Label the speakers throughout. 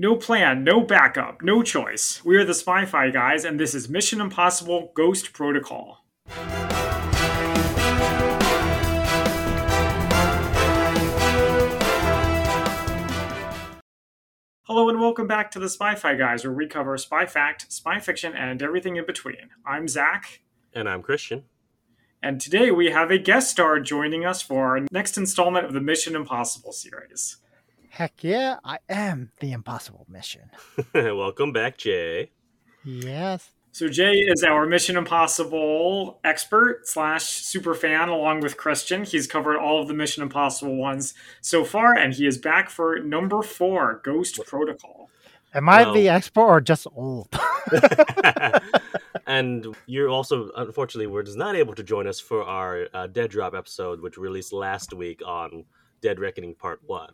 Speaker 1: No plan, no backup, no choice. We are the Spy Fi guys, and this is Mission Impossible Ghost Protocol. Hello and welcome back to the Spy Fi guys, where we cover spy fact, spy fiction, and everything in between. I'm Zach,
Speaker 2: And I'm Christian.
Speaker 1: and today we have a guest star joining us for our next installment of the Mission Impossible series.
Speaker 3: Heck yeah, I am the impossible mission.
Speaker 2: Welcome back, Jay.
Speaker 3: Yes.
Speaker 1: So Jay is our Mission Impossible expert slash super fan, along with Christian. He's covered all of the Mission Impossible ones so far, and he is back for number four, Ghost Protocol.
Speaker 3: Am I
Speaker 2: Well-
Speaker 3: the expert or just old?
Speaker 2: and you're also, unfortunately, were just not able to join us for our uh, Dead Drop episode, which released last week on Dead Reckoning Part 1.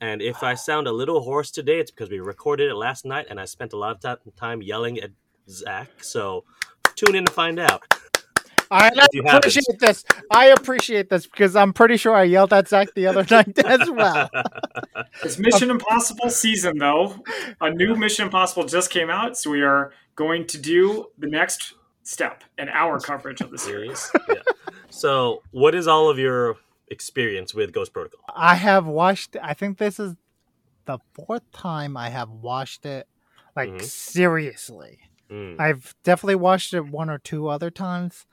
Speaker 2: And if I sound a little hoarse today, it's because we recorded it last night and I spent a lot of ti- time yelling at Zach. So tune in to find out.
Speaker 3: I
Speaker 2: you haven't.
Speaker 3: appreciate this. I appreciate this because I'm pretty sure I yelled at Zach the other night as well.
Speaker 1: It's Mission Impossible season, though. A new Mission Impossible just came out, so we are going to do the next step in our coverage of the series.
Speaker 2: yeah. So, what is all of your experience with Ghost Protocol?
Speaker 3: I have watched. I think this is the fourth time I have watched it. Like
Speaker 2: Mhm.
Speaker 3: seriously,
Speaker 2: Mm.
Speaker 3: I've definitely watched it one or two other times,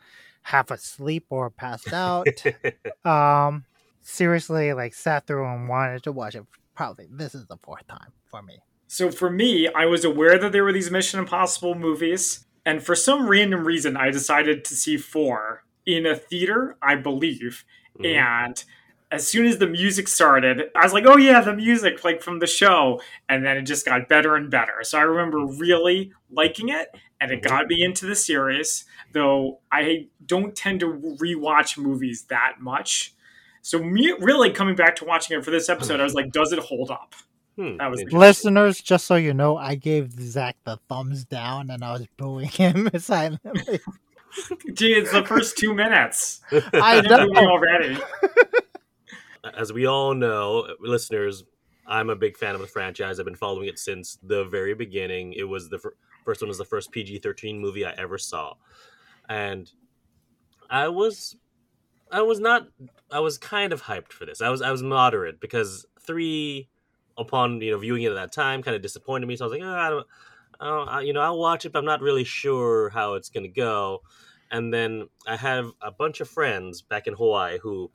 Speaker 3: half asleep or passed out. um, seriously, like sat through and wanted to watch it. Probably this is the fourth time for me.
Speaker 1: So for me, I was aware that there were these Mission Impossible movies, and for some random reason, I decided to see four in a theater, I believe.
Speaker 2: Mhm.
Speaker 1: And as soon as the music started, I was like, "Oh yeah, the music like from the show," and then it just got better and better. So I remember really liking it, and it
Speaker 2: Mhm.
Speaker 1: got me into the series. Though I don't tend to rewatch movies that much. So me really coming back to watching it for this episode, I was like, "Does it hold up?"
Speaker 2: Hmm,
Speaker 1: That was.
Speaker 3: Listeners, just so you know, I gave Zach the thumbs down and I was booing him silently.
Speaker 1: Gee, it's the first two minutes.
Speaker 3: I
Speaker 1: I'm
Speaker 3: know.
Speaker 1: already.
Speaker 2: as we all know, listeners, I'm a big fan of the franchise. I've been following it since the very beginning. It was the fir- first one was the first PG-13 movie I ever saw, and I was, I was not, I was kind of hyped for this. I was, I was moderate because three, upon you know viewing it at that time, kind of disappointed me. So I was like, oh, I don't, I don't, I- you know, I'll watch it, but I'm not really sure how it's gonna go. And then I have a bunch of friends back in Hawaii who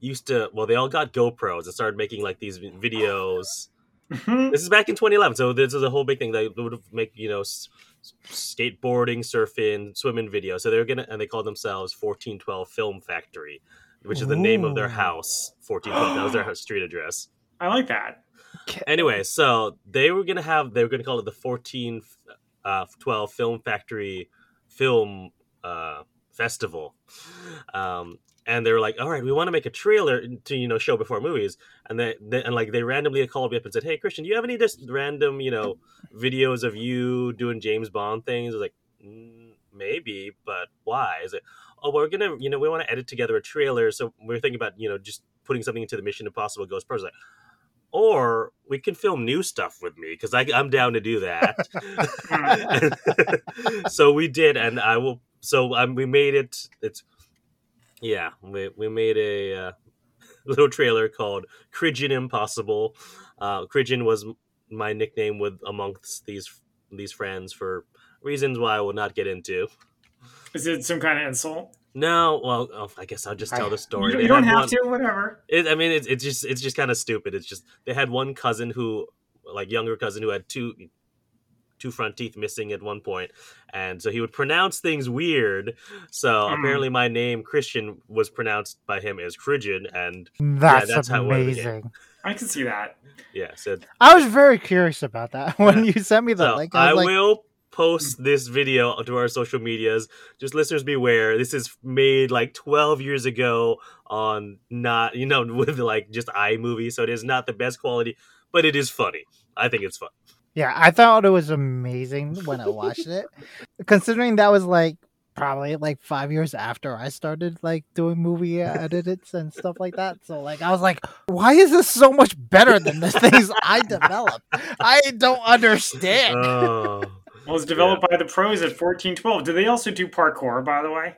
Speaker 2: used to well they all got GoPros and started making like these videos.
Speaker 1: Mhm.
Speaker 2: This is back in 2011, so this is a whole big thing. They would make you know s- skateboarding, surfing, swimming videos. So they're gonna and they call themselves 1412 Film Factory, which is the name of their house. 1412 that was their street address.
Speaker 1: I like that.
Speaker 2: Anyway, so they were gonna have they were gonna call it the 14 uh, 12 Film Factory Film uh, Festival. Um, and they were like, "All right, we want to make a trailer to you know show before movies." And they, and like they randomly called me up and said, "Hey, Christian, do you have any just random you know videos of you doing James Bond things?" I was like, mm, "Maybe, but why?" Is it? Oh, we're gonna you know we want to edit together a trailer, so we're thinking about you know just putting something into the Mission Impossible Ghost Pro. Like, or we can film new stuff with me because I'm down to do that. so we did, and I will. So um, we made it. It's yeah, we we made a uh, little trailer called Cridgen Impossible. Uh, Cridgen was my nickname with amongst these these friends for reasons why I will not get into.
Speaker 1: Is it some kind of insult?
Speaker 2: No, well, oh, I guess I'll just tell the story.
Speaker 1: don't- you don't have
Speaker 2: one-
Speaker 1: to, whatever.
Speaker 2: It, I mean, it's, it's just it's just kind of stupid. It's just they had one cousin who, like younger cousin, who had two two front teeth missing at one point, and so he would pronounce things weird. So
Speaker 1: Hmm.
Speaker 2: apparently, my name Christian was pronounced by him as Cridgen, and
Speaker 3: That's,
Speaker 2: that's how it
Speaker 3: amazing.
Speaker 1: I can see that.
Speaker 2: yeah, so,
Speaker 3: I was very curious about that when you sent me the
Speaker 2: so
Speaker 3: link.
Speaker 2: I,
Speaker 3: I like,
Speaker 2: will post this video to our social medias. Just listeners beware. This is made like 12 years ago on not you know with like just iMovie, so it is not the best quality, but it is funny. I think it's fun.
Speaker 3: Yeah, I thought it was amazing when I watched it. Considering that was like probably like five years after I started like doing movie edits and stuff like that. So like I was like, why is this so much better than the things I developed? I don't understand.
Speaker 2: Oh,
Speaker 1: Well, it was developed by the pros at 1412. Did they also do parkour, by the way?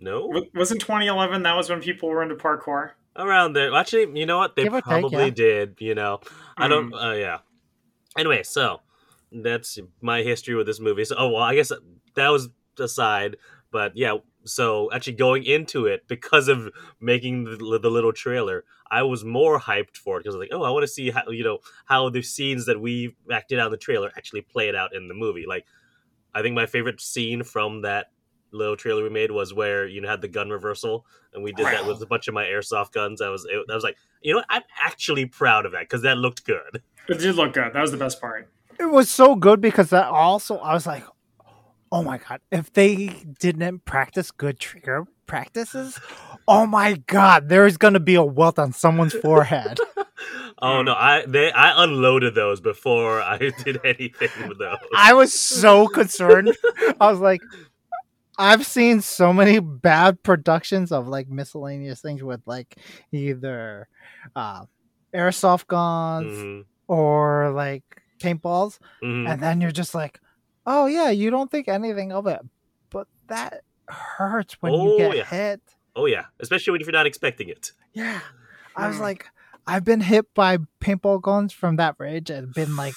Speaker 2: no,
Speaker 1: W- Wasn't 2011 that was when people were into parkour?
Speaker 2: around there. Actually, you know what? They
Speaker 3: Give or take,
Speaker 2: probably
Speaker 3: yeah.
Speaker 2: did. You know, I don't.
Speaker 1: Mm.
Speaker 2: Uh, yeah. Anyway, so that's my history with this movie. So, oh well, I guess that was aside. But yeah, so actually going into it because of making the, the little trailer, I was more hyped for it because I was like, oh, I want to see how you know how the scenes that we acted out in the trailer actually played out in the movie. Like, I think my favorite scene from that little trailer we made was where you know had the gun reversal and we did that with a bunch of my airsoft guns. I was it, I was like, you know what? I'm actually proud of that because that looked good.
Speaker 1: It did look good. That was the best part.
Speaker 3: It was so good because that also I was like, oh my god, if they didn't practice good trigger practices, oh my god, there is gonna be a welt on someone's forehead.
Speaker 2: Oh no, I they I unloaded those before I did anything with those.
Speaker 3: I was so concerned. I was like, I've seen so many bad productions of like miscellaneous things with like either uh, airsoft guns
Speaker 2: Mhm,
Speaker 3: or like paintballs,
Speaker 2: mhm.
Speaker 3: and then you're just like, oh yeah, you don't think anything of it, but that hurts when you
Speaker 2: Oh,
Speaker 3: get
Speaker 2: yeah.
Speaker 3: hit.
Speaker 2: Oh yeah, especially when you're not expecting it.
Speaker 3: Yeah, I was
Speaker 1: Hmm.
Speaker 3: like, I've been hit by paintball guns from that ridge and been like.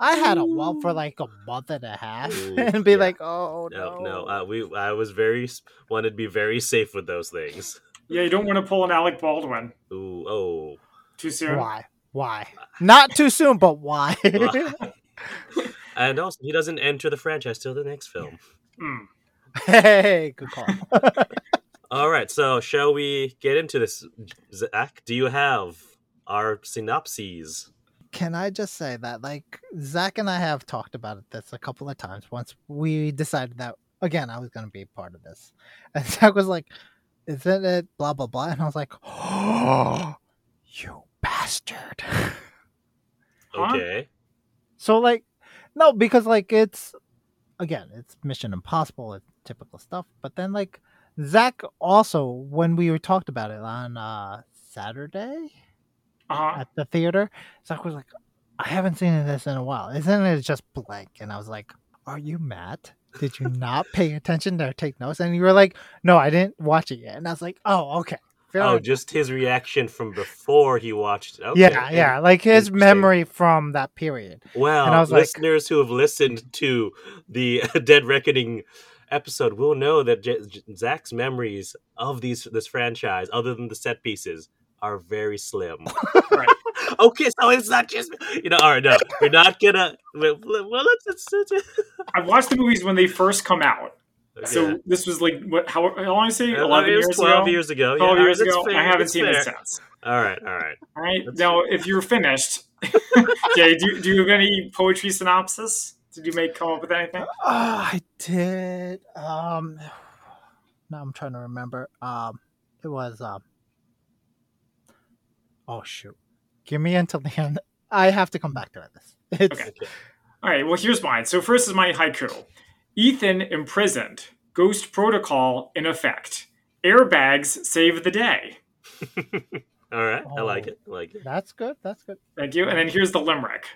Speaker 3: I had a welt for like a month and a half, and be
Speaker 2: yeah.
Speaker 3: like, "Oh
Speaker 2: No,
Speaker 3: no,
Speaker 2: no, uh, we I was very wanted to be very safe with those things.
Speaker 1: Yeah, you don't want to pull an Alec Baldwin
Speaker 2: Ooh, oh,
Speaker 1: too soon.
Speaker 3: Why? Why? Not too soon, but why?
Speaker 2: and also he doesn't enter the franchise till the next film.
Speaker 1: Mm.
Speaker 3: hey, good call.
Speaker 2: All right, so shall we get into this? Zach, do you have our synopses?
Speaker 3: Can I just say that, like, Zach and I have talked about this a couple of times once we decided that, again, I was going to be part of this. And Zach was like, Isn't it blah, blah, blah? And I was like, Oh, you bastard.
Speaker 1: Huh?
Speaker 2: Okay.
Speaker 3: So, like, no, because, like, it's, again, it's Mission Impossible, it's typical stuff. But then, like, Zach also, when we were talked about it on uh, Saturday,
Speaker 1: Uh-huh.
Speaker 3: at the theater. Zach was like, I haven't seen this in a while. Isn't it just blank? And I was like, Are you mad? Did you not pay attention or take notes? And you were like, No, I didn't watch it yet. And I was like, Oh, okay. Fair
Speaker 2: Oh,
Speaker 3: enough."
Speaker 2: just his reaction from before he watched. Okay.
Speaker 3: yeah, yeah. Like his memory from that period.
Speaker 2: Well,
Speaker 3: And I was like-
Speaker 2: listeners who have listened to the Dead Reckoning episode will know that J- J- Zach's memories of these this franchise, other than the set pieces, are very slim.
Speaker 1: Right.
Speaker 2: okay, so it's not just you know. All right, no, we're not gonna. Well, well, let's. let's, let's
Speaker 1: I've watched the movies when they first come out.
Speaker 2: yeah.
Speaker 1: So this was like what? How, how long did I say?
Speaker 2: Uh,
Speaker 1: Eleven
Speaker 2: it
Speaker 1: years
Speaker 2: twelve
Speaker 1: ago.
Speaker 2: years ago.
Speaker 1: Twelve
Speaker 2: yeah,
Speaker 1: years ago.
Speaker 2: fair,
Speaker 1: I haven't
Speaker 2: that's
Speaker 1: seen
Speaker 2: fair.
Speaker 1: it since.
Speaker 2: All right, all right.
Speaker 1: All right.
Speaker 2: That's
Speaker 1: now, if you're finished, okay, do, do you have any poetry synopsis? Did you make come up with anything?
Speaker 3: Oh, I did. Um now I'm trying to remember. Um it was um Oh shoot. Give me until the end. I have to come back to this. It's
Speaker 1: Okay. All right. Well, here's mine. So first is my haiku. Ethan imprisoned. Ghost protocol in effect. Airbags save the day.
Speaker 2: All right, I like
Speaker 3: Oh.
Speaker 2: it. I like it.
Speaker 3: that's good. That's good.
Speaker 1: Thank you. And then here's the limerick.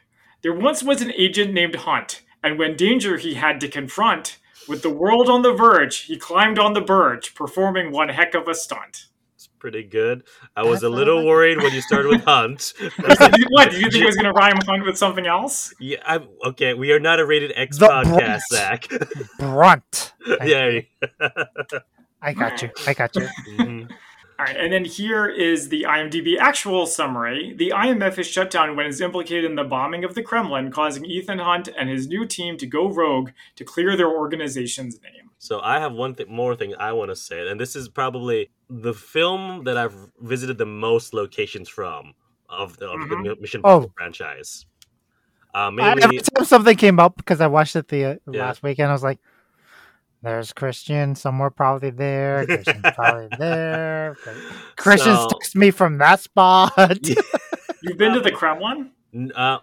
Speaker 1: There once was an agent named Hunt, and when danger he had to confront, with the world on the verge, he climbed on the Burj, performing one heck of a stunt.
Speaker 2: It's pretty good. I was
Speaker 3: That's
Speaker 2: a little
Speaker 3: like.
Speaker 2: worried when you started with Hunt.
Speaker 1: what? Did you think it was going to rhyme Hunt with something else?
Speaker 2: Yeah, I'm, okay. We are not a rated X
Speaker 3: The
Speaker 2: podcast,
Speaker 3: Brunt.
Speaker 2: Zach.
Speaker 3: Brunt.
Speaker 2: yeah.
Speaker 3: I got you. I got you.
Speaker 2: mhm.
Speaker 1: All right, and then here is the IMDb actual summary. The IMF is shut down when it's implicated in the bombing of the Kremlin, causing Ethan Hunt and his new team to go rogue to clear their organization's name.
Speaker 2: So I have one thing, more thing I want to say, and this is probably the film that I've visited the most locations from of the, of the
Speaker 1: Mhm.
Speaker 2: Mission
Speaker 3: Oh.
Speaker 2: Impossible franchise. Uh,
Speaker 3: I,
Speaker 2: mainly,
Speaker 3: every time something came up because I watched it the uh,
Speaker 2: Yeah.
Speaker 3: last weekend, I was like, "There's Christian somewhere, probably there. Christian's probably there. Christian's
Speaker 2: So-
Speaker 3: text me from that spot."
Speaker 1: You've been to the Kremlin?
Speaker 2: N- Uh,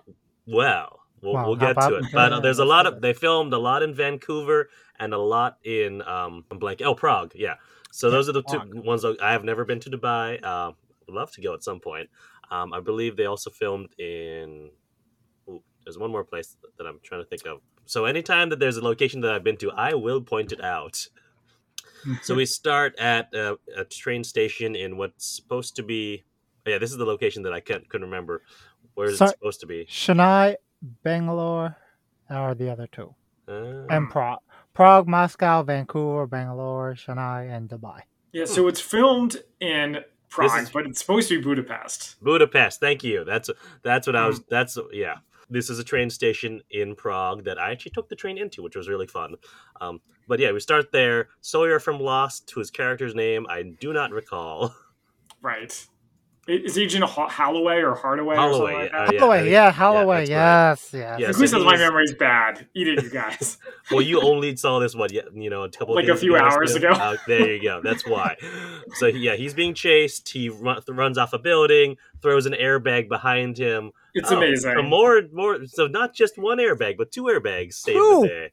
Speaker 2: well, We'll,
Speaker 3: Wow,
Speaker 2: we'll get to it. But uh, there's a lot of they filmed a lot in Vancouver and a lot in um I'm blank oh Prague yeah. So those are the two ones I have never been to Dubai. Um, would love to go at some point. Um, I believe they also filmed in. ooh, there's one more place that I'm trying to think of. So anytime that there's a location that I've been to, I will point it out. So we start at uh, a train station in what's supposed to be. oh, yeah, this is the location that I can't couldn't remember. Where is
Speaker 3: Sorry.
Speaker 2: it supposed to be?
Speaker 3: Chennai, Bangalore, are the other two,
Speaker 2: Uh,
Speaker 3: and Prague, Prague, Moscow, Vancouver, Bangalore, Chennai, and Dubai.
Speaker 1: Yeah, so it's filmed in Prague,
Speaker 2: is-
Speaker 1: but it's supposed to be Budapest.
Speaker 2: Budapest. Thank you. That's that's what I
Speaker 3: Hmm.
Speaker 2: was. That's yeah. This is a train station in Prague that I actually took the train into, which was really fun. Um, but yeah, we start there. Sawyer from Lost, whose character's name I do not recall.
Speaker 1: Right. I- Is Agent Ho- Holloway or Hardaway or
Speaker 2: Holloway,
Speaker 1: something like
Speaker 2: uh,
Speaker 1: that?
Speaker 2: yeah, I
Speaker 3: Holloway, yeah, Holloway,
Speaker 2: that's right.
Speaker 3: yes, yes.
Speaker 2: Yeah,
Speaker 1: Who
Speaker 2: so
Speaker 1: says my
Speaker 2: he's-
Speaker 1: memory's bad? Eat it, you guys.
Speaker 2: Well, you only saw this one, Yeah, you know, a couple
Speaker 1: Like a few
Speaker 2: ago
Speaker 1: hours ago.
Speaker 2: Uh, there you go. That's why. So yeah, he's being chased. He run, runs off a building, throws an airbag behind him.
Speaker 1: It's
Speaker 2: Oh,
Speaker 1: amazing.
Speaker 2: So more, more. So not just one airbag, but two airbags save
Speaker 3: Two.
Speaker 2: the day.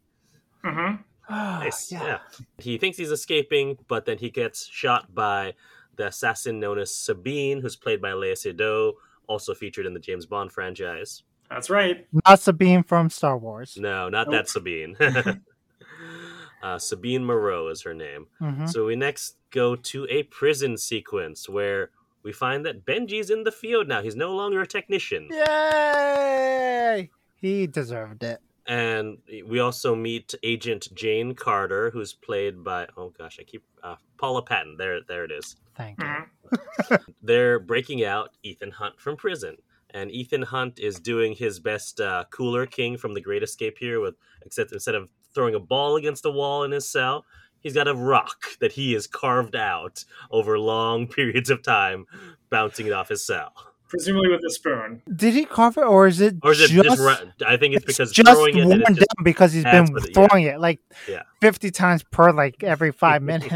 Speaker 1: hmm
Speaker 2: Nice. Yeah. He thinks he's escaping, but then he gets shot by the assassin known as Sabine, who's played by Lea Seydoux, also featured in the James Bond franchise.
Speaker 1: That's right.
Speaker 3: Not Sabine from Star Wars.
Speaker 2: No, not
Speaker 1: Nope.
Speaker 2: that Sabine. uh, Sabine Moreau is her name.
Speaker 3: Mhm.
Speaker 2: So we next go to a prison sequence where we find that Benji's in the field now. He's no longer a technician.
Speaker 3: Yay! He deserved it.
Speaker 2: And we also meet Agent Jane Carter, who's played by oh gosh, I keep uh, Paula Patton. There, there it is.
Speaker 3: Thank you.
Speaker 1: Mhm.
Speaker 2: they're breaking out Ethan Hunt from prison. And Ethan Hunt is doing his best uh, Cooler King from The Great Escape here, with except instead of throwing a ball against a wall in his cell, he's got a rock that he has carved out over long periods of time, bouncing it off his cell.
Speaker 1: Presumably with a spoon.
Speaker 3: Did he carve it, or is it
Speaker 2: Or is it
Speaker 3: just,
Speaker 2: just, run? I think it's
Speaker 3: it's
Speaker 2: because
Speaker 3: just
Speaker 2: throwing it
Speaker 3: worn
Speaker 2: and it's just
Speaker 3: because he's
Speaker 2: adds
Speaker 3: been
Speaker 2: with it, yeah.
Speaker 3: throwing it like
Speaker 2: Yeah.
Speaker 3: fifty times per like every five minutes.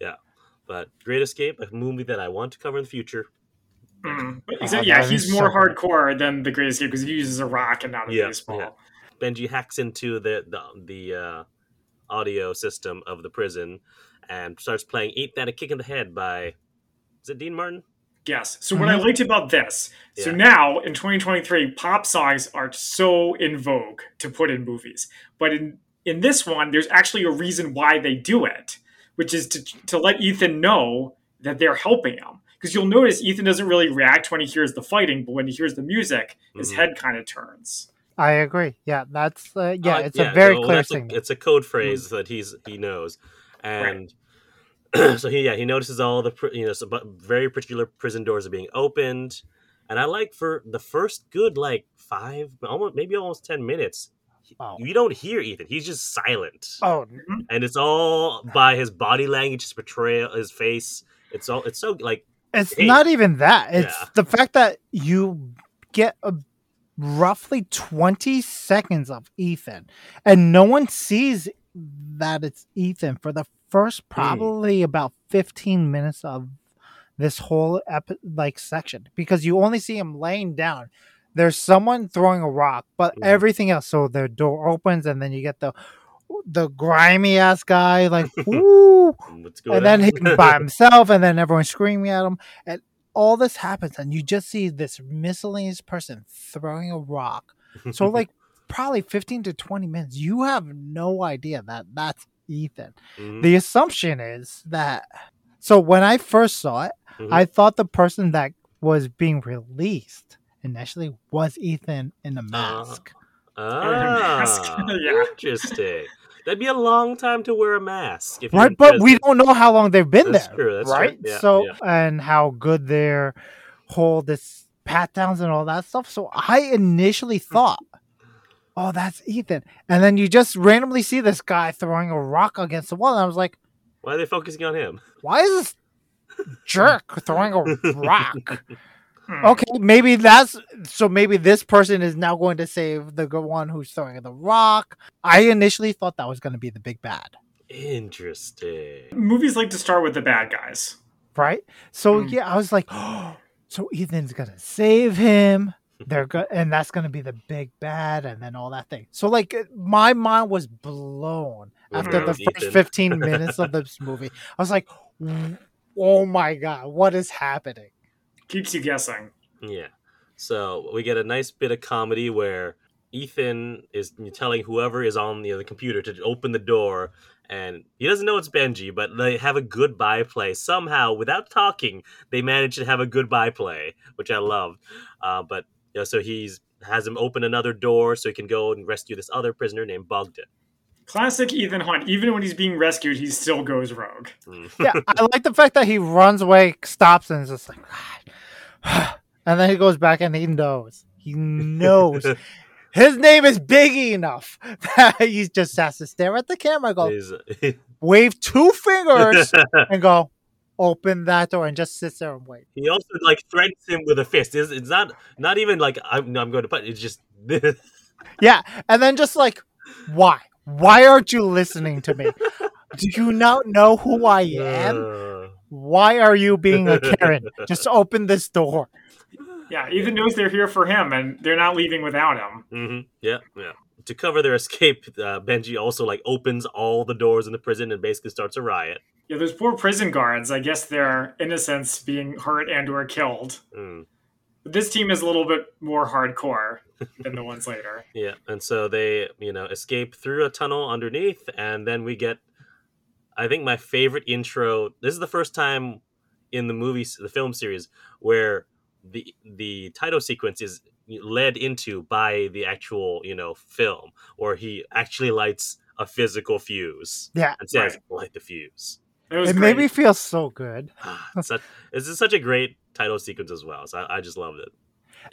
Speaker 2: yeah. But Great Escape, a movie that I want to cover in the future.
Speaker 1: Mm. But
Speaker 3: Oh,
Speaker 1: yeah, he's
Speaker 3: is
Speaker 1: more
Speaker 3: so good.
Speaker 1: hardcore than the Great Escape because he uses a rock and not a
Speaker 2: Yeah,
Speaker 1: baseball.
Speaker 2: yeah. Benji hacks into the the, the uh, audio system of the prison and starts playing "Ain't That a Kick in the Head" by is it Dean Martin?
Speaker 1: Yes. So what I
Speaker 3: Mhm.
Speaker 1: liked about this, so now in 2023, pop songs are so in vogue to put in movies. But in in this one, there's actually a reason why they do it, which is to to let Ethan know that they're helping him. Because you'll notice Ethan doesn't really react when he hears the fighting, but when he hears the music, his
Speaker 2: Mhm.
Speaker 1: head kind of turns.
Speaker 3: I agree. Yeah, that's uh, yeah.
Speaker 2: Uh,
Speaker 3: it's a very
Speaker 2: so
Speaker 3: clear
Speaker 2: that's a-
Speaker 3: signal.
Speaker 2: it's a code phrase that he's he knows, and so he yeah he notices all the you know some very particular prison doors are being opened, and I like for the first good like five almost maybe almost ten minutes.
Speaker 3: Oh.
Speaker 2: You don't hear Ethan; he's just silent.
Speaker 3: Oh, mm-hmm.
Speaker 2: and it's all by his body language, his portrayal, his face. It's all it's so like
Speaker 3: it's
Speaker 2: Hey.
Speaker 3: not even that. It's
Speaker 2: Yeah.
Speaker 3: the fact that you get a roughly 20 seconds of Ethan and no one sees that it's Ethan for the first
Speaker 2: Hmm.
Speaker 3: probably about 15 minutes of this whole epi- like section because you only see him laying down. There's someone throwing a rock, but
Speaker 2: Mhm.
Speaker 3: everything else. So the door opens, and then you get the the grimy ass guy like, "Ooh!" and then him by himself, and then everyone screaming at him, and all this happens, and you just see this miscellaneous person throwing a rock. So like probably fifteen to twenty minutes, you have no idea that that's Ethan.
Speaker 2: Mhm,
Speaker 3: The assumption is that. So when I first saw it,
Speaker 2: mhm.
Speaker 3: I thought the person that was being released initially was Ethan in a mask.
Speaker 2: ah,
Speaker 1: Yeah.
Speaker 2: interesting. That'd be a long time to wear a mask, if
Speaker 3: right but we don't know how long they've been
Speaker 2: That's
Speaker 3: there
Speaker 2: true, that's true.
Speaker 3: right
Speaker 2: Yeah,
Speaker 3: so
Speaker 2: yeah.
Speaker 3: and how good their whole this pat downs and all that stuff so i initially
Speaker 2: Hmm.
Speaker 3: thought oh that's ethan and then you just randomly see this guy throwing a rock against the wall and i was like
Speaker 2: Why are they focusing on him?
Speaker 3: why is this jerk throwing a rock
Speaker 1: Hmm.
Speaker 3: okay maybe that's so maybe this person is now going to save the one who's throwing the rock i initially thought that was going to be the big bad
Speaker 2: Interesting.
Speaker 1: Movies like to start with the bad guys.
Speaker 3: right? So
Speaker 1: Mm.
Speaker 3: yeah, I was like, oh, so Ethan's gonna save him. They're go- and that's gonna be the big bad, and then all that thing. So like my mind was blown after the first
Speaker 2: Ethan.
Speaker 3: 15 minutes of this movie. I was like, oh my god, what is happening?
Speaker 1: Keeps you guessing.
Speaker 2: Yeah. So we get a nice bit of comedy where Ethan is telling whoever is on the, the computer to open the door, and he doesn't know it's Benji, but they have a goodbye play. Somehow, without talking, they manage to have a goodbye play, which I love. Uh, but you know, so he's has him open another door so he can go and rescue this other prisoner named Bogdan.
Speaker 1: Classic Ethan Hunt. Even when he's being rescued, he still goes rogue.
Speaker 2: Mm.
Speaker 3: Yeah, I like the fact that he runs away, stops, and is just like, and then he goes back and he knows. He knows. His name is big enough that he just has to stare at the camera, and go,
Speaker 2: He's-
Speaker 3: wave two fingers, and go, open that door, and just sits there and wait.
Speaker 2: he also like threatens him with a fist. It's, it's not not even like I'm, I'm going to put. It's just this
Speaker 3: Yeah, and then just like, why? Why aren't you listening to me? Do you not know who I am? Why are you being a Karen? Just open this door.
Speaker 1: Yeah, Ethan knows they're here for him, and they're not leaving without him.
Speaker 2: hmm Yeah, yeah. To cover their escape, uh, Benji also like opens all the doors in the prison and basically starts a riot.
Speaker 1: Yeah, those poor prison guards. I guess their innocents being hurt and or killed.
Speaker 2: Mm,
Speaker 1: But this team is a little bit more hardcore than the ones later.
Speaker 2: yeah, and so they you know escape through a tunnel underneath, and then we get, I think my favorite intro. This is the first time in the movie, the film series, where the the title sequence is led into by the actual you know film, where he actually lights a physical fuse
Speaker 3: Yeah,
Speaker 2: and says,
Speaker 1: Right.
Speaker 2: "Light the fuse."
Speaker 1: It was
Speaker 3: it
Speaker 1: great.
Speaker 3: made me feel so good.
Speaker 2: It's such, this is such a great title sequence as well. So I, I just loved it.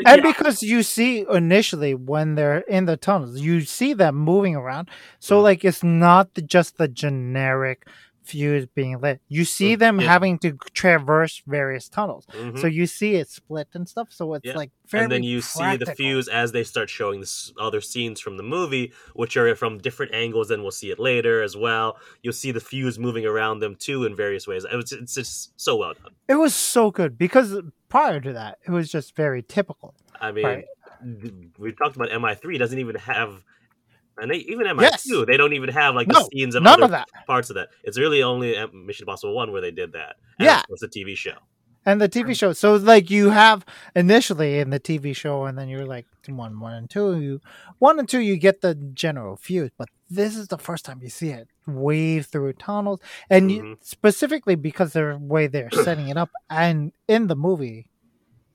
Speaker 3: And
Speaker 1: Yeah.
Speaker 3: because you see initially when they're in the tunnels, you see them moving around. So
Speaker 2: Mm.
Speaker 3: like it's not the, just the generic fuse being lit. You see
Speaker 2: Mm,
Speaker 3: them
Speaker 2: yeah.
Speaker 3: having to traverse various tunnels.
Speaker 2: Mhm.
Speaker 3: So you see it split and stuff. So it's
Speaker 2: Yeah.
Speaker 3: like very
Speaker 2: and then you see the fuse as they start showing the s- other scenes from the movie, which are from different angles. And we'll see it later as well. You'll see the fuse moving around them too in various ways. It was, it's just so well done.
Speaker 3: It was so good because prior to that, it was just very typical.
Speaker 2: I mean,
Speaker 3: Right.
Speaker 2: we talked about MI3 doesn't even have, and they, even MI2
Speaker 3: Yes.
Speaker 2: they don't even have like
Speaker 3: No,
Speaker 2: the scenes of
Speaker 3: None
Speaker 2: other
Speaker 3: of that.
Speaker 2: parts of that. It's really only M- Mission Impossible One where they did that.
Speaker 3: Yeah.
Speaker 2: course, the TV show.
Speaker 3: And the TV show. So like you have initially in the TV show, and then you're like one, one and two. You one and two, you get the general fuse, but this is the first time you see it wave through tunnels, and you,
Speaker 2: Mhm.
Speaker 3: specifically because of the way they're setting it up, and in the movie,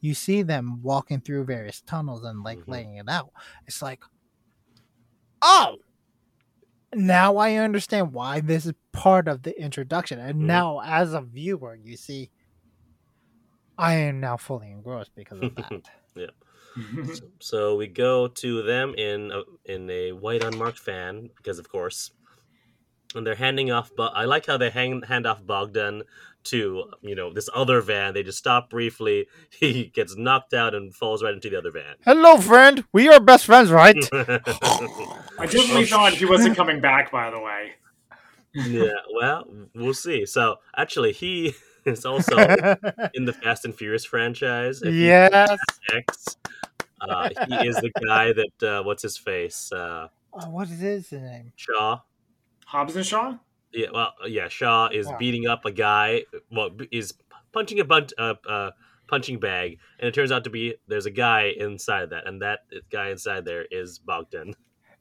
Speaker 3: you see them walking through various tunnels and like
Speaker 2: Mhm.
Speaker 3: laying it out. It's like, oh. Now I understand why this is part of the introduction, and
Speaker 2: Mhm.
Speaker 3: now as a viewer, you see I am now fully engrossed because of that. Yeah.
Speaker 2: So we go to them in a, in a white unmarked van because of course, and they're handing off. But I like how they hang, hand off Bogdan to you know this other van. They just stop briefly. He gets knocked out and falls right into the other van.
Speaker 3: Hello, friend. We are best friends, right?
Speaker 1: I definitely thought he wasn't coming back. By the way,
Speaker 2: yeah, well, we'll see. So actually, he is also in the Fast and Furious franchise. If
Speaker 3: yes.
Speaker 2: X. Uh, he is the guy that uh, what's his face uh,
Speaker 3: Oh, what is his name?
Speaker 2: Shaw.
Speaker 1: Hobbs and Shaw.
Speaker 2: Yeah, well, yeah. Shaw is
Speaker 3: Wow.
Speaker 2: beating up a guy. Well, is punching a bunt, uh, uh, punching bag, and it turns out to be there's a guy inside of that, and that guy inside there is Bogdan.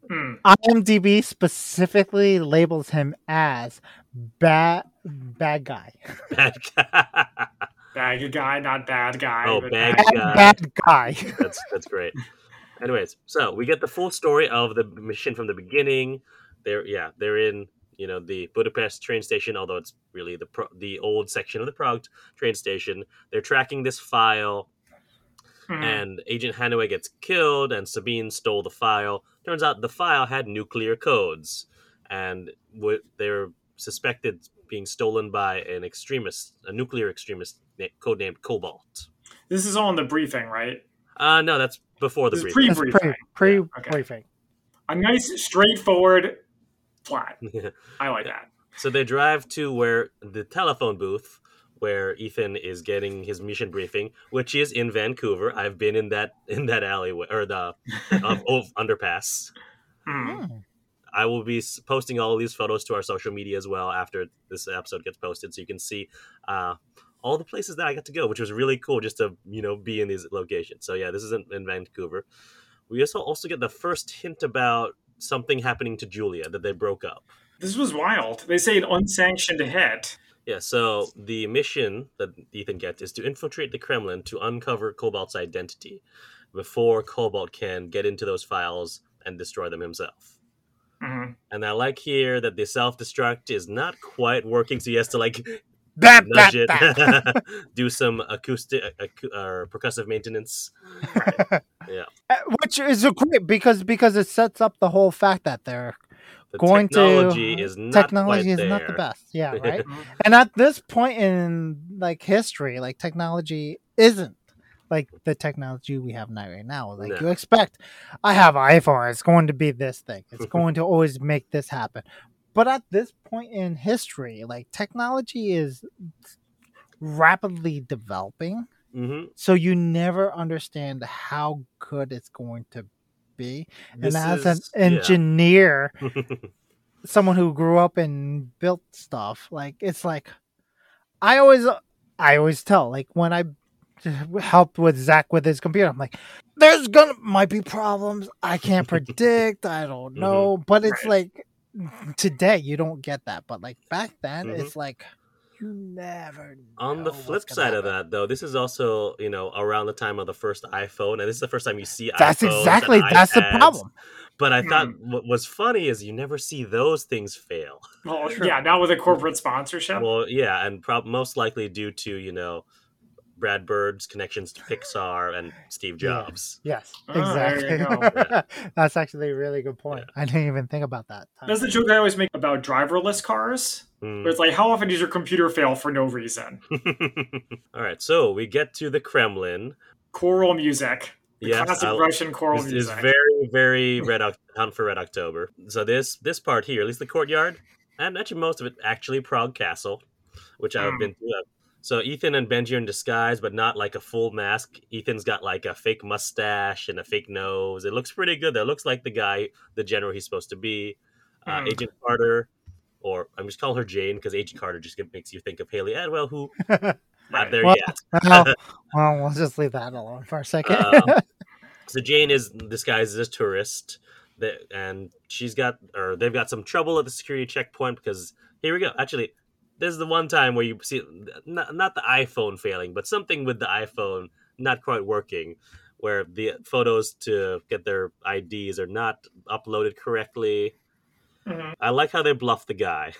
Speaker 1: Hmm.
Speaker 3: IMDb specifically labels him as bad bad guy.
Speaker 2: Bad guy.
Speaker 1: Bad guy, not bad guy.
Speaker 2: Oh, bad
Speaker 3: Bad,
Speaker 2: guy.
Speaker 3: bad guy.
Speaker 2: that's that's great. Anyways, so we get the full story of the mission from the beginning. They're yeah, they're in you know the Budapest train station, although it's really the pro- the old section of the Prague train station. They're tracking this file.
Speaker 1: Hmm.
Speaker 2: and Agent Hanaway gets killed, and Sabine stole the file. Turns out the file had nuclear codes, and w- they're suspected being stolen by an extremist, a nuclear extremist na- codenamed Cobalt.
Speaker 1: this is all in the briefing, right?
Speaker 2: Uh no, that's before the
Speaker 1: This
Speaker 2: briefing.
Speaker 3: That's
Speaker 1: Briefing.
Speaker 3: pre pre
Speaker 1: okay.
Speaker 3: briefing.
Speaker 1: A nice, straightforward plot. I like that.
Speaker 2: so they drive to where the telephone booth, where Ethan is getting his mission briefing, which is in Vancouver. I've been in that in that alleyway or the uh, oh, underpass.
Speaker 1: Hmm.
Speaker 2: I will be posting all of these photos to our social media as well after this episode gets posted, so you can see uh, all the places that I got to go, which was really cool just to you know be in these locations. So yeah, this is in, in Vancouver. We also also get the first hint about something happening to Julia that they broke up.
Speaker 1: This was wild. They say an unsanctioned hit.
Speaker 2: Yeah, so the mission that Ethan gets is to infiltrate the Kremlin to uncover Cobalt's identity before Cobalt can get into those files and destroy them himself.
Speaker 1: hmm
Speaker 2: And I like here that the self destruct is not quite working, so he has to like
Speaker 3: Bap, bap,
Speaker 2: nudge
Speaker 3: bap.
Speaker 2: it, do some acoustic ac- or percussive maintenance. Yeah.
Speaker 3: Uh, Which is a great because because it sets up the whole fact that they're
Speaker 2: The
Speaker 3: going
Speaker 2: technology
Speaker 3: to
Speaker 2: is not
Speaker 3: technology
Speaker 2: quite
Speaker 3: is not the best. Yeah, right.
Speaker 1: Mhm.
Speaker 3: and at this point in like history, like technology isn't like the technology we have now right now. Like
Speaker 2: No.
Speaker 3: you expect, I have an iPhone. It's going to be this thing. It's going to always make this happen. But at this point in history, like technology is rapidly developing.
Speaker 2: hmm
Speaker 3: So you never understand how good it's going to be.
Speaker 2: This
Speaker 3: and as
Speaker 2: is-
Speaker 3: an
Speaker 2: yeah.
Speaker 3: engineer, someone who grew up and built stuff, like it's like I always I always tell like when I helped with Zach with his computer, I'm like, there's gonna might be problems. I can't predict. I don't
Speaker 2: Mm-hmm.
Speaker 3: know. But it's
Speaker 1: Right.
Speaker 3: like today you don't get that. But like back then,
Speaker 2: Mhm.
Speaker 3: it's like you never.
Speaker 2: On the flip
Speaker 3: what's gonna
Speaker 2: side of that, though, this is also you know around the time of the first iPhone, and this is the first time you see
Speaker 3: That's
Speaker 2: iPhones and
Speaker 3: exactly that's the problem.
Speaker 2: But I thought
Speaker 1: Hmm.
Speaker 2: what was funny is you never see those things fail.
Speaker 1: Well, yeah, not with a corporate sponsorship.
Speaker 2: Well, yeah, and prob- most likely due to you know Brad Bird's connections to Pixar and Steve
Speaker 3: Yeah.
Speaker 2: Jobs.
Speaker 3: Yes,
Speaker 1: Oh, there
Speaker 3: exactly. That's actually a really good point. I didn't even think about that.
Speaker 1: That's the joke I always make about driverless cars. Where it's like, how often does your computer fail for no reason?
Speaker 2: All right, so we get to the Kremlin.
Speaker 1: Choral music. The
Speaker 2: Yes,
Speaker 1: classic
Speaker 2: I-
Speaker 1: Russian choral
Speaker 2: This is very, very red Oc- Hunt for Red October. So this this part here, at least the courtyard, and actually most of it, actually Prague Castle, which I've
Speaker 1: Hmm.
Speaker 2: been to. So Ethan and Benji are in disguise, but not like a full mask. Ethan's got like a fake mustache and a fake nose. It looks pretty good. That looks like the guy, the general he's supposed to be. Uh,
Speaker 1: Hmm.
Speaker 2: Agent Carter, or I'm just calling her Jane because Agent Carter just makes you think of Hayley Atwell, who
Speaker 1: Right.
Speaker 2: not there
Speaker 3: Well,
Speaker 2: yet.
Speaker 3: well, well, we'll just leave that alone for a second.
Speaker 2: Um, So Jane is disguised as a tourist, that, and she's got, or they've got some trouble at the security checkpoint because here we go. Actually, this is the one time where you see not, not the iPhone failing, but something with the iPhone not quite working, where the photos to get their IDs are not uploaded correctly.
Speaker 1: Mhm.
Speaker 2: I like how they bluff the guy.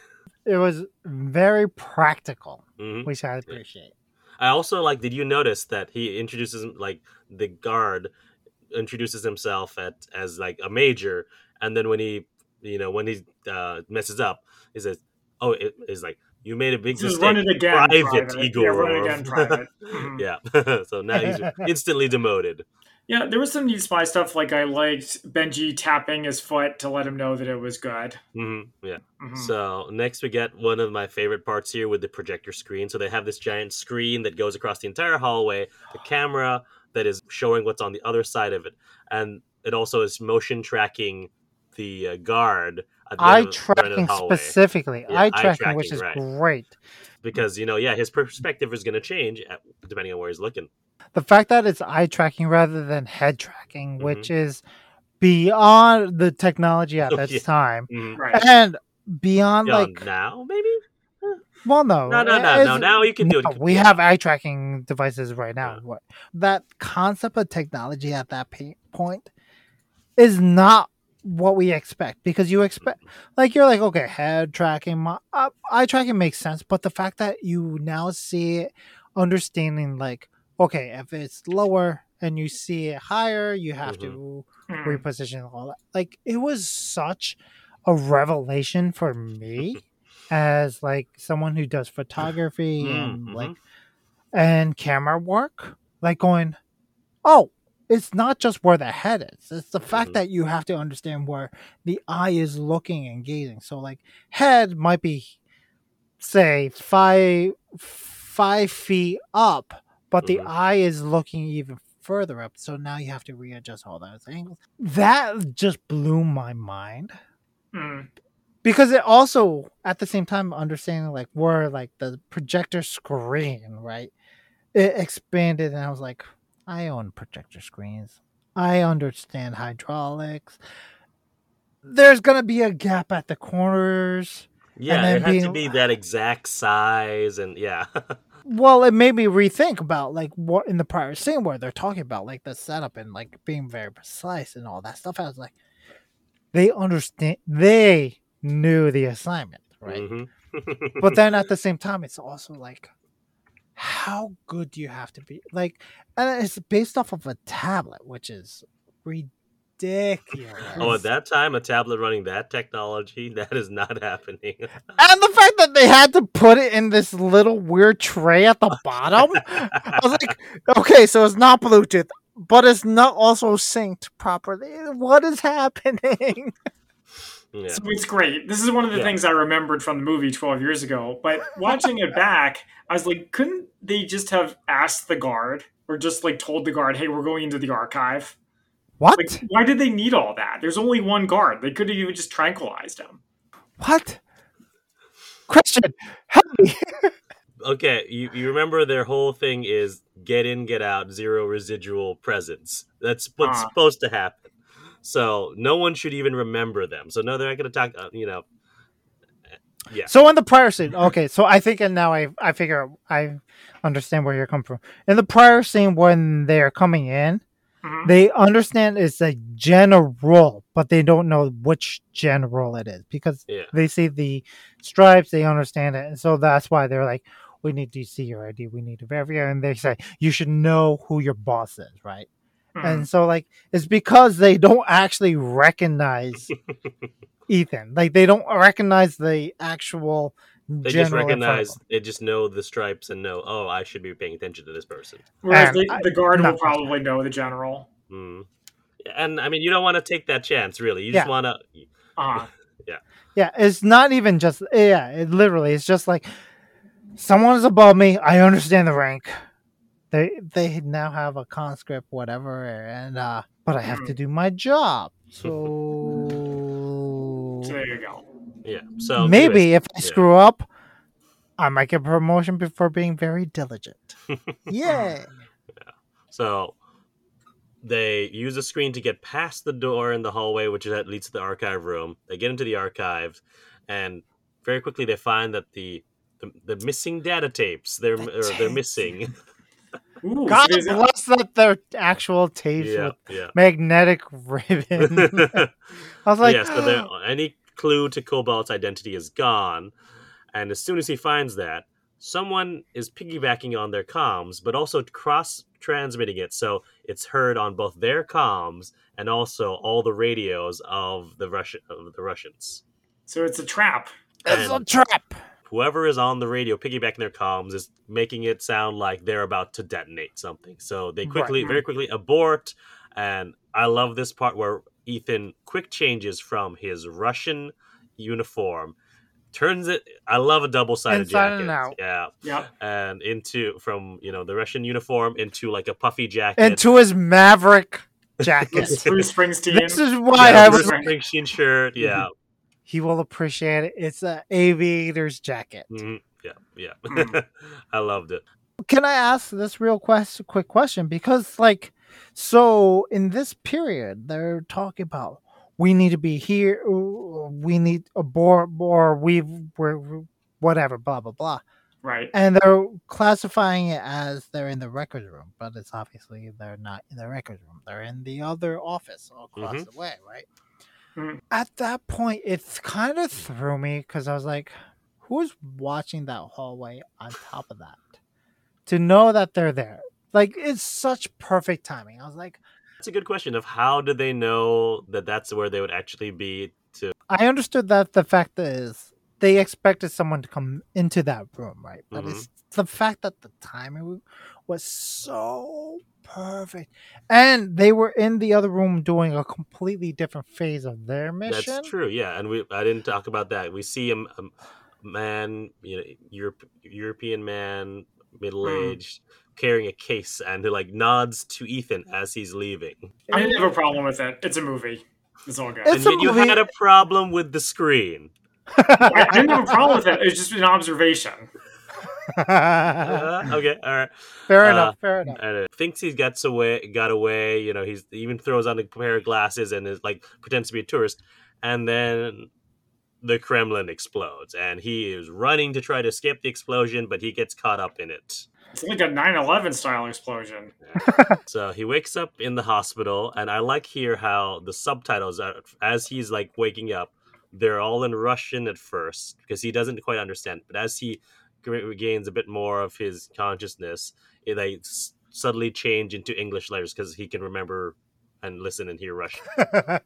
Speaker 3: it was very practical,
Speaker 2: hmm
Speaker 3: which I appreciate.
Speaker 2: I also like. Did you notice that he introduces him like the guard introduces himself at as like a major, and then when he, you know, when he uh, messes up, he says, "Oh, it is like you made a big mistake,
Speaker 1: run it again,
Speaker 2: private,
Speaker 1: private.
Speaker 2: Igor."
Speaker 1: Yeah, run it again, private. Mhm.
Speaker 2: yeah. so now he's instantly demoted.
Speaker 1: Yeah, there was some neat spy stuff. Like I liked Benji tapping his foot to let him know that it was good.
Speaker 2: hmm Yeah.
Speaker 1: Mhm.
Speaker 2: So next we get one of my favorite parts here with the projector screen. So they have this giant screen that goes across the entire hallway, the camera that is showing what's on the other side of it, and it also is motion tracking the uh, guard. At the
Speaker 3: Eye
Speaker 2: of- the end of the
Speaker 3: tracking specifically,
Speaker 2: Yeah,
Speaker 3: eye
Speaker 2: eye
Speaker 3: tracking, which is
Speaker 2: right.
Speaker 3: great.
Speaker 2: because you know, yeah, his perspective is going to change at, depending on where he's looking.
Speaker 3: The fact that it's eye tracking rather than head tracking,
Speaker 2: Mm-hmm.
Speaker 3: which is beyond the technology at this
Speaker 2: yeah.
Speaker 3: time,
Speaker 2: Mhm.
Speaker 1: Right.
Speaker 3: and beyond
Speaker 2: Yeah,
Speaker 3: like,
Speaker 2: now maybe.
Speaker 3: well, no,
Speaker 2: No, no, no, no. Now you can do it.
Speaker 3: we
Speaker 2: yeah.
Speaker 3: have eye tracking devices right now.
Speaker 2: Yeah.
Speaker 3: What that concept of technology at that point is not what we expect because you expect like you're like okay head tracking my uh, eye tracking makes sense but the fact that you now see it understanding like okay if it's lower and you see it higher you have to
Speaker 1: Mhm.
Speaker 3: reposition all that. Like it was such a revelation for me as like someone who does photography and
Speaker 2: Mm,
Speaker 3: like and camera work like going oh it's not just where the head is it's the fact
Speaker 2: Mhm.
Speaker 3: that you have to understand where the eye is looking and gazing so like head might be say five five feet up, but the
Speaker 2: Mhm.
Speaker 3: eye is looking even further up. So now you have to readjust all those angles. That just blew my mind
Speaker 1: Mm.
Speaker 3: because it also at the same time understanding like where like the projector screen right it expanded and i was like i own projector screens. I understand hydraulics. There's gonna be a gap at the corners
Speaker 2: Yeah, it had to be that exact size, and yeah,
Speaker 3: well it made me rethink about like what in the prior scene where they're talking about like the setup and like being very precise and all that stuff. I was like they understand they knew the assignment right?
Speaker 2: Mhm.
Speaker 3: but then at the same time it's also like how good do you have to be? Like and it's based off of a tablet which is ridiculous
Speaker 2: oh, at that time, a tablet running that technology, that is not happening.
Speaker 3: and the fact that they had to put it in this little weird tray at the bottom i was like okay so it's not bluetooth but it's not also synced properly. What is happening
Speaker 2: yeah.
Speaker 1: So it's great. This is one of the
Speaker 2: Yeah.
Speaker 1: things I remembered from the movie 12 years ago. But watching it back, I was like, couldn't they just have asked the guard or just like told the guard, hey, we're going into the archive?
Speaker 3: what
Speaker 1: Like, why did they need all that? There's only one guard. They could have even just tranquilized him.
Speaker 3: what christian help me
Speaker 2: Okay, you, you remember their whole thing is get in, get out, zero residual presence. That's what's
Speaker 1: Ah.
Speaker 2: supposed to happen. So no one should even remember them. So no, they're not going to talk. Uh, you know, yeah.
Speaker 3: So in the prior scene, okay, so I think, and now I I figure I understand where you're coming from. In the prior scene, when they're coming in,
Speaker 1: Mhm.
Speaker 3: they understand it's a general, but they don't know which general it is because
Speaker 2: Yeah.
Speaker 3: they see the stripes, they understand it, and so that's why they're like, "We need to see your ID. We need to verify." And they say, "You should know who your boss is, right?"
Speaker 1: Mhm.
Speaker 3: And so like it's because they don't actually recognize Ethan. Like they don't recognize the actual
Speaker 2: They just
Speaker 3: in front of
Speaker 2: recognize, they just know the stripes and know, oh, I should be paying attention to this person.
Speaker 1: Whereas the,
Speaker 3: I-
Speaker 1: the guard will probably know the general.
Speaker 2: Mm. And I mean, you don't want to take that chance, really. You just
Speaker 3: Yeah.
Speaker 2: want to.
Speaker 1: Uh,
Speaker 3: yeah. Yeah, it's not even just yeah, it literally it's just like someone is above me. I understand the rank. They they now have a conscript, whatever, and uh but I have to do my job. So
Speaker 1: so there you go.
Speaker 2: Yeah. So
Speaker 3: maybe if I
Speaker 2: yeah.
Speaker 3: screw up, I might get promotion before being very diligent. yeah
Speaker 2: So they use a screen to get past the door in the hallway, which is that leads to the archive room. They get into the archives, and very quickly they find that the the, the missing data tapes they're
Speaker 3: The
Speaker 2: or they're missing.
Speaker 1: Ooh,
Speaker 3: God
Speaker 1: so
Speaker 3: bless that they're actual tapes
Speaker 2: yeah,
Speaker 3: with
Speaker 2: yeah.
Speaker 3: magnetic ribbon. I was like,
Speaker 2: yeah, so there, ah. any clue to Cobalt's identity is gone, and as soon as he finds that, someone is piggybacking on their comms, but also cross transmitting it, so it's heard on both their comms and also all the radios of the Russian of the Russians.
Speaker 1: so it's a trap.
Speaker 3: it's a trap.
Speaker 2: Whoever is on the radio piggybacking their comms is making it sound like they're about to detonate something. So they quickly,
Speaker 1: Right.
Speaker 2: very quickly abort. And I love this part where Ethan quick changes from his Russian uniform, turns it. I love a double sided jacket.
Speaker 3: and out.
Speaker 2: Yeah,
Speaker 1: Yep.
Speaker 2: and into from you know the Russian uniform into like a puffy jacket.
Speaker 3: Into his maverick jacket.
Speaker 1: It's Bruce Springsteen.
Speaker 3: this is why
Speaker 2: yeah,
Speaker 3: I
Speaker 2: Bruce
Speaker 3: was.
Speaker 2: Springsteen shirt. Yeah,
Speaker 3: He will appreciate it. It's a aviator's jacket.
Speaker 2: mhm, yeah, yeah.
Speaker 1: Mm.
Speaker 2: I loved it.
Speaker 3: Can I ask this real quest- quick question? Because, like, so in this period, they're talking about we need to be here, we need a board, or we, we're, whatever, blah, blah, blah.
Speaker 1: right.
Speaker 3: And they're classifying it as they're in the records room, but it's obviously they're not in the records room. They're in the other office across the way, right?
Speaker 1: Mhm.
Speaker 3: At that point, it's kind of threw me because I was like, who's watching that hallway on top of that? To know that they're there. Like, it's such perfect timing. I was like,
Speaker 2: It's a good question of how did they know that that's where they would actually be to
Speaker 3: I understood that the fact is they expected someone to come into that room, right? But it's the fact that the timing was so perfect, and they were in the other room doing a completely different phase of their mission.
Speaker 2: That's true, yeah. And we I didn't talk about that. We see a, a um, man, you know, Europe, European man mm. middle aged, carrying a case, and he like nods to Ethan mm. as he's leaving.
Speaker 1: I didn't have a problem with it. It's a movie. It's all good.
Speaker 3: It's
Speaker 2: and
Speaker 3: a
Speaker 2: you
Speaker 3: movie-
Speaker 2: had a problem with the screen.
Speaker 1: I, I didn't have a problem with that. it. It's just an observation.
Speaker 2: Uh, okay, all right.
Speaker 3: fair
Speaker 2: Uh,
Speaker 3: enough. Fair enough.
Speaker 2: and uh, thinks he gets away, got away. You know, he's he even throws on a pair of glasses and is like pretends to be a tourist, and then the Kremlin explodes, and he is running to try to escape the explosion, but he gets caught up in it.
Speaker 1: It's like a 9/11 style explosion.
Speaker 2: So he wakes up in the hospital, and I like here how the subtitles are as he's like waking up. They're all in Russian at first because he doesn't quite understand, but as he g- regains a bit more of his consciousness, it, they s- suddenly change into English letters because he can remember and listen and hear Russian.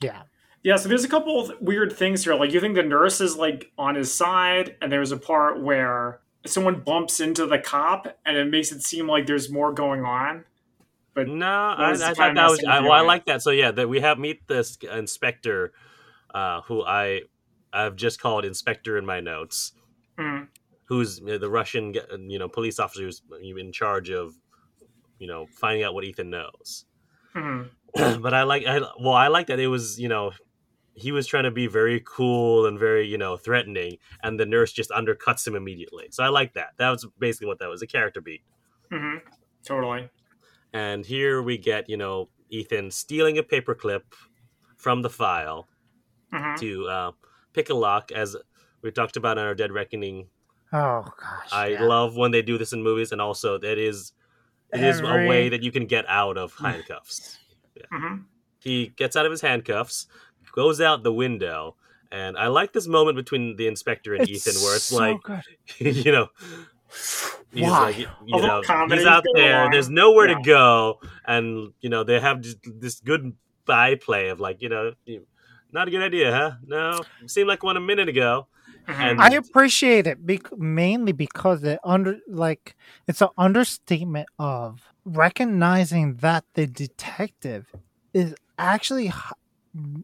Speaker 3: yeah.
Speaker 1: Yeah, so there's a couple of weird things here. Like you think the nurse is like on his side, and there's a part where someone bumps into the cop, and it makes it seem like there's more going on. But
Speaker 2: No, I, I thought that was I, well, I like that. So yeah, that we have meet this inspector, uh, who I I've just called inspector in my notes.
Speaker 1: mm,
Speaker 2: who's the Russian, you know, police officer who's in charge of, you know, finding out what Ethan knows.
Speaker 1: mhm.
Speaker 2: but I like, I, well, I like that it was, you know, he was trying to be very cool and very, you know, threatening, and the nurse just undercuts him immediately. So I like that. That was basically what that was a character beat.
Speaker 1: hmm Totally.
Speaker 2: And here we get, you know, Ethan stealing a paperclip from the file
Speaker 1: hmm
Speaker 2: to uh, pick a lock, as we talked about in our Dead Reckoning
Speaker 3: Oh gosh.
Speaker 2: I
Speaker 3: yeah.
Speaker 2: love when they do this in movies, and also that is it is a way that you can get out of handcuffs.
Speaker 1: hmm
Speaker 2: he gets out of his handcuffs, goes out the window, and I like this moment between the inspector and
Speaker 3: It's
Speaker 2: Ethan where it's
Speaker 3: so
Speaker 2: like, you know, he's
Speaker 3: Why?
Speaker 2: like, you know, he's out there.
Speaker 1: on.
Speaker 2: There's nowhere
Speaker 1: Yeah.
Speaker 2: to go, and you know they have this good byplay of like, you know, not a good idea, huh? No, seemed like one a minute ago.
Speaker 1: Mm-hmm.
Speaker 2: And-
Speaker 3: I appreciate it bec- mainly because it under like it's an understatement of recognizing that the detective is actually h-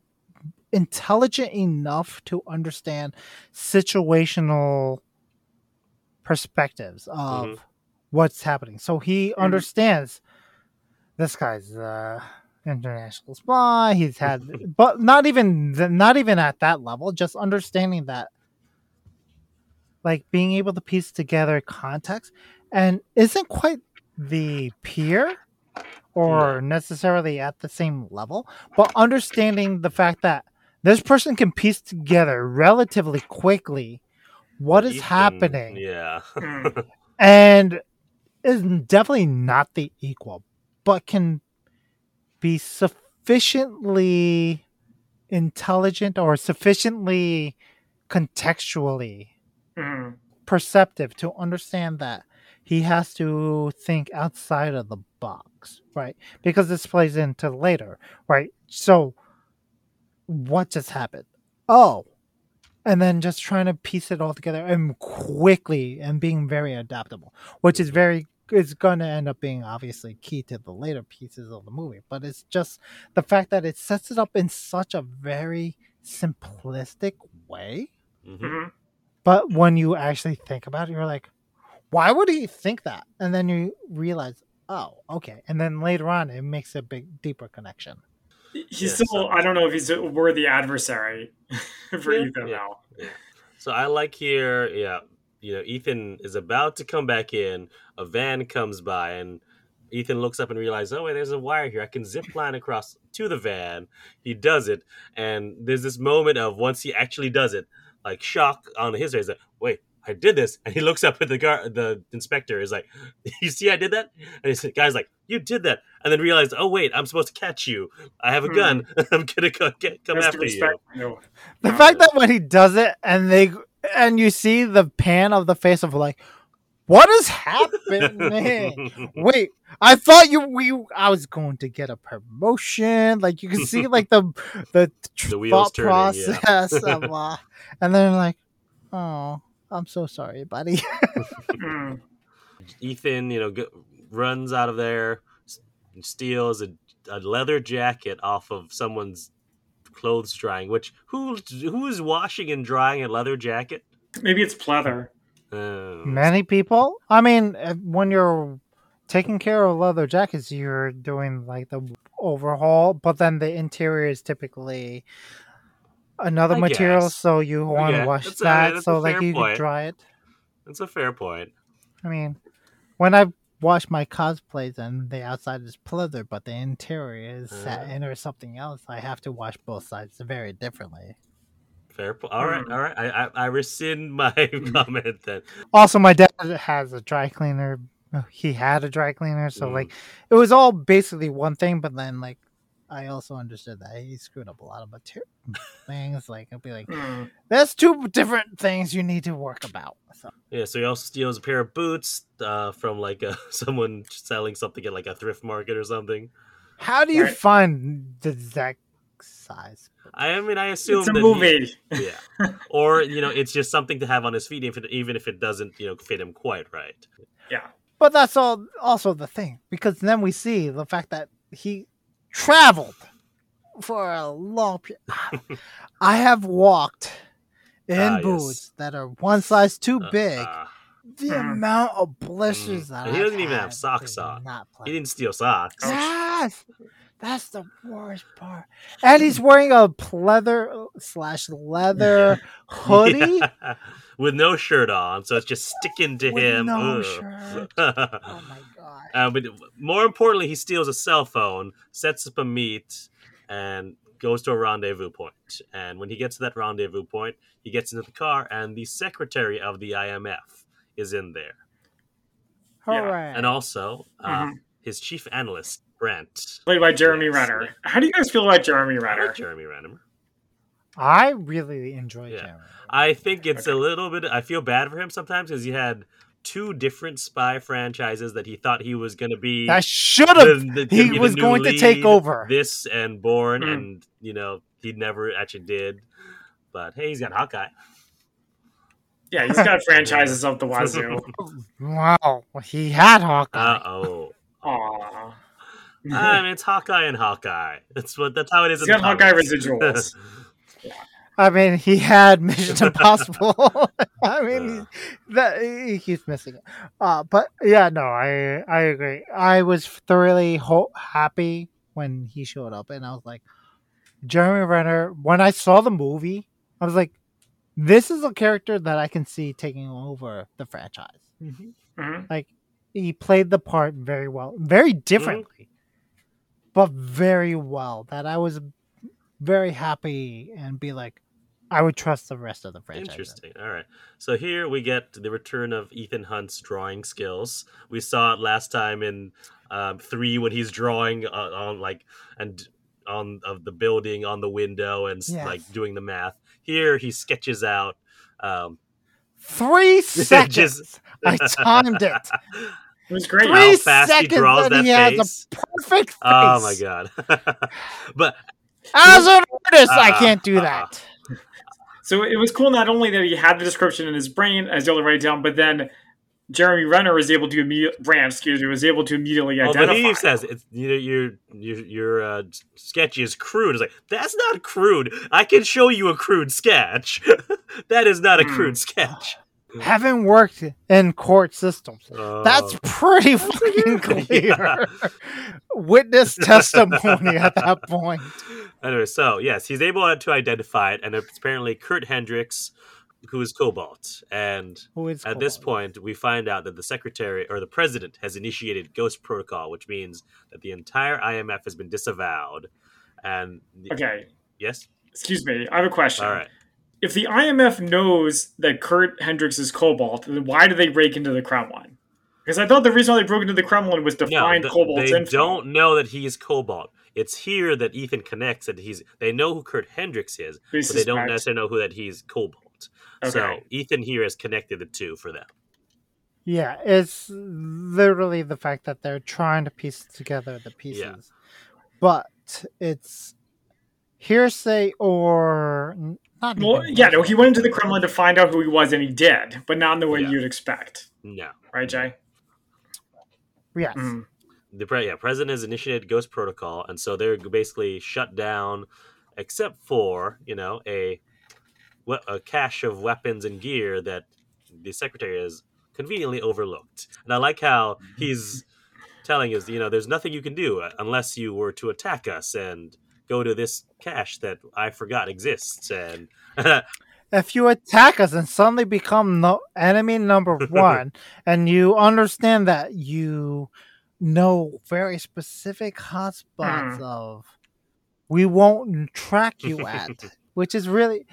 Speaker 3: intelligent enough to understand situational perspectives of
Speaker 2: Mhm.
Speaker 3: what's happening. So he
Speaker 1: Mhm.
Speaker 3: understands this guy's uh international spy. He's had, but not even not even at that level. Just understanding that, like being able to piece together context, and isn't quite the peer or necessarily at the same level, but understanding the fact that this person can piece together relatively quickly what is
Speaker 2: Ethan,
Speaker 3: happening
Speaker 2: Yeah.
Speaker 1: Mm.
Speaker 3: and is definitely not the equal, but can be sufficiently intelligent or sufficiently contextually
Speaker 1: Mhm.
Speaker 3: perceptive to understand that he has to think outside of the box, right? Because this plays into later, right? So, what just happened? Oh, and then just trying to piece it all together and quickly and being very adaptable, which is very is going to end up being obviously key to the later pieces of the movie. But it's just the fact that it sets it up in such a very simplistic way
Speaker 2: Mhm.
Speaker 3: But when you actually think about it, you're like, why would he think that? And then you realize, oh, okay. And then later on, it makes a big, deeper connection.
Speaker 1: He's
Speaker 2: Yeah,
Speaker 1: still.
Speaker 2: so-
Speaker 1: I don't know if he's a worthy adversary for
Speaker 2: Yeah,
Speaker 1: Ethan
Speaker 2: yeah.
Speaker 1: now.
Speaker 2: So I like here, yeah, you know, Ethan is about to come back in. A van comes by, and Ethan looks up and realizes, oh, wait, there's a wire here. I can zip line across to the van. He does it, and there's this moment of once he actually does it, like shock on his face. Like, wait, I did this, and he looks up at the guard, the inspector is like, you see, I did that, and he's, the guy's like, you did that, and then realized, oh wait, I'm supposed to catch you. I have a
Speaker 1: Hmm.
Speaker 2: gun. I'm gonna go, get, come
Speaker 1: Has to
Speaker 2: after you.
Speaker 1: you.
Speaker 3: The fact that when he does it and they, and you see the pan of the face of like, what is happening? Wait, I thought you we I was going to get a promotion. Like you can see like the the, tr-
Speaker 2: The wheels
Speaker 3: thought
Speaker 2: turning, yeah.
Speaker 3: process of uh, and then like, oh, I'm so sorry, buddy.
Speaker 1: Mm.
Speaker 2: Ethan, you know, go, runs out of there, s- steals a, a leather jacket off of someone's clothes drying. Which who who is washing and drying a leather jacket?
Speaker 1: Maybe it's pleather.
Speaker 3: Many people. I mean, when you're taking care of leather jackets, you're doing like the overhaul, but then the interior is typically another
Speaker 2: I
Speaker 3: material,
Speaker 2: guess.
Speaker 3: so you want to
Speaker 2: Yeah,
Speaker 3: wash
Speaker 2: a-
Speaker 3: that,
Speaker 2: that's
Speaker 3: so like you
Speaker 2: point.
Speaker 3: dry it.
Speaker 2: That's a fair point.
Speaker 3: I mean, when I wash my cosplays and the outside is pleather, but the interior is
Speaker 2: Uh.
Speaker 3: satin or something else, I have to wash both sides very differently.
Speaker 2: Fair point. All right,
Speaker 1: Hmm.
Speaker 2: all right. I, I, I rescind my comment then.
Speaker 3: Also, my dad has a dry cleaner. He had a dry cleaner, so
Speaker 2: Mm.
Speaker 3: like it was all basically one thing. But then, like, I also understood that he screwed up a lot of material things. Like, I'd be like,
Speaker 1: Hmm.
Speaker 3: there's two different things you need to work about. So,
Speaker 2: Yeah, so he also steals a pair of boots uh, from like uh someone selling something at like a thrift market or something.
Speaker 3: how do you
Speaker 1: Right.
Speaker 3: find the exact size?
Speaker 2: I mean, I assume
Speaker 1: It's a
Speaker 2: that he-
Speaker 1: movie.
Speaker 2: yeah, or you know, it's just something to have on his feet, if even if it doesn't, you know, fit him quite right.
Speaker 1: Yeah.
Speaker 3: But that's all also the thing because then we see the fact that he traveled for a long period. I have walked in
Speaker 2: Ah, yes.
Speaker 3: boots that are one size too
Speaker 2: Uh,
Speaker 3: big.
Speaker 2: uh,
Speaker 3: the
Speaker 1: Mm.
Speaker 3: amount of blisters that
Speaker 2: he
Speaker 3: I've
Speaker 2: doesn't even have socks on. He didn't steal socks.
Speaker 3: Yes, that's the worst part. And he's wearing a pleather slash leather hoodie
Speaker 2: Yeah. with no shirt on, so it's just sticking to
Speaker 3: with
Speaker 2: him.
Speaker 3: no
Speaker 2: Ugh.
Speaker 3: shirt. Oh my god.
Speaker 2: Uh, but more importantly, he steals a cell phone, sets up a meet, and goes to a rendezvous point. And when he gets to that rendezvous point, he gets into the car, and the secretary of the IMF is in there,
Speaker 1: Yeah,
Speaker 2: and also uh,
Speaker 1: Mhm.
Speaker 2: his chief analyst, Brandt.
Speaker 1: Played by Jeremy
Speaker 2: Yes.
Speaker 1: Renner. How do you guys feel about Jeremy
Speaker 2: I like
Speaker 1: Renner?
Speaker 2: Jeremy Renner.
Speaker 3: I really enjoy
Speaker 2: Yeah.
Speaker 3: Jeremy.
Speaker 2: I think it's
Speaker 1: Okay.
Speaker 2: a little bit. I feel bad for him sometimes because he had two different spy franchises that he thought he was going to be.
Speaker 3: That should have. he
Speaker 2: the
Speaker 3: was
Speaker 2: new
Speaker 3: going to take over.
Speaker 2: this and Bourne,
Speaker 1: Mm.
Speaker 2: and you know he never actually did. But hey, he's got Hawkeye.
Speaker 1: Yeah, he's got franchises of the wazoo.
Speaker 3: Wow, he had Hawkeye.
Speaker 2: Uh oh.
Speaker 1: Aw.
Speaker 2: I mean, it's Hawkeye and Hawkeye. That's what. That's how it is.
Speaker 1: He's
Speaker 2: in
Speaker 1: got Hawkeye
Speaker 2: comics.
Speaker 1: residuals.
Speaker 3: I mean, he had Mission Impossible. I mean,
Speaker 2: Uh.
Speaker 3: he, that, he keeps missing it. Uh, but yeah, no, I I agree. I was thoroughly ho- happy when he showed up, and I was like, Jeremy Renner. When I saw the movie, I was like, this is a character that I can see taking over the franchise.
Speaker 1: Mhm.
Speaker 3: Like he played the part very well, very differently, but very well. That I was very happy and be like, I would trust the rest of the franchise.
Speaker 2: Interesting. All right. So here we get the return of Ethan Hunt's drawing skills. We saw it last time in um, three when he's drawing uh, on like and on of the building on the window and
Speaker 3: Yes.
Speaker 2: like doing the math. Here he sketches out. Um,
Speaker 3: Three seconds.
Speaker 2: Just-
Speaker 3: I timed it.
Speaker 1: It was great.
Speaker 3: Three
Speaker 2: how fast he
Speaker 3: seconds
Speaker 2: draws that
Speaker 3: he has a
Speaker 2: face.
Speaker 3: Perfect face.
Speaker 2: Oh my god! but
Speaker 3: As an artist, I
Speaker 2: Uh,
Speaker 3: can't do
Speaker 2: uh,
Speaker 3: that.
Speaker 1: So it was cool not only that he had the description in his brain as able to write it down, but then Jeremy Renner was able to immediately Brandt, excuse me, was able to immediately
Speaker 2: oh,
Speaker 1: identify.
Speaker 2: but he says it's you know your your your uh, sketch is crude. It's like that's not crude. I can show you a crude sketch. that is not a
Speaker 1: Hmm.
Speaker 2: crude sketch. Mm-hmm.
Speaker 3: Having worked in court systems, that's
Speaker 2: Oh.
Speaker 3: pretty fucking clear.
Speaker 2: Yeah.
Speaker 3: Witness testimony at that point.
Speaker 2: Anyway, so yes, he's able to identify it, and it's apparently Kurt Hendricks, who is Cobalt. And
Speaker 3: Who is
Speaker 2: at this point, we find out that the secretary or the president has initiated Ghost Protocol, which means that the entire IMF has been disavowed. And
Speaker 1: Okay,
Speaker 2: yes,
Speaker 1: excuse me. I have a question.
Speaker 2: all right.
Speaker 1: If the IMF knows that Kurt Hendricks is Cobalt, then why do they break into the Kremlin? Because I thought the reason why they broke into the Kremlin was to
Speaker 2: No,
Speaker 1: find
Speaker 2: th-
Speaker 1: Cobalt's
Speaker 2: they
Speaker 1: info.
Speaker 2: don't know that he's Cobalt. It's here that Ethan connects that he's. They know who Kurt Hendricks is,
Speaker 1: They
Speaker 2: but they don't
Speaker 1: suspect.
Speaker 2: necessarily know who that he's Cobalt. So Ethan here has connected the two for them.
Speaker 3: Yeah, it's literally the fact that they're trying to piece together the pieces. But it's hearsay or not.
Speaker 1: Well,
Speaker 3: even
Speaker 1: yeah, no, he went into the Kremlin to find out who he was, and he did, but not in the way
Speaker 2: Yeah.
Speaker 1: you'd expect,
Speaker 2: No.
Speaker 1: right, Jay?
Speaker 3: Yes.
Speaker 1: Mm.
Speaker 2: the pre- yeah, president has initiated Ghost Protocol, and so they're basically shut down, except for you know a a cache of weapons and gear that the secretary is conveniently overlooked. And I like how he's telling us, you know, there's nothing you can do uh, unless you were to attack us and go to this cache that I forgot exists. And
Speaker 3: if you attack us and suddenly become no enemy number one, and you understand that you know very specific hotspots
Speaker 1: Hmm.
Speaker 3: of, we won't track you at, which is really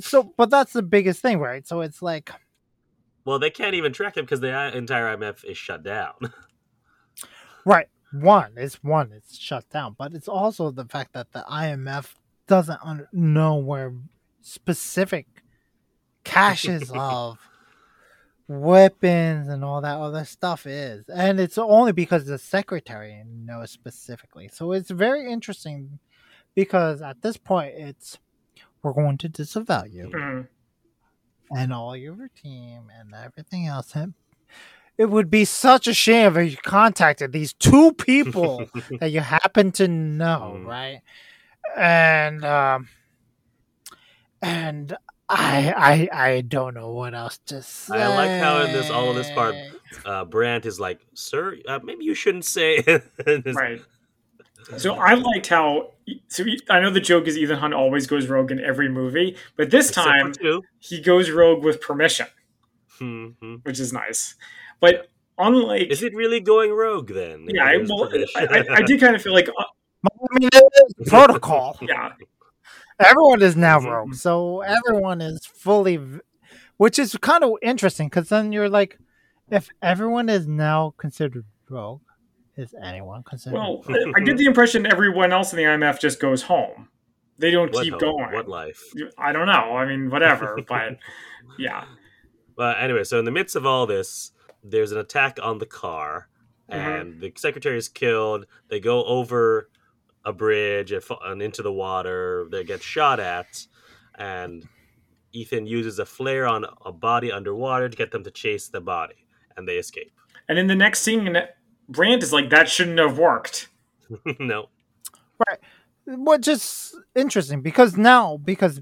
Speaker 3: so. But that's the biggest thing, right? So it's like,
Speaker 2: well, they can't even track him because the entire IMF is shut down.
Speaker 3: right, one, it's one, it's shut down, but it's also the fact that the IMF doesn't un- know where specific caches of weapons and all that other stuff is and it's only because the secretary knows specifically so it's very interesting because at this point it's we're going to disavow you
Speaker 1: Mhm.
Speaker 3: and all your team and everything else and it would be such a shame if you contacted these two people that you happen to know
Speaker 2: Mm.
Speaker 3: right and um and I, I I don't know what else to say.
Speaker 2: I like how in this- all of this part- Uh, Brandt is like, "Sir, uh, maybe you shouldn't say."
Speaker 1: Right. So I liked how. So I know the joke is Ethan Hunt always goes rogue in every movie, but this
Speaker 2: except
Speaker 1: time he goes rogue with permission,
Speaker 2: Mhm.
Speaker 1: which is nice. But unlike,
Speaker 2: Is it really going rogue then?
Speaker 1: yeah, I,
Speaker 2: It is
Speaker 1: well. I, I, I did kind of feel like, uh,
Speaker 3: I mean, it is protocol.
Speaker 1: yeah,
Speaker 3: Everyone is now
Speaker 2: Mhm.
Speaker 3: rogue, so everyone is fully, which is kind of interesting because then you're like, if everyone is now considered rogue, is anyone considered?
Speaker 1: well, I, I get the impression everyone else in the IMF just goes home. They don't
Speaker 2: What
Speaker 1: keep
Speaker 2: hope?
Speaker 1: going.
Speaker 2: What life?
Speaker 1: I don't know. I mean, whatever. but yeah,
Speaker 2: But anyway, so in the midst of all this, there's an attack on the car,
Speaker 1: Mhm.
Speaker 2: and the secretary is killed. They go over a bridge and, and into the water. They get shot at, and Ethan uses a flare on a body underwater to get them to chase the body, and they escape.
Speaker 1: and in the next scene, Brandt is like, "That shouldn't have worked."
Speaker 2: no, right.
Speaker 3: which is interesting because now because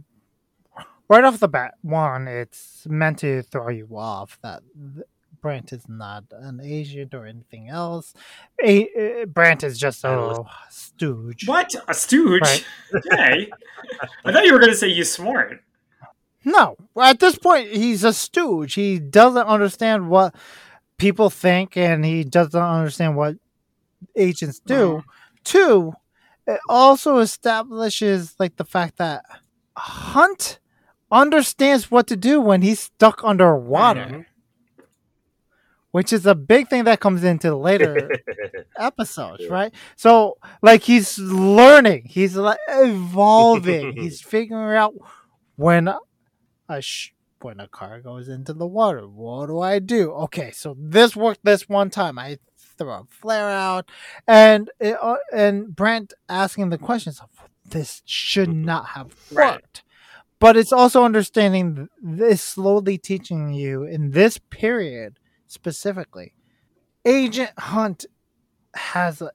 Speaker 3: right off the bat one it's meant to throw you off that th- Brandt is not an agent or anything else a- uh, Brandt is just a
Speaker 2: Analyst.
Speaker 3: stooge
Speaker 1: What a stooge!
Speaker 3: Right.
Speaker 1: Okay, I thought you were going to say he's smart.
Speaker 3: no at this point he's a stooge he doesn't understand what people think and he doesn't understand what agents do Two, it also establishes like the fact that Hunt understands what to do when he's stuck underwater,
Speaker 2: Mhm.
Speaker 3: Which is a big thing that comes into later episodes,
Speaker 2: Yeah.
Speaker 3: right? So, like, he's learning, he's like evolving, he's figuring out when a sh- when a car goes into the water, what do I do? Okay, so this worked this one time. I throw a flare out, and it, uh, and Brandt asking the questions of this should not have
Speaker 1: Right.
Speaker 3: worked. But it's also understanding this slowly teaching you in this period specifically. Agent Hunt has an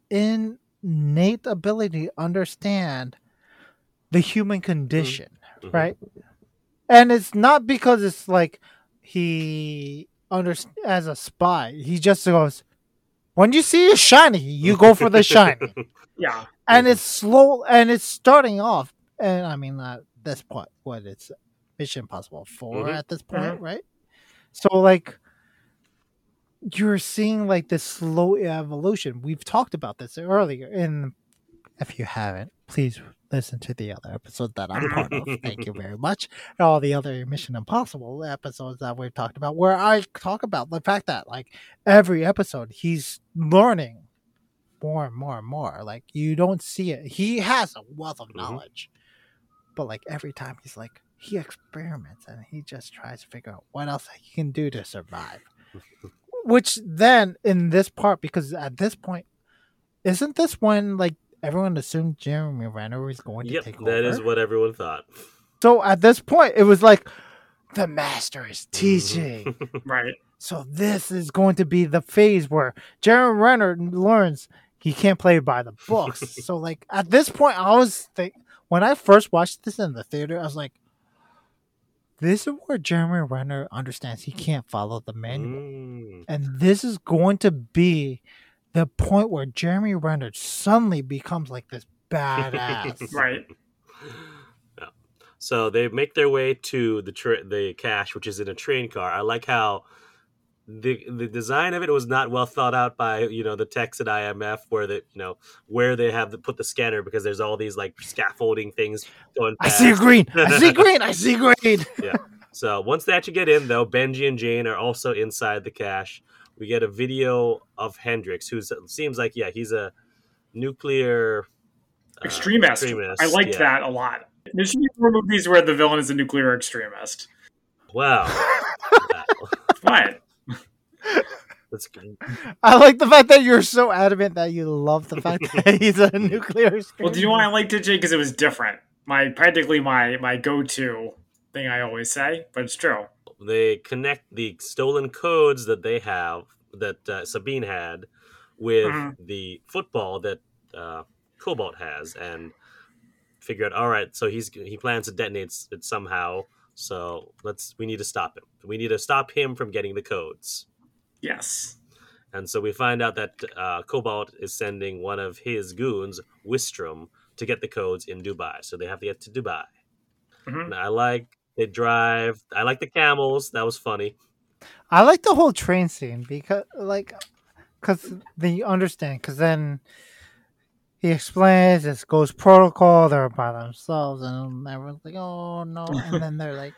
Speaker 3: innate ability to understand the human condition,
Speaker 2: Mhm.
Speaker 3: right? And it's not because it's like he under as a spy. He just goes, when you see a shiny, you go for the shiny,
Speaker 1: Yeah,
Speaker 3: and it's slow and it's starting off. And I mean, at this point, what it's Mission Impossible 4
Speaker 2: Mhm.
Speaker 3: at this point, right? So like you're seeing like this slow evolution. We've talked about this earlier and if you haven't, please listen to the other episode that I'm part of. Thank you very much. And all the other Mission Impossible episodes that we've talked about where I talk about the fact that like every episode he's learning more and more and more. Like you don't see it. He has a wealth of
Speaker 2: Mhm.
Speaker 3: knowledge. But like every time he's like he experiments and he just tries to figure out what else he can do to survive. Which then in this part, because at this point, isn't this when like everyone assumed Jeremy Renner was going to
Speaker 2: Yep,
Speaker 3: take
Speaker 2: that
Speaker 3: over?
Speaker 2: is what everyone thought.
Speaker 3: so at this point, it was like the master is
Speaker 2: Mm-hmm.
Speaker 3: teaching.
Speaker 1: right.
Speaker 3: So this is going to be the phase where Jeremy Renner learns he can't play by the books. so like at this point, I was think when I first watched this in the theater, I was like, this is where Jeremy Renner understands he can't follow the manual.
Speaker 2: Mm.
Speaker 3: And this is going to be the point where Jeremy Renner suddenly becomes like this badass.
Speaker 1: Right.
Speaker 2: Yeah. So they make their way to the tra- the cache, which is in a train car. I like how the the design of it was not well thought out by you know the techs at IMF, where the you know where they have to put the scanner because there's all these like scaffolding things going.
Speaker 3: I see green. I see green. I see green. Yeah.
Speaker 2: So once they actually get in, though, Benji and Jane are also inside the cache. We get a video of Hendricks, who seems like yeah, he's a nuclear uh,
Speaker 1: extremist.
Speaker 2: extremist,
Speaker 1: I liked
Speaker 2: yeah.
Speaker 1: that a lot. There should be more movies where the villain is a nuclear extremist.
Speaker 2: Wow. Wow.
Speaker 1: What?
Speaker 2: That's good.
Speaker 3: I like the fact that you're so adamant that you love the fact that he's a nuclear.
Speaker 1: Well, do you know why I liked it, Jay? Because it was different. My practically my my go to thing I always say, but it's true.
Speaker 2: They connect the stolen codes that they have that uh, Sabine had with
Speaker 1: Mhm.
Speaker 2: the football that uh, Cobalt has, and figure out. All right, so he's he plans to detonate it somehow. So let's we need to stop him. We need to stop him from getting the codes.
Speaker 1: Yes.
Speaker 2: And so we find out that uh, Cobalt is sending one of his goons, Wistrom, to get the codes in Dubai. So they have to get to Dubai.
Speaker 1: Mhm.
Speaker 2: And I like they drive. I like the camels. That was funny.
Speaker 3: I like the whole train scene because, like, because they understand. Because then he explains this Ghost Protocol. They're by themselves, and everyone's like, "Oh no!" And then they're like,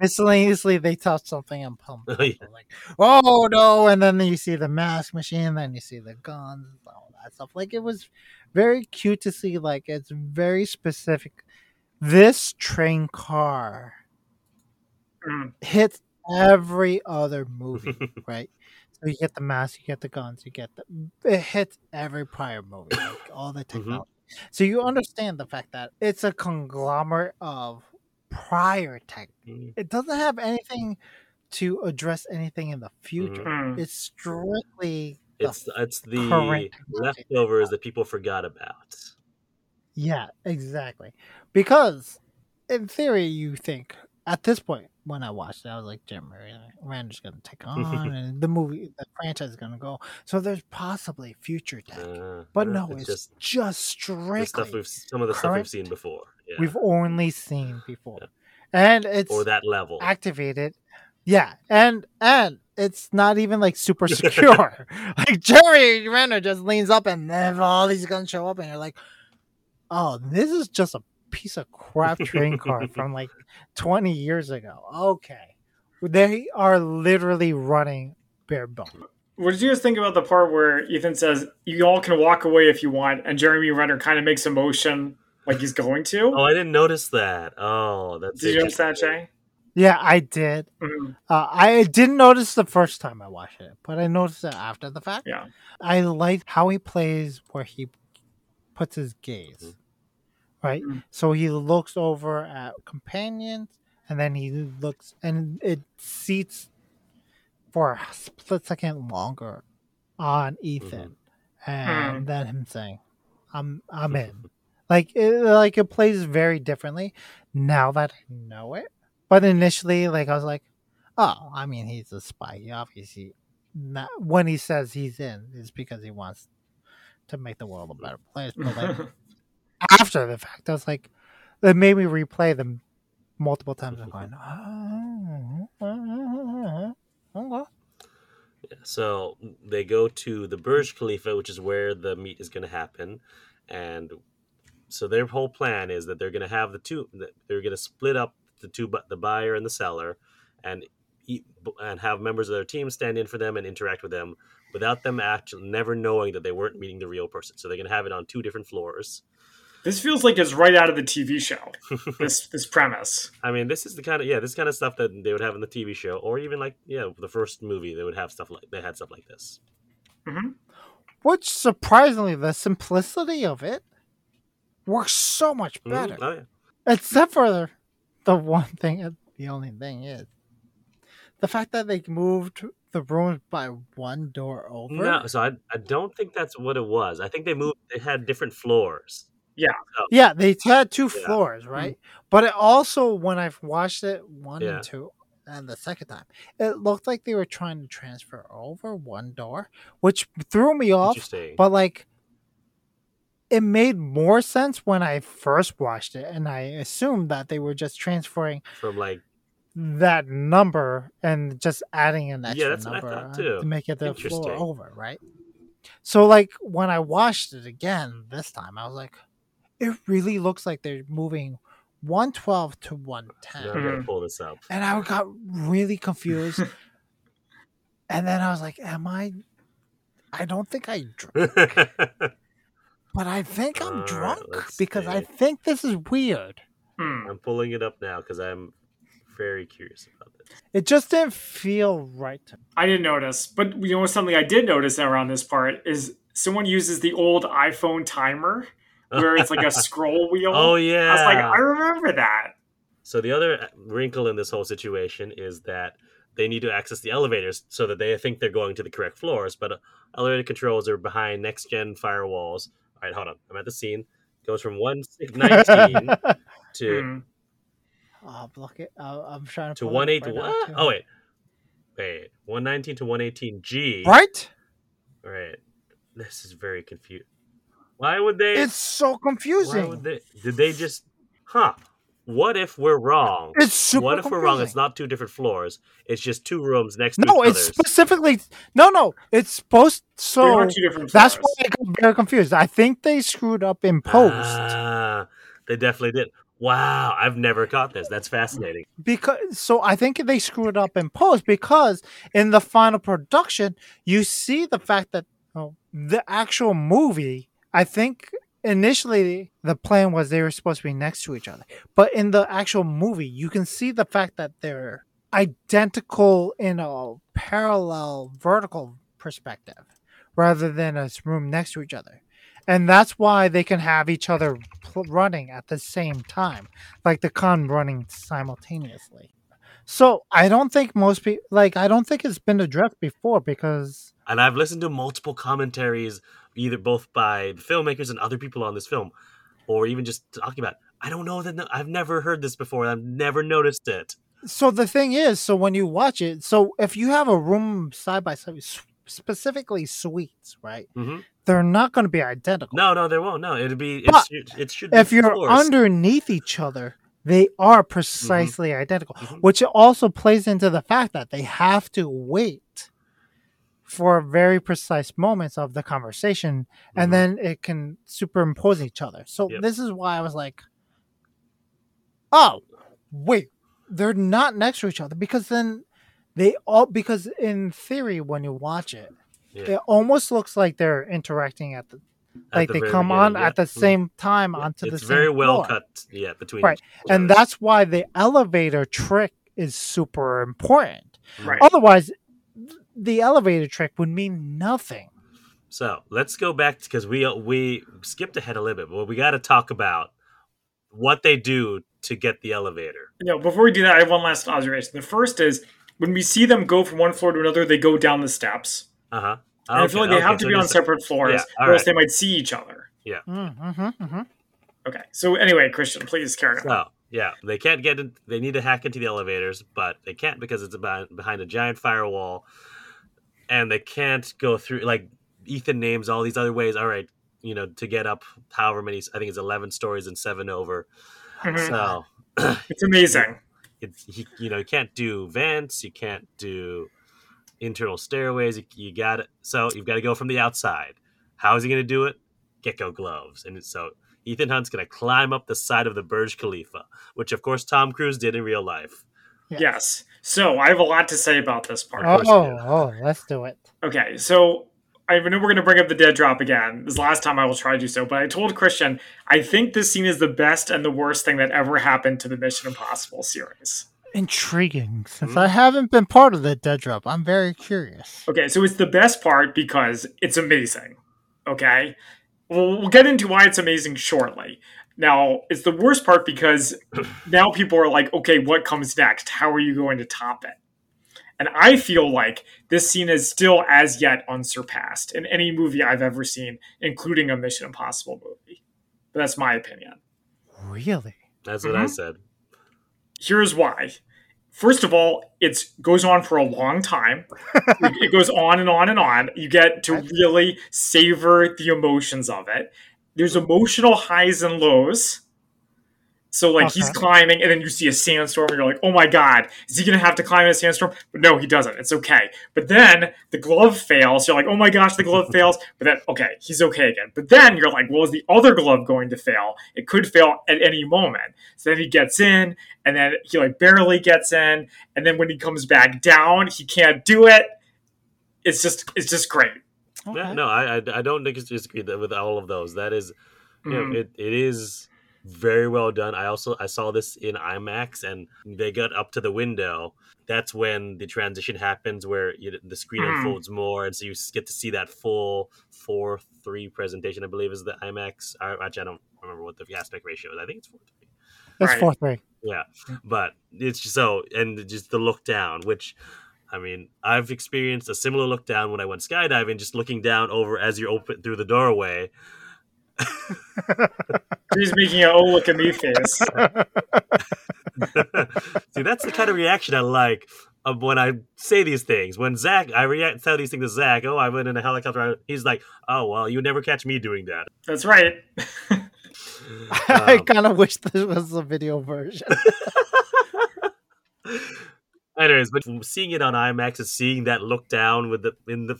Speaker 3: miscellaneously, they touch something and pump.
Speaker 2: Oh, yeah.
Speaker 3: Like, "Oh no!" And then you see the mask machine. Then you see the guns, all that stuff. Like it was very cute to see. Like it's very specific. This train car
Speaker 1: Mm.
Speaker 3: hits every other movie, right? So you get the mask, you get the guns, you get the it hits every prior movie, like all the technology. So you understand the fact that it's a conglomerate of prior tech.
Speaker 2: Mm.
Speaker 3: It doesn't have anything to address anything in the future.
Speaker 1: Mm.
Speaker 3: It's strictly the
Speaker 2: It's it's the
Speaker 3: current technology.
Speaker 2: leftovers that people forgot about.
Speaker 3: Yeah, exactly. Because in theory, you think at this point when I watched it, I was like, Jeremy Renner's going to take on, and the movie, the franchise is going to go. So there's possibly future tech,
Speaker 2: Uh,
Speaker 3: but no, it's,
Speaker 2: just
Speaker 3: just,
Speaker 2: the stuff
Speaker 3: strictly
Speaker 2: we've some of the stuff we've seen before. Yeah.
Speaker 3: we've only seen before,
Speaker 2: Yeah.
Speaker 3: and it's
Speaker 2: or that level.
Speaker 3: activated. Yeah, and and it's not even like super secure. like Jerry Renner just leans up and then all these guns show up, and you're like, "Oh, this is just a piece of crap train car from like 20 years ago." Okay, they are literally running bare bones.
Speaker 1: What did you guys think about the part where Ethan says you all can walk away if you want, and Jeremy Renner kind of makes a motion like he's going to?
Speaker 2: Oh, I didn't notice that. Oh, that's
Speaker 1: did you notice that,
Speaker 2: interesting.
Speaker 1: Jay?
Speaker 3: Yeah, I did.
Speaker 1: Mhm.
Speaker 3: Uh, I didn't notice the first time I watched it, but I noticed it after the fact.
Speaker 1: Yeah.
Speaker 3: I like how he plays where he puts his gaze.
Speaker 2: Mhm.
Speaker 3: Right?
Speaker 1: Mhm.
Speaker 3: So he looks over at companions and then he looks and it seats for a split second longer on Ethan and
Speaker 1: Mhm.
Speaker 3: then him saying, I'm I'm in. like it like it plays very differently now that I know it. But initially like I was like, oh, I mean he's a spy. He obviously not, when he says he's in, it's because he wants to make the world a better place. But like after the fact, I was like, it made me replay them multiple times and going, oh.
Speaker 2: So they go to the Burj Khalifa, which is where the meet is going to happen, and so their whole plan is that they're going to have the two. They're going to split up the two, bu- the buyer and the seller, and eat, and have members of their team stand in for them and interact with them without them actually never knowing that they weren't meeting the real person. So they're going to have it on two different floors.
Speaker 1: This feels like it's right out of the TV show. This this premise.
Speaker 2: I mean, this is the kind of yeah, this kind of stuff that they would have in the TV show, or even like yeah, the first movie they would have stuff like they had stuff like this.
Speaker 1: hmm
Speaker 3: Which surprisingly, the simplicity of it works so much
Speaker 2: Mhm.
Speaker 3: better.
Speaker 2: Oh yeah.
Speaker 3: Except for the, the one thing, the only thing is the fact that they moved the rooms by one door over.
Speaker 2: No, so I, I don't think that's what it was. I think they moved. They had different floors.
Speaker 3: Yeah, Yeah, they had two
Speaker 2: Yeah.
Speaker 3: floors, right? But it also, when I've watched it one
Speaker 2: Yeah.
Speaker 3: and two, and the second time, it looked like they were trying to transfer over one door, which threw me off. But like, it made more sense when I first watched it, and I assumed that they were just transferring
Speaker 2: From like
Speaker 3: that number and just adding an extra
Speaker 2: that's what I
Speaker 3: number
Speaker 2: thought,
Speaker 3: uh,
Speaker 2: too.
Speaker 3: to make it the floor over, right? So like when I watched it again this time, I was like, it really looks like they're moving 112 to 110.
Speaker 2: now I gotta
Speaker 1: Mhm.
Speaker 2: pull this up.
Speaker 3: And I got really confused. and then I was like, am I I don't think I drank, but I think I'm
Speaker 2: All right,
Speaker 3: drunk
Speaker 2: let's
Speaker 3: because I think this is weird.
Speaker 1: Hmm.
Speaker 2: I'm pulling it up now because I'm very curious about this.
Speaker 3: It just didn't feel right to me.
Speaker 1: I didn't notice, but you know something I did notice around this part is someone uses the old iPhone timer where it's like a scroll wheel.
Speaker 2: Oh yeah.
Speaker 1: I was like, I remember that.
Speaker 2: So the other wrinkle in this whole situation is that they need to access the elevators so that they think they're going to the correct floors, but uh, elevator controls are behind next gen firewalls. All right, hold on. I'm at the scene. Goes from 119 to
Speaker 1: Hmm.
Speaker 3: Oh, block it. Uh, I'm trying to
Speaker 2: to
Speaker 3: pull
Speaker 2: one eight.
Speaker 3: right now,
Speaker 2: What?
Speaker 3: too.
Speaker 2: Oh wait, wait. 119 to 118G.
Speaker 3: Right?
Speaker 2: All right. This is very confused. Why would they?
Speaker 3: It's so
Speaker 2: why
Speaker 3: confusing.
Speaker 2: would they? Did they just? Huh? What if we're wrong?
Speaker 3: It's super
Speaker 2: what if we're wrong? It's not two different floors. It's just two rooms next to each other.
Speaker 3: No, it's
Speaker 2: other.
Speaker 3: specifically no, no. It's supposed so.
Speaker 1: are two different
Speaker 3: That's why I got very confused. I think they screwed up in post
Speaker 2: Ah, they definitely did. Wow, I've never caught this. That's fascinating.
Speaker 3: because. So I think they screwed up in post because in the final production, you see the fact that oh, the actual movie. I think initially the plan was they were supposed to be next to each other, but in the actual movie, you can see the fact that they're identical in a parallel vertical perspective rather than a room next to each other. And that's why they can have each other running at the same time, like the con running simultaneously. So I don't think most people like I don't think it's been addressed before because
Speaker 2: And I've listened to multiple commentaries, either both by the filmmakers and other people on this film, or even just talking about. it. I don't know that I've never heard this before. I've never noticed it.
Speaker 3: so the thing is, so when you watch it, so if you have a room side by side, specifically suites, right?
Speaker 2: hmm
Speaker 3: They're not going to be identical.
Speaker 2: No, no, they won't. No, it'd be. It,
Speaker 3: But
Speaker 2: should, it should. Be
Speaker 3: if you're underneath each other, they are precisely identical,
Speaker 2: Mhm.
Speaker 3: which also plays into the fact that they have to wait for very precise moments of the conversation,
Speaker 2: Mhm.
Speaker 3: and then it can superimpose each other. So
Speaker 2: Yep.
Speaker 3: this is why I was like, "Oh, wait, they're not next to each other," because then they all because in theory, when you watch it,
Speaker 2: Yeah.
Speaker 3: it almost looks like they're interacting at the
Speaker 2: At
Speaker 3: like
Speaker 2: the
Speaker 3: they come on
Speaker 2: yeah.
Speaker 3: at the
Speaker 2: Mhm.
Speaker 3: same time
Speaker 2: Yeah,
Speaker 3: onto the
Speaker 2: it's
Speaker 3: same
Speaker 2: very well
Speaker 3: floor.
Speaker 2: cut. Yeah, between
Speaker 3: Right. and that's why the elevator trick is super important.
Speaker 1: Right.
Speaker 3: Otherwise, the elevator trick would mean nothing.
Speaker 2: So let's go back because we we skipped ahead a little bit, but we got to talk about what they do to get the elevator.
Speaker 1: Yeah, before we do that, I have one last observation. The first is when we see them go from one floor to another, they go down the steps.
Speaker 2: Uh huh.
Speaker 1: And I feel like they have to be on separate floors,
Speaker 2: Yeah,
Speaker 1: or else
Speaker 2: right.
Speaker 1: they might see each other.
Speaker 3: Mm-hmm, mm-hmm.
Speaker 1: Okay. So anyway, Christian, please carry on.
Speaker 2: So yeah, they can't get in. They need to hack into the elevators, but they can't because it's about, behind a giant firewall, and they can't go through. Like Ethan names all these other ways. All right, you know, to get up however many. I think it's eleven stories and seven over.
Speaker 1: Mhm.
Speaker 2: So
Speaker 1: It's amazing.
Speaker 2: it's he, you know you can't do vents you can't do internal stairways you, you got it so you've got to go from the outside how is he going to do it gecko gloves and so ethan hunt's going to climb up the side of the burj khalifa which of course tom cruise did in real life
Speaker 1: Yes. So I have a lot to say about this part.
Speaker 3: Oh,
Speaker 2: course
Speaker 3: oh, let's do it.
Speaker 1: Okay, so I know we're going to bring up the dead drop again. This is the last time I will try to do so, but I told Christian I think this scene is the best and the worst thing that ever happened to the Mission Impossible series.
Speaker 3: Intriguing. Since
Speaker 2: Hmm.
Speaker 3: I haven't been part of the dead drop, I'm very curious.
Speaker 1: Okay, so it's the best part because it's amazing. Okay, well, we'll get into why it's amazing shortly. Now, it's the worst part because now people are like, okay, what comes next? How are you going to top it? And I feel like this scene is still as yet unsurpassed in any movie I've ever seen, including a Mission Impossible movie. but that's my opinion.
Speaker 3: Really?
Speaker 2: That's what I
Speaker 1: Mhm.
Speaker 2: said.
Speaker 1: Here's why. First of all, it goes on for a long time. it it goes on and on and on. You get to really savor the emotions of it. There's emotional highs and lows. So like he's climbing, and then you see a sandstorm, and you're like, "Oh my god, is he gonna have to climb in a sandstorm?" But no, he doesn't. It's okay. But then the glove fails. You're like, "Oh my gosh, the glove fails." But then okay, he's okay again. But then you're like, "Well, is the other glove going to fail? It could fail at any moment." So then he gets in, and then he like barely gets in, and then when he comes back down, he can't do it. It's just it's just great.
Speaker 3: Okay.
Speaker 2: Yeah, no, I, I I don't disagree with all of those. That is, you know,
Speaker 1: Mhm.
Speaker 2: it, it is very well done. I also I saw this in IMAX, and they got up to the window. That's when the transition happens, where you, the screen
Speaker 1: Mhm.
Speaker 2: unfolds more, and so you get to see that full four three presentation. I believe is the IMAX. I, actually, I don't remember what the aspect ratio is. I think it's four three.
Speaker 3: That's
Speaker 1: Right.
Speaker 3: four three.
Speaker 2: Yeah, but it's just so and just the look down, which I mean, I've experienced a similar look down when I went skydiving, just looking down over as you open through the doorway.
Speaker 1: He's making an "Oh look at me" face.
Speaker 2: See, that's the kind of reaction I like of when I say these things. When Zach, I react tell these things to Zach. Oh, I went in a helicopter. He's like, "Oh, well, you never catch me doing that."
Speaker 1: That's right.
Speaker 3: I
Speaker 2: Um,
Speaker 3: kind of wish this was a video version.
Speaker 2: Anyways, but seeing it on IMAX and seeing that look down with the in the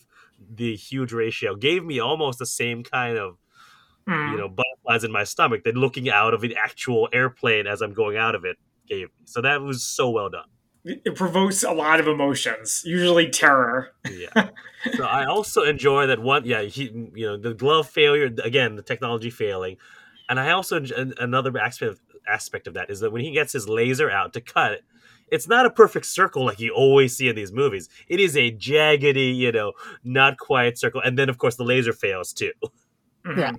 Speaker 2: the huge ratio gave me almost the same kind of
Speaker 1: Mm.
Speaker 2: you know butterflies in my stomach than looking out of an actual airplane as I'm going out of it gave me. So that was so well done.
Speaker 1: it provokes a lot of emotions, usually terror.
Speaker 2: Yeah. so I also enjoy that one. Yeah, he, you know, the glove failure again, the technology failing, and I also another aspect of, aspect of that is that when he gets his laser out to cut it. It's not a perfect circle like you always see in these movies. It is a jaggedy, you know, not quite circle. And then, of course, the laser fails too.
Speaker 1: Mhm.
Speaker 3: Yeah.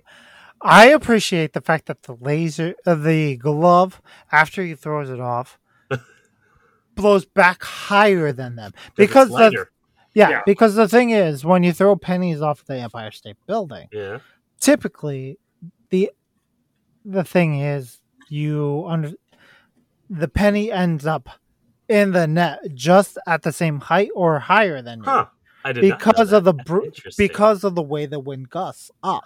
Speaker 3: I appreciate the fact that the laser, uh, the glove, after he throws it off, blows back higher than them because the, yeah,
Speaker 1: Yeah.
Speaker 3: because the thing is, when you throw pennies off the Empire State Building,
Speaker 2: yeah,
Speaker 3: typically the the thing is you under the penny ends up in the net just at the same height or higher than you?
Speaker 2: I did
Speaker 3: because of the br- because of the way the wind gusts up.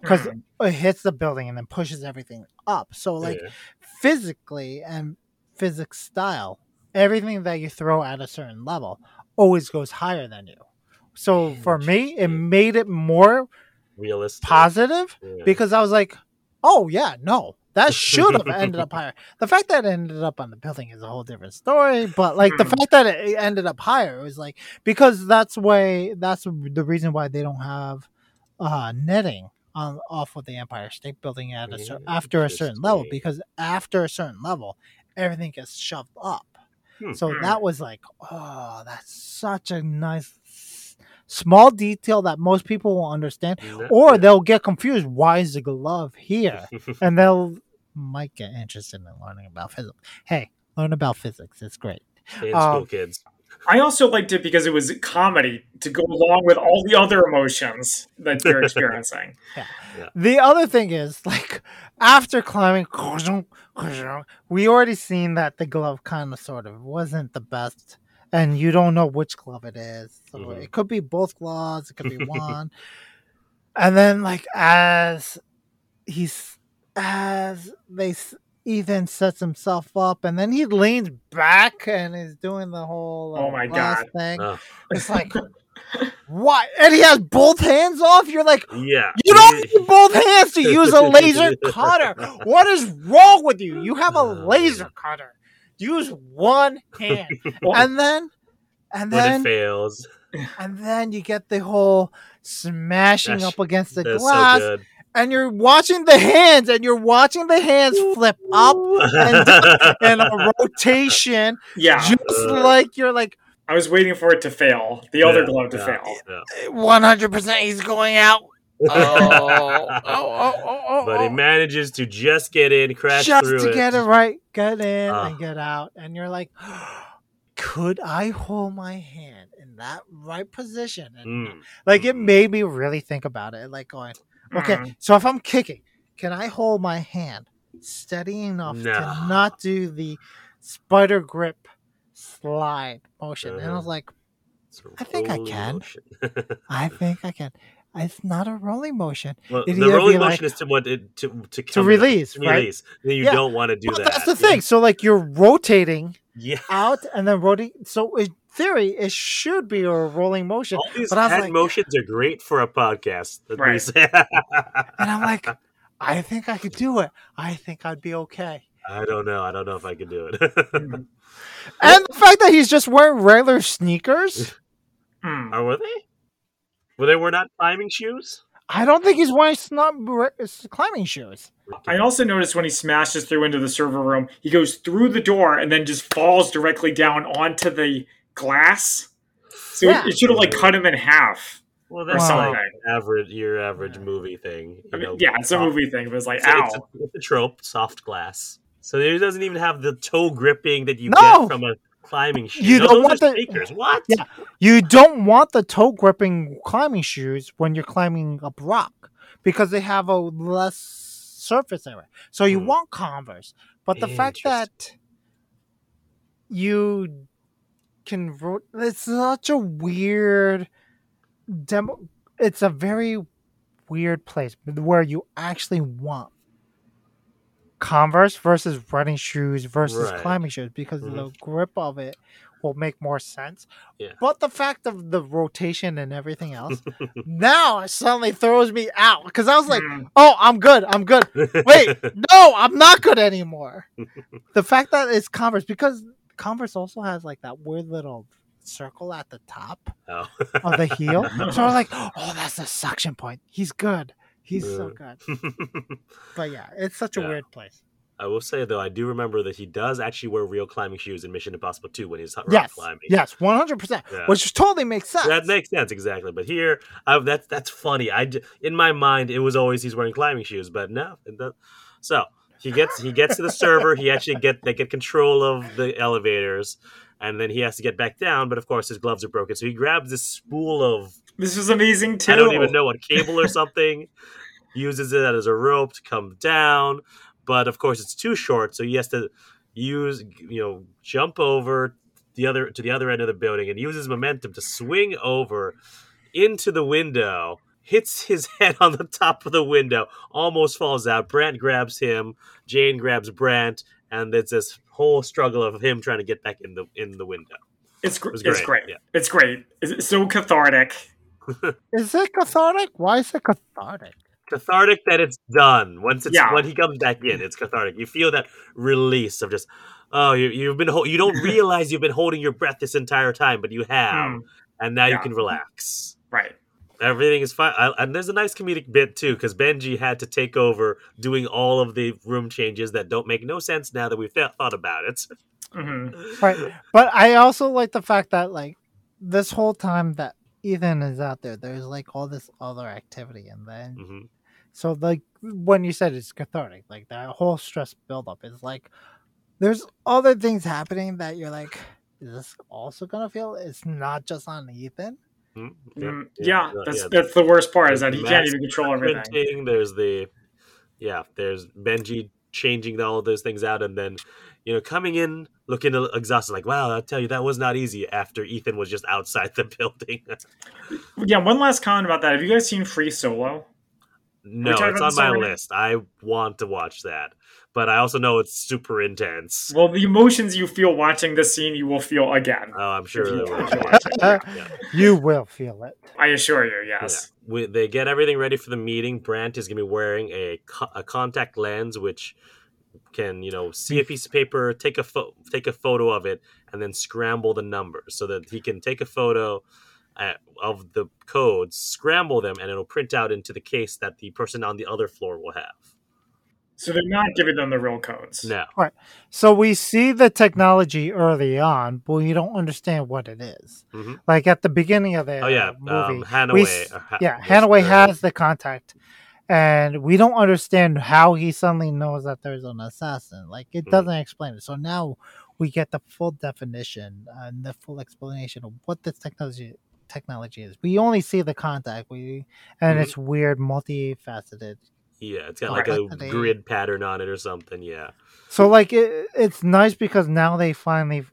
Speaker 3: Because
Speaker 1: Mhm.
Speaker 3: it hits the building and then pushes everything up. So like
Speaker 2: Yeah.
Speaker 3: physically and physics style everything that you throw at a certain level always goes higher than you. So for me it made it more
Speaker 2: realistic.
Speaker 3: positive
Speaker 2: Yeah.
Speaker 3: because I was like, oh yeah, no, that should have ended up higher. The fact that it ended up on the building is a whole different story, but like the
Speaker 1: Hmm.
Speaker 3: fact that it ended up higher was like because that's way that's the reason why they don't have uh netting on off of the Empire State Building at a cer- after a certain level because after a certain level everything gets shoved up.
Speaker 2: Hmm.
Speaker 3: So
Speaker 1: Hmm.
Speaker 3: that was like, oh, that's such a nice small detail that most people will understand
Speaker 2: No-
Speaker 3: or they'll get confused. Why is the glove here? And they'll might get interested in learning about physics. Hey, learn about physics. It's great.
Speaker 2: Stay in school,
Speaker 3: um,
Speaker 2: kids.
Speaker 1: I also liked it because it was comedy to go along with all the other emotions that you're experiencing.
Speaker 3: The other thing is like after climbing, we already seen that the glove kind of sort of wasn't the best, and you don't know which glove it is. So
Speaker 2: Mhm.
Speaker 3: it could be both gloves. It could be one. and then like as he's as they s- Ethan sets himself up, and then he leans back and is doing the whole
Speaker 1: Oh
Speaker 3: uh,
Speaker 1: my
Speaker 3: glass
Speaker 1: God.
Speaker 3: thing.
Speaker 2: Oh,
Speaker 3: It's like what? And he has both hands off. You're like.
Speaker 2: yeah.
Speaker 3: You don't need both hands to use a laser cutter. What is wrong with you? You have a laser cutter. Use one hand. And then and
Speaker 2: when it
Speaker 3: then
Speaker 2: fails.
Speaker 3: and then you get the whole smashing
Speaker 2: Gosh,
Speaker 3: up against the glass
Speaker 2: so
Speaker 3: and you're watching the hands and you're watching the hands flip up and in a rotation
Speaker 1: Yeah,
Speaker 3: just
Speaker 2: Uh.
Speaker 3: like you're like
Speaker 1: I was waiting for it to fail, the other
Speaker 2: Yeah,
Speaker 1: glove to
Speaker 2: yeah,
Speaker 1: fail.
Speaker 3: 100% he's going out. Oh, oh, oh, oh, oh,
Speaker 2: but he
Speaker 3: oh.
Speaker 2: manages to just get in, crash
Speaker 3: just
Speaker 2: through
Speaker 3: to
Speaker 2: it.
Speaker 3: get it right, get in
Speaker 2: Ah.
Speaker 3: and get out, and you're like, could I hold my hand in that right position? And
Speaker 2: Mm.
Speaker 3: like it made me really think about it, like going, okay,
Speaker 1: Mhm.
Speaker 3: so if I'm kicking, can I hold my hand steady enough
Speaker 2: No.
Speaker 3: to not do the spider grip slide motion? And I was
Speaker 2: Uh-huh.
Speaker 3: like, I think I can. I think I can. It's not a rolling motion.
Speaker 2: well, the rolling motion
Speaker 3: like-
Speaker 2: is to what it, to to,
Speaker 3: To
Speaker 2: come-
Speaker 3: release,
Speaker 2: to
Speaker 3: right?
Speaker 2: release. Then you
Speaker 3: Yeah.
Speaker 2: don't want to do
Speaker 3: But
Speaker 2: that.
Speaker 3: that's the thing. So like you're rotating
Speaker 2: Yeah.
Speaker 3: out and then rotating. So in theory, it should be a rolling motion.
Speaker 2: All these
Speaker 3: But I was
Speaker 2: head
Speaker 3: like-
Speaker 2: motions are great for a podcast. Let
Speaker 1: Right.
Speaker 2: say.
Speaker 3: And I'm like, I think I could do it. I think I'd be okay.
Speaker 2: I don't know. I don't know if I could do it.
Speaker 1: Mm.
Speaker 3: And the fact that he's just wearing regular sneakers,
Speaker 1: Mm.
Speaker 2: Or were they? Were they were not climbing shoes?
Speaker 3: I don't think he's wearing snub climbing shoes.
Speaker 1: I also noticed when he smashes through into the server room, he goes through the door and then just falls directly down onto the glass. So
Speaker 3: Yeah.
Speaker 1: it, it should have like cut him in half.
Speaker 2: Well, that's
Speaker 3: Wow.
Speaker 2: like average your average movie thing. You
Speaker 1: I mean,
Speaker 2: know,
Speaker 1: yeah, it's a movie thing, but it's like,
Speaker 2: It's, a-
Speaker 1: ow.
Speaker 2: it's, a, it's a trope, soft glass. So it doesn't even have the toe gripping that you
Speaker 3: No!
Speaker 2: get from a climbing shoes.
Speaker 3: You don't
Speaker 2: those
Speaker 3: want the-
Speaker 2: sneakers. What?
Speaker 3: Yeah. You don't want the toe gripping climbing shoes when you're climbing up rock because they have a less surface area. So you
Speaker 2: Hmm.
Speaker 3: want Converse. But the fact that you can it's such a weird demo it's a very weird place where you actually want Converse versus running shoes versus
Speaker 2: Right.
Speaker 3: climbing shoes because
Speaker 2: Mhm.
Speaker 3: the grip of it will make more sense.
Speaker 2: Yeah.
Speaker 3: But the fact of the rotation and everything else, now it suddenly throws me out because I was like,
Speaker 1: Mm.
Speaker 3: "Oh, I'm good, I'm good." Wait, no, I'm not good anymore. the fact that it's Converse because Converse also has like that weird little circle at the top
Speaker 2: Oh.
Speaker 3: of the heel, so I'm like, "Oh, that's the suction point. He's good. He's so good." But yeah, it's such a
Speaker 2: Yeah.
Speaker 3: weird place.
Speaker 2: I will say though, I do remember that he does actually wear real climbing shoes in Mission Impossible 2 when he's rock
Speaker 3: Yes,
Speaker 2: climbing.
Speaker 3: yes, one hundred percent, which totally makes sense.
Speaker 2: That makes sense exactly, but here, I, that's that's funny. I in my mind it was always he's wearing climbing shoes, but no. So he gets he gets to the server. He actually get they get control of the elevators, and then he has to get back down. But of course his gloves are broken, so he grabs this spool of
Speaker 1: This was amazing too.
Speaker 2: I don't even know what cable or something. uses it as a rope to come down, but of course it's too short, so he has to use you know jump over the other to the other end of the building and uses momentum to swing over into the window. Hits his head on the top of the window, almost falls out. Brandt grabs him. Jane grabs Brandt, and it's this whole struggle of him trying to get back in the in the window.
Speaker 1: It's, gr-
Speaker 2: It was
Speaker 1: it's
Speaker 2: great,
Speaker 1: great.
Speaker 2: yeah.
Speaker 1: It's great. It's so cathartic.
Speaker 3: Is it cathartic? Why is it cathartic?
Speaker 2: cathartic that it's done. Once it's
Speaker 1: Yeah.
Speaker 2: when he comes back in, it's cathartic. You feel that release of just oh, you, you've been ho- you don't realize you've been holding your breath this entire time, but you have,
Speaker 1: Mm,
Speaker 2: and now you can relax.
Speaker 1: right.
Speaker 2: Everything is fine, I, and there's a nice comedic bit too because Benji had to take over doing all of the room changes that don't make no sense now that we've th- thought about it.
Speaker 1: hmm
Speaker 3: Right. But I also like the fact that like this whole time that Ethan is out there, there's like all this other activity, and then
Speaker 2: hmm
Speaker 3: so like when you said it's cathartic, like that whole stress buildup is like there's other things happening that you're like, is this also gonna feel? It's not just on Ethan.
Speaker 1: Mm, yeah,
Speaker 2: uh,
Speaker 1: that's
Speaker 2: yeah.
Speaker 1: that's the worst part is that he can't even control everything.
Speaker 2: There's the yeah. There's Benji changing all of those things out, and then you know coming in looking exhausted. Like wow, i'll tell you that was not easy. After Ethan was just outside the building.
Speaker 1: Yeah, one last comment about that. Have you guys seen Free Solo?
Speaker 2: no, it's on my
Speaker 1: already?
Speaker 2: list. I want to watch that, but I also know it's super intense.
Speaker 1: Well, the emotions you feel watching this scene, you will feel again.
Speaker 2: Oh, I'm sure
Speaker 1: you
Speaker 2: they will.
Speaker 1: watch it,
Speaker 2: Yeah.
Speaker 1: yeah.
Speaker 3: You will feel it.
Speaker 1: I assure you, yes.
Speaker 2: we, they get everything ready for the meeting. Brandt is going to be wearing a, co- a contact lens, which can you know see a piece of paper, take a pho- take a photo of it, and then scramble the numbers so that he can take a photo uh, of the codes, scramble them, and it'll print out into the case that the person on the other floor will have.
Speaker 1: So they're not giving them the real codes.
Speaker 2: No,
Speaker 3: So we see the technology early on, but we don't understand what it is.
Speaker 2: Mhm.
Speaker 3: Like at the beginning of the
Speaker 2: oh yeah,
Speaker 3: movie,
Speaker 2: um,
Speaker 3: we
Speaker 2: Hanaway.
Speaker 3: s-
Speaker 2: uh, ha-
Speaker 3: yeah,
Speaker 2: was
Speaker 3: Hanaway
Speaker 2: the-
Speaker 3: has the contact, and we don't understand how he suddenly knows that there's an assassin. Like it
Speaker 2: Mhm.
Speaker 3: doesn't explain it. So now we get the full definition and the full explanation of what this technology technology is. We only see the contact, we and
Speaker 2: Mhm.
Speaker 3: it's weird, multifaceted.
Speaker 2: Yeah, it's got like a
Speaker 3: Complexity.
Speaker 2: grid pattern on it or something. Yeah.
Speaker 3: So like it, it's nice because now they finally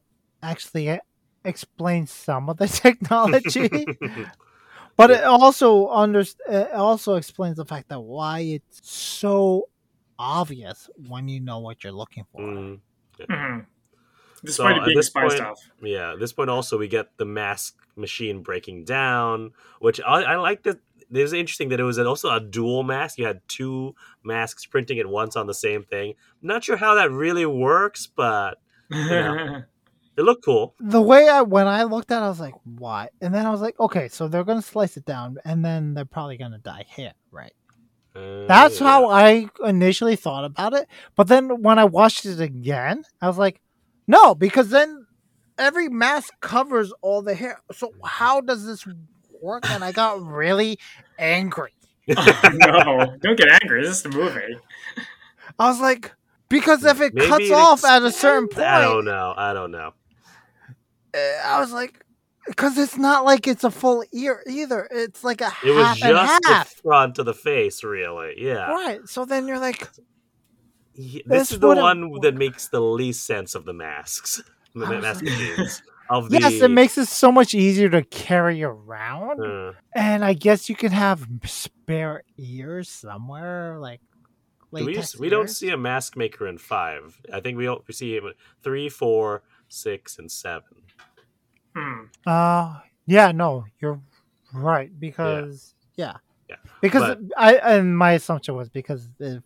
Speaker 3: actually explain some of the technology, but it also under it also explains the fact that why it's so obvious when you know what you're looking for.
Speaker 2: Mm,
Speaker 1: Mhm. This
Speaker 2: So,
Speaker 1: might
Speaker 2: at
Speaker 1: be
Speaker 2: this
Speaker 1: spy
Speaker 2: point-
Speaker 1: stuff.
Speaker 2: yeah. At this point, also we get the mask machine breaking down, which I, I like that. It was interesting that it was also a dual mask. You had two masks printing at once on the same thing. Not sure how that really works, but Yeah. it looked cool.
Speaker 3: The way I when I looked at, it, I was like, "What?" And then I was like, "Okay, so they're gonna slice it down, and then they're probably gonna die here, right?"
Speaker 2: Uh,
Speaker 3: That's
Speaker 2: yeah.
Speaker 3: how I initially thought about it. But then when I watched it again, I was like, no, because then every mask covers all the hair. So how does this work? And I got really angry.
Speaker 1: no, don't get angry. This is the movie.
Speaker 3: I was like, because if it
Speaker 2: Maybe
Speaker 3: cuts
Speaker 2: it
Speaker 3: off at a certain
Speaker 2: point, I don't know. I don't know.
Speaker 3: eh, I was like, because it's not like it's a full ear either. It's like a
Speaker 2: It was
Speaker 3: half and
Speaker 2: just the
Speaker 3: half.
Speaker 2: front of the face, really. Yeah.
Speaker 3: Right. So then you're like,
Speaker 2: He-
Speaker 3: This
Speaker 2: This is the
Speaker 3: would've
Speaker 2: one that makes the least sense of the masks. The
Speaker 3: I was
Speaker 2: mask
Speaker 3: like-
Speaker 2: machines. Of the,
Speaker 3: yes, it makes it so much easier to carry around.
Speaker 2: uh,
Speaker 3: And I guess you can have spare ears somewhere, like
Speaker 2: do we,
Speaker 3: latex
Speaker 2: we don't see a mask maker in five. I think we don't, we see him in three, four, six, and seven.
Speaker 1: Hmm.
Speaker 3: Uh, yeah, no, you're right because yeah,
Speaker 2: Yeah,
Speaker 3: because
Speaker 2: but-
Speaker 3: I and my assumption was because it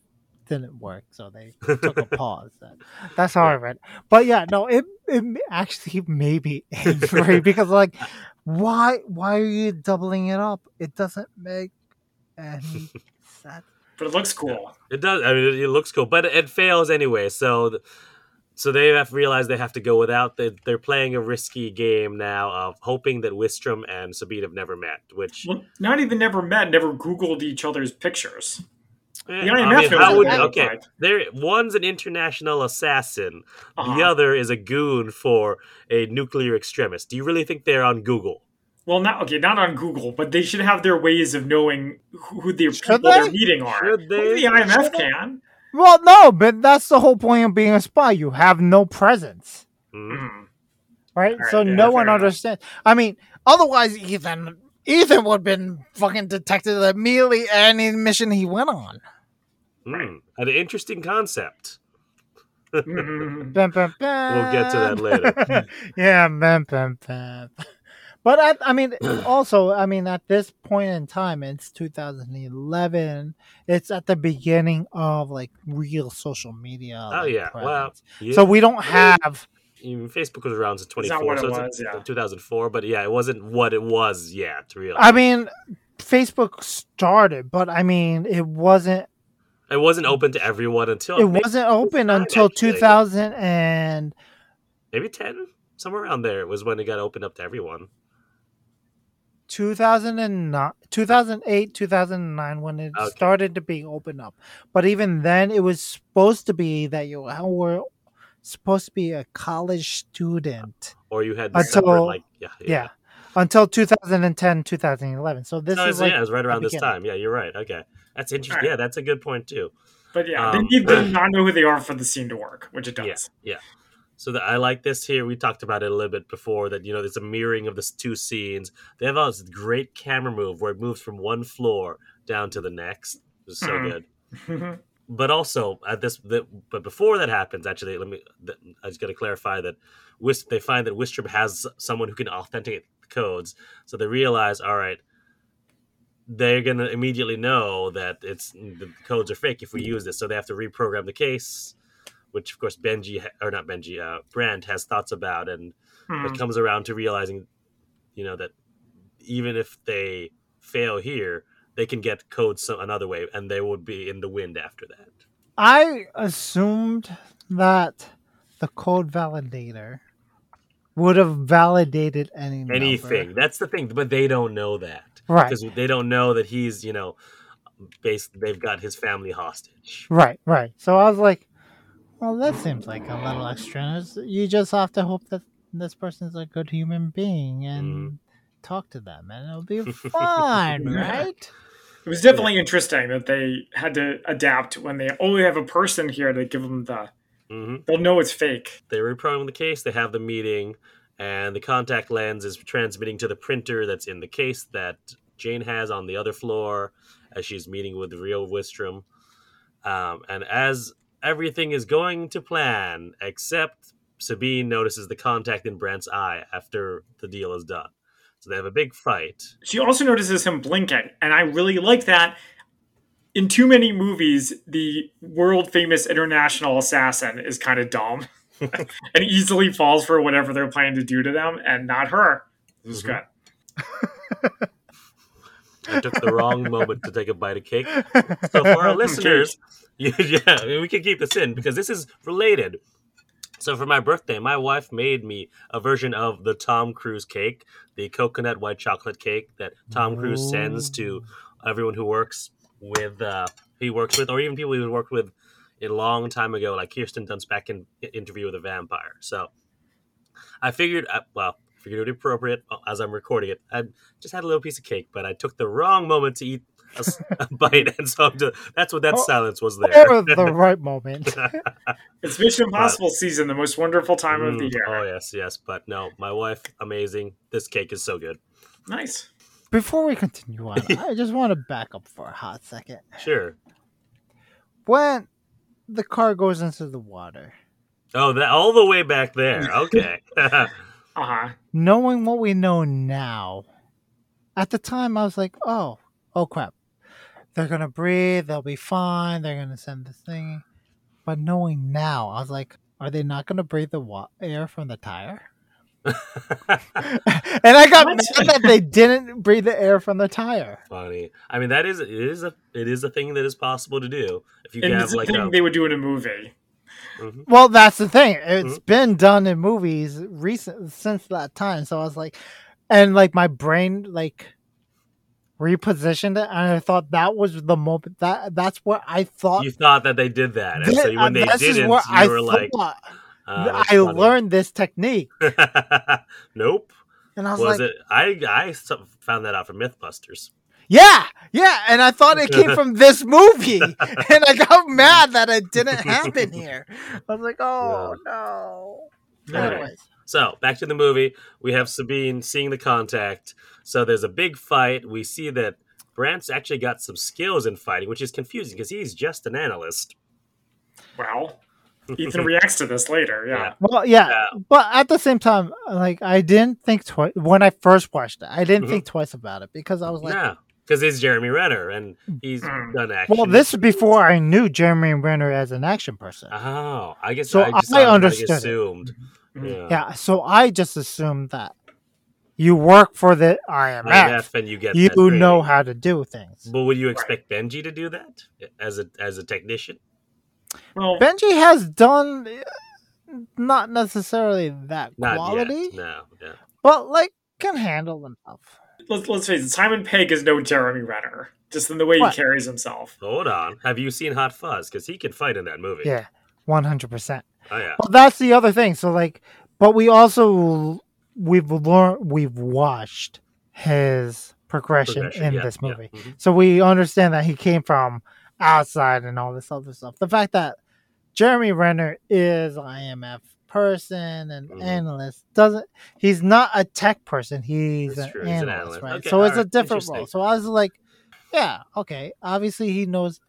Speaker 3: didn't work, so they took a pause. That- That's how I read. But yeah, no, it it actually made me angry because like, why why are you doubling it up? It doesn't make any sense.
Speaker 1: But it looks cool.
Speaker 2: It does. I mean, it, it looks cool, but it fails anyway. So, so they have realized they have to go without. The, they're playing a risky game now of hoping that Wistrom and Sabine have never met. Which
Speaker 1: Well, not even never met, never Googled each other's pictures.
Speaker 2: Eh,
Speaker 1: The
Speaker 2: I
Speaker 1: IMF
Speaker 2: mean, how would okay?
Speaker 1: like.
Speaker 2: There, one's an international assassin.
Speaker 1: Uh-huh.
Speaker 2: The other is a goon for a nuclear extremist. Do you really think they're on Google?
Speaker 1: Well, not okay, not on Google, but they should have their ways of knowing who who the
Speaker 3: Should
Speaker 1: people they're meeting are.
Speaker 2: Should they?
Speaker 1: Maybe the IMF
Speaker 3: Should they?
Speaker 1: can.
Speaker 3: Well, no, but that's the whole point of being a spy. You have no presence.
Speaker 2: Hmm?
Speaker 1: Hmm.
Speaker 3: right? So
Speaker 1: yeah,
Speaker 3: no one
Speaker 1: enough.
Speaker 3: understands. I mean, otherwise, Ethan Ethan would have been fucking detected immediately any mission he went on.
Speaker 2: Hmm.
Speaker 1: Right.
Speaker 2: An interesting concept.
Speaker 1: Mhm.
Speaker 3: Bam, bam,
Speaker 2: We'll get to that later.
Speaker 3: yeah, bam, bam, bam. But at, I mean, also, I mean, at this point in time, it's 2011. It's at the beginning of like real social media.
Speaker 2: Oh
Speaker 3: like,
Speaker 2: yeah. Well, yeah.
Speaker 3: so we don't have.
Speaker 2: Even Facebook was around since
Speaker 1: It's
Speaker 2: 24, so it's
Speaker 1: was, yeah.
Speaker 2: 2004. But yeah, it wasn't what it was yet. Really,
Speaker 3: I mean, Facebook started, but I mean, it wasn't
Speaker 2: it wasn't open to everyone until
Speaker 3: it wasn't open until
Speaker 2: actually.
Speaker 3: 2000 and
Speaker 2: maybe 10, somewhere around there was when it got opened up to everyone.
Speaker 3: 2009 2008 2009 when it
Speaker 2: Okay.
Speaker 3: started to be opened up but even then it was supposed to be that you were supposed to be a college student
Speaker 2: Or you had the
Speaker 3: Until-
Speaker 2: separate, like yeah,
Speaker 3: yeah, until 2010 2011 so this
Speaker 2: No,
Speaker 3: is
Speaker 2: it's-
Speaker 3: like
Speaker 2: yeah, it was right around this time. Yeah, you're right. Okay, that's interesting.
Speaker 1: Alright.
Speaker 2: Yeah, that's a good point too.
Speaker 1: But yeah,
Speaker 2: Um,
Speaker 1: they need to not know who they are for the scene to work, which it does.
Speaker 2: yeah. So that I like this here. We talked about it a little bit before. That you know, there's a mirroring of the two scenes. They have all this great camera move where it moves from one floor down to the next. It was so
Speaker 1: Mhm.
Speaker 2: good. But also at this, the, but before that happens, actually, let me. I just got to clarify that Wist, they find that Wistrom has someone who can authenticate the codes. So they realize, all right, they're gonna immediately know that it's the codes are fake if we use this. So they have to reprogram the case, which of course Benji or not Benji, uh, Brandt has thoughts about, and
Speaker 1: Hmm.
Speaker 2: but comes around to realizing, you know, that even if they fail here, they can get code some, another way, and they would be in the wind after that.
Speaker 3: i assumed that the code validator would have validated any number.
Speaker 2: Anything. That's the thing, but they don't know that
Speaker 3: right
Speaker 2: because they don't know that he's, you know, based. They've got his family hostage.
Speaker 3: Right, right. So I was like, well, that seems like a little extra. You just have to hope that this person's a good human being and
Speaker 2: Mm-hmm.
Speaker 3: Talk to them, and it'll be fine, right?
Speaker 1: It was definitely interesting that they had to adapt when they only have a person here to give them the.
Speaker 2: hmm
Speaker 1: They'll know it's fake.
Speaker 2: They reprogram the case. They have the meeting, and the contact lens is transmitting to the printer that's in the case that Jane has on the other floor as she's meeting with the real Wistrom. Um, and as everything is going to plan, except Sabine notices the contact in Brandt's eye after the deal is done. So they have a big fight.
Speaker 1: She also notices him blinking, and I really like that. In too many movies, the world famous international assassin is kind of dumb and easily falls for whatever they're planning to do to them, and not her. This is
Speaker 2: Mhm.
Speaker 1: good.
Speaker 2: I took the wrong moment to take a bite of cake. So for our listeners, you, yeah, I mean, we can keep this in because this is related. So for my birthday, my wife made me a version of the Tom Cruise cake, the coconut white chocolate cake that Tom Cruise sends to everyone who works with uh, he works with, or even people he worked with a long time ago, like Kirsten Dunst back in Interview with a Vampire. So I figured, uh, well, figured it would be appropriate uh, as I'm recording it. I just had a little piece of cake, but I took the wrong moment to eat a, s- a bite, and so I'm ju- that's what that
Speaker 3: Oh,
Speaker 2: silence was there.
Speaker 3: Or the right moment.
Speaker 1: It's Mission Impossible season, the most wonderful time of the
Speaker 2: Mm,
Speaker 1: year.
Speaker 2: Oh yes, yes, but no, my wife, amazing. This cake is so good.
Speaker 1: Nice.
Speaker 3: Before we continue on, I just want to back up for a hot second.
Speaker 2: Sure.
Speaker 3: When the car goes into the water,
Speaker 2: Oh, that all the way back there. Okay.
Speaker 1: Uh huh.
Speaker 3: knowing what we know now, at the time I was like, oh, oh crap. They're going to breathe. They'll be fine. They're going to send this thing. But knowing now, I was like, are they not going to breathe the wa- air from the tire? and I got
Speaker 1: What?
Speaker 3: mad that they didn't breathe the air from the tire.
Speaker 2: Funny. I mean, that is it is a it is a thing that is possible to do if you
Speaker 1: And
Speaker 2: have
Speaker 1: it's a
Speaker 2: like
Speaker 1: thing
Speaker 2: a.
Speaker 1: they would do in a movie.
Speaker 2: Mhm.
Speaker 3: Well, that's the thing. It's
Speaker 2: Mhm.
Speaker 3: been done in movies recent since that time. So I was like, and like my brain like repositioned it, and I thought that was the moment that that's what I thought.
Speaker 2: You thought that they did that, and so when they didn't, you
Speaker 3: I
Speaker 2: were like,
Speaker 3: thought.
Speaker 2: uh,
Speaker 3: I
Speaker 2: funny.
Speaker 3: learned this technique,
Speaker 2: nope.
Speaker 3: and I was,
Speaker 2: Was
Speaker 3: like,
Speaker 2: it? I I found that out from MythBusters.
Speaker 3: "Yeah, yeah," and I thought it came from this movie, and I got mad that it didn't happen here. I was like, "Oh no."
Speaker 2: Anyway.
Speaker 3: Anyways,
Speaker 2: So back to the movie, we have Sabine seeing the contact. So there's a big fight. We see that Brandt's actually got some skills in fighting, which is confusing because he's just an analyst.
Speaker 1: Well, Ethan reacts to this later. Yeah.
Speaker 2: Yeah.
Speaker 3: Well, yeah,
Speaker 2: Yeah.
Speaker 3: but at the same time, like I didn't think twice when I first watched it. I didn't
Speaker 2: Mhm.
Speaker 3: think twice about it because I was like,
Speaker 2: yeah, because he's Jeremy Renner and he's
Speaker 1: Mm.
Speaker 2: done action.
Speaker 3: "Well, this is before I knew Jeremy Renner as an action person."
Speaker 2: Oh, I guess
Speaker 3: So
Speaker 2: I, just
Speaker 3: I
Speaker 2: automatically
Speaker 3: understood it.
Speaker 2: assumed.
Speaker 1: Mhm.
Speaker 2: Yeah.
Speaker 3: Yeah, so I just assumed that you work for the IMF,
Speaker 2: IMF and you get
Speaker 3: you
Speaker 2: that
Speaker 3: know how to do things.
Speaker 2: But would you expect Benji to do that as a as a technician?
Speaker 1: Well,
Speaker 3: Benji has done uh, not necessarily that
Speaker 2: Not
Speaker 3: quality,
Speaker 2: yet. No. Yeah.
Speaker 3: but like can handle himself.
Speaker 1: let's, let's face it. Simon Pegg is no Jeremy Renner, just in the way
Speaker 3: What?
Speaker 1: he carries himself.
Speaker 2: Hold on. Have you seen Hot Fuzz? Because he can fight in that movie.
Speaker 3: Yeah, one hundred percent.
Speaker 2: Oh yeah.
Speaker 3: But that's the other thing. So like, but we also we've learned we've watched his progression,
Speaker 2: Progression,
Speaker 3: in
Speaker 2: yeah,
Speaker 3: this
Speaker 2: yeah.
Speaker 3: movie,
Speaker 2: Mhm.
Speaker 3: so we understand that he came from outside and all this other stuff. The fact that Jeremy Renner is IMF person and
Speaker 2: Mhm.
Speaker 3: analyst doesn't he's not a tech person he's an,
Speaker 2: true, he's an
Speaker 3: analyst,
Speaker 2: analyst.
Speaker 3: right
Speaker 2: Okay,
Speaker 3: so it's a different role so i was like yeah okay obviously he knows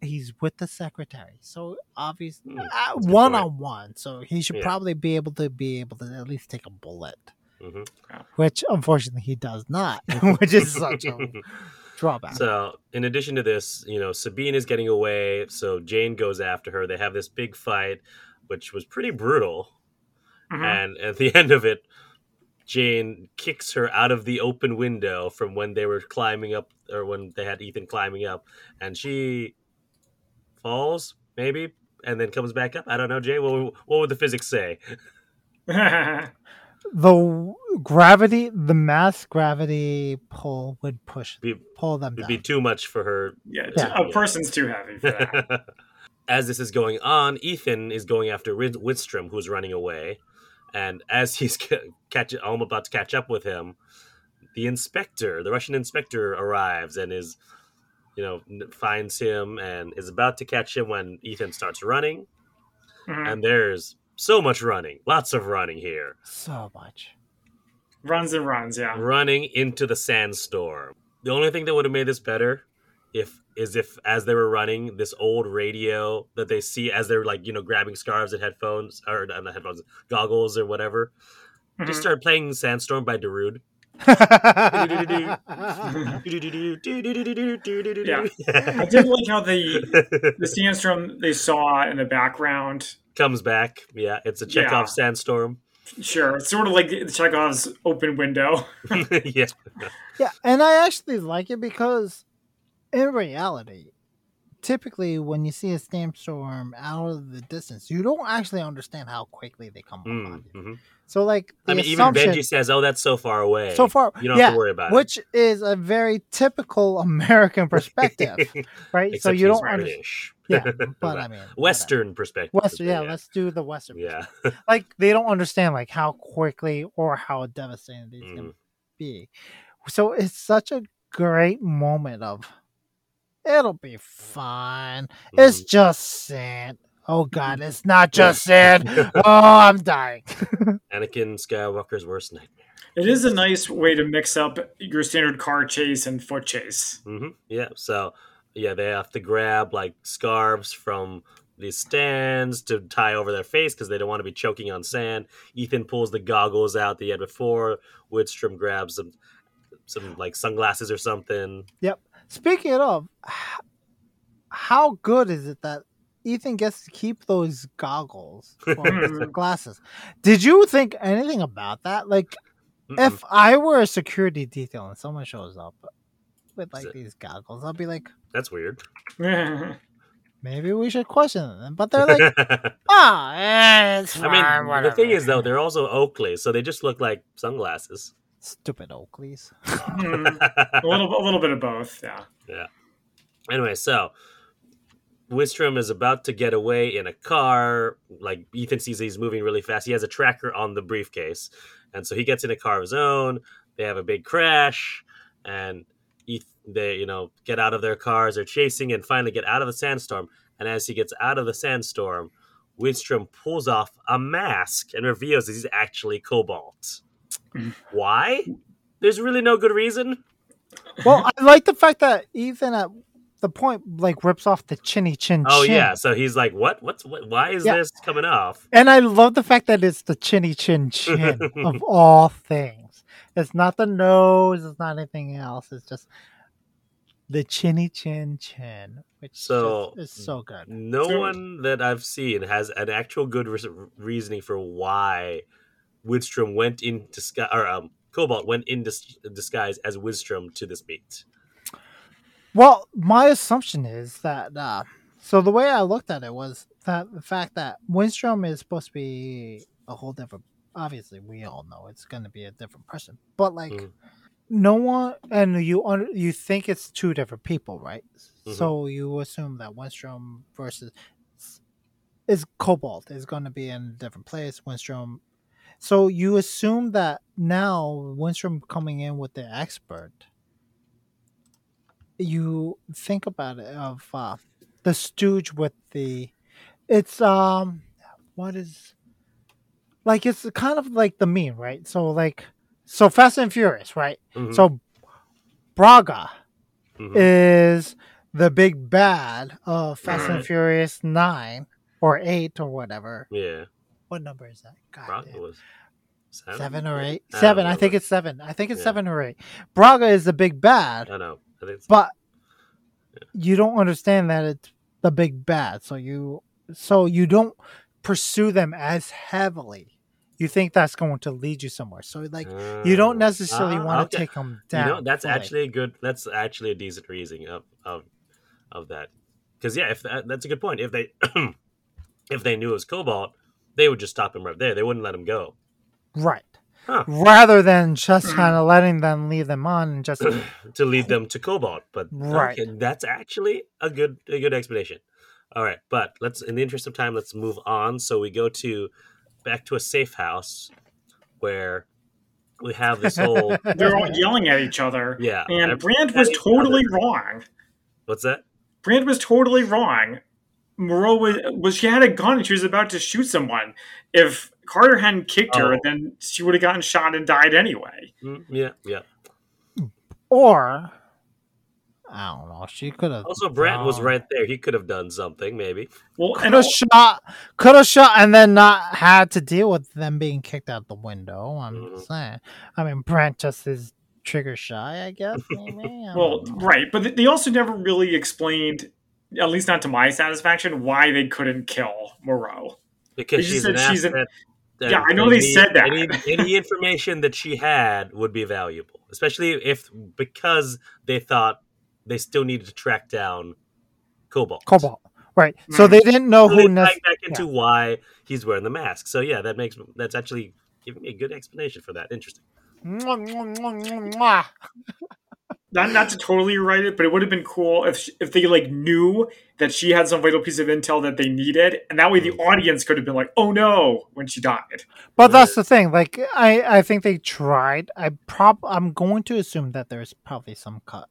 Speaker 3: he's with the secretary so obviously
Speaker 2: Hmm, that's
Speaker 3: one on one. so he should
Speaker 2: Yeah.
Speaker 3: probably be able to be able to at least take a bullet
Speaker 2: Mhm.
Speaker 3: which unfortunately he does not which is such a drawback
Speaker 2: So, in addition to this, you know, Sabine is getting away, so Jane goes after her. They have this big fight, which was pretty brutal.
Speaker 1: Mhm.
Speaker 2: And at the end of it, Jane kicks her out of the open window from when they were climbing up, or when they had Ethan climbing up, and she falls, maybe, and then comes back up. I don't know, Jay. What, what would the physics say?
Speaker 3: the gravity the mass gravity pull would push
Speaker 2: Be,
Speaker 3: pull them
Speaker 2: it'd
Speaker 3: down
Speaker 2: be too much for her
Speaker 1: yeah,
Speaker 3: Yeah.
Speaker 1: a person's too heavy for that.
Speaker 2: as this is going on, Ethan is going after Rid- Wistrom, who's running away, and as he's ca- catch, almost about to catch up with him, the inspector, the Russian inspector, arrives and is you know, finds him and is about to catch him when Ethan starts running.
Speaker 1: Mhm.
Speaker 2: And there's so much running, lots of running here.
Speaker 3: So much.
Speaker 1: Runs and runs, yeah.
Speaker 2: running into the sandstorm. The only thing that would have made this better if is if as they were running this old radio that they see as they're like you know grabbing scarves and headphones or not headphones goggles or whatever just
Speaker 1: Mhm.
Speaker 2: start playing sandstorm by Darude
Speaker 1: I did like how the the sandstorm they saw in the background.
Speaker 2: comes back yeah it's a Chekhov
Speaker 1: Yeah.
Speaker 2: sandstorm
Speaker 1: Sure, it's sort of like Chekhov's open window.
Speaker 2: yeah
Speaker 3: Yeah, and I actually like it because in reality, typically when you see a stamp storm out of the distance, you don't actually understand how quickly they come
Speaker 2: Mm,
Speaker 3: upon you.
Speaker 2: mhm.
Speaker 3: So like
Speaker 2: I mean even Benji says oh that's so far away
Speaker 3: so far
Speaker 2: you don't
Speaker 3: yeah,
Speaker 2: have to worry about it.
Speaker 3: which is a very typical American perspective, right? so you don't understand. Yeah, but I mean whatever.
Speaker 2: Western perspective
Speaker 3: Western, yeah, let's do the Western.
Speaker 2: yeah
Speaker 3: like they don't understand like how quickly or how devastating these can
Speaker 2: Mhm.
Speaker 3: be. So it's such a great moment of it'll be fine. It's
Speaker 2: Mhm.
Speaker 3: just sand. Oh god, it's not just sand. oh, I'm dying.
Speaker 2: Anakin Skywalker's worst nightmare.
Speaker 1: It is a nice way to mix up your standard car chase and foot chase.
Speaker 2: hmm Yeah. So yeah, they have to grab like scarves from these stands to tie over their face because they don't want to be choking on sand. Ethan pulls the goggles out that he had before. Woodstrom grabs some some like sunglasses or something.
Speaker 3: Speaking of, how good is it that Ethan gets to keep those goggles or glasses? Did you think anything about that? Like,
Speaker 2: Mm-mm.
Speaker 3: if I were a security detail and someone shows up with like these goggles, I'll be like,
Speaker 2: That's weird.
Speaker 3: maybe we should question them. But they're like, ah, eh, it's
Speaker 2: I
Speaker 3: fine,
Speaker 2: mean, the thing is though, they're also Oakley, so they just look like sunglasses.
Speaker 3: Stupid Oakleys.
Speaker 1: Mhm. a little, a little bit of both. Yeah. Yeah.
Speaker 2: Anyway, so Wistrom is about to get away in a car. Like Ethan sees he's moving really fast. He has a tracker on the briefcase, and so he gets in a car of his own. They have a big crash, and they you know get out of their cars. They're chasing and finally get out of the sandstorm. And as he gets out of the sandstorm, Wistrom pulls off a mask and reveals that he's actually Cobalt. Why? There's really no good reason.
Speaker 3: well, I like the fact that even at the point like rips off the chinny chin
Speaker 2: Oh
Speaker 3: chin.
Speaker 2: yeah, so he's like, "What? What's what? Why is
Speaker 3: Yeah.
Speaker 2: this coming off?"
Speaker 3: And I love the fact that it's the chinny chin chin of all things. It's not the nose, it's not anything else. It's just the chinny chin chin, which
Speaker 2: So-
Speaker 3: is so good.
Speaker 2: No
Speaker 1: So-
Speaker 2: one that I've seen has an actual good re- reasoning for why Wistrom went in disguise, or um, Cobalt went in dis- disguise as Widstrom to this meet.
Speaker 3: Well, my assumption is that uh, so the way I looked at it was that the fact that Winstrom is supposed to be a whole different. Obviously, we all know it's going to be a different person, but like
Speaker 2: Mhm.
Speaker 3: no one, and you un, you think it's two different people, right?
Speaker 2: Mhm.
Speaker 3: So you assume that Winstrom versus is Cobalt is going to be in a different place. Winstrom. So you assume that now Winstrom coming in with the expert you think about it of uh, the stooge with the it's um what is like it's kind of like the meme right? So like so fast and furious right?
Speaker 2: Mhm,
Speaker 3: so braga
Speaker 2: mhm.
Speaker 3: is the big bad of fast and furious 9 or 8 or whatever.
Speaker 2: Yeah,
Speaker 3: what number is that God damn.
Speaker 2: was seven,
Speaker 3: seven or eight
Speaker 2: I
Speaker 3: seven i think it's seven i think it's
Speaker 2: Yeah.
Speaker 3: seven or eight braga is the big bad
Speaker 2: I know. I
Speaker 3: but you don't understand that it's the big bad so you so you don't pursue them as heavily you think that's going to lead you somewhere so like you don't
Speaker 2: Ah.
Speaker 3: necessarily
Speaker 2: Ah,
Speaker 3: want to
Speaker 2: okay.
Speaker 3: take them
Speaker 2: You
Speaker 3: down
Speaker 2: know, that's actually a good. That's actually a decent reasoning of of of that. Because yeah, if that, that's a good point. If they if they knew it was Cobalt, they would just stop him right there. They wouldn't let him go.
Speaker 3: right
Speaker 2: Huh.
Speaker 3: rather than just kind of letting them leave them on and just
Speaker 2: to lead them to Cobalt. But
Speaker 3: Right.
Speaker 2: okay, that's actually a good a good explanation. All right, but let's in the interest of time, let's move on. So we go to back to a safe house where we have this whole
Speaker 1: They're all yelling at each other.
Speaker 2: yeah.
Speaker 1: And
Speaker 2: ev-
Speaker 1: Brandt was
Speaker 2: at each
Speaker 1: totally wrong.
Speaker 2: What's that?
Speaker 1: Brandt was totally wrong. Moreau was, was she had a gun and she was about to shoot someone. If Carter hadn't kicked her,
Speaker 2: Oh.
Speaker 1: then she would have gotten shot and died anyway.
Speaker 2: Mm, yeah, yeah.
Speaker 3: Or I don't know. She could have
Speaker 2: Also, Brandt was right there. He could have done something, maybe.
Speaker 1: Well,
Speaker 3: Could
Speaker 1: and
Speaker 3: have shot, could have shot, and then not had to deal with them being kicked out the window. I'm just saying. I mean, Brandt just is trigger shy, I guess. Maybe. I
Speaker 1: well,
Speaker 3: know.
Speaker 1: right, but they also never really explained, at least not to my satisfaction, why they couldn't kill Moreau.
Speaker 2: Because she's an
Speaker 1: she's an-
Speaker 2: asset. that
Speaker 1: Yeah, I know they said that.
Speaker 2: Any, any information that she had would be valuable, especially if because they thought they still needed to track down Cobalt.
Speaker 3: Cobalt. Right. So
Speaker 1: Mhm.
Speaker 3: they didn't know
Speaker 2: So
Speaker 3: who.
Speaker 2: they
Speaker 3: nec-
Speaker 2: back into why he's wearing the mask. So yeah, that makes that's actually giving me a good explanation for that. Interesting.
Speaker 1: Not not to totally write it, but it would have been cool if she, if they like knew that she had some vital piece of intel that they needed, and that way the mm. audience could have been like, "Oh no!" when she died.
Speaker 3: But that's the thing. Like, I, I think they tried. I prob, I'm going to assume that there's probably some cut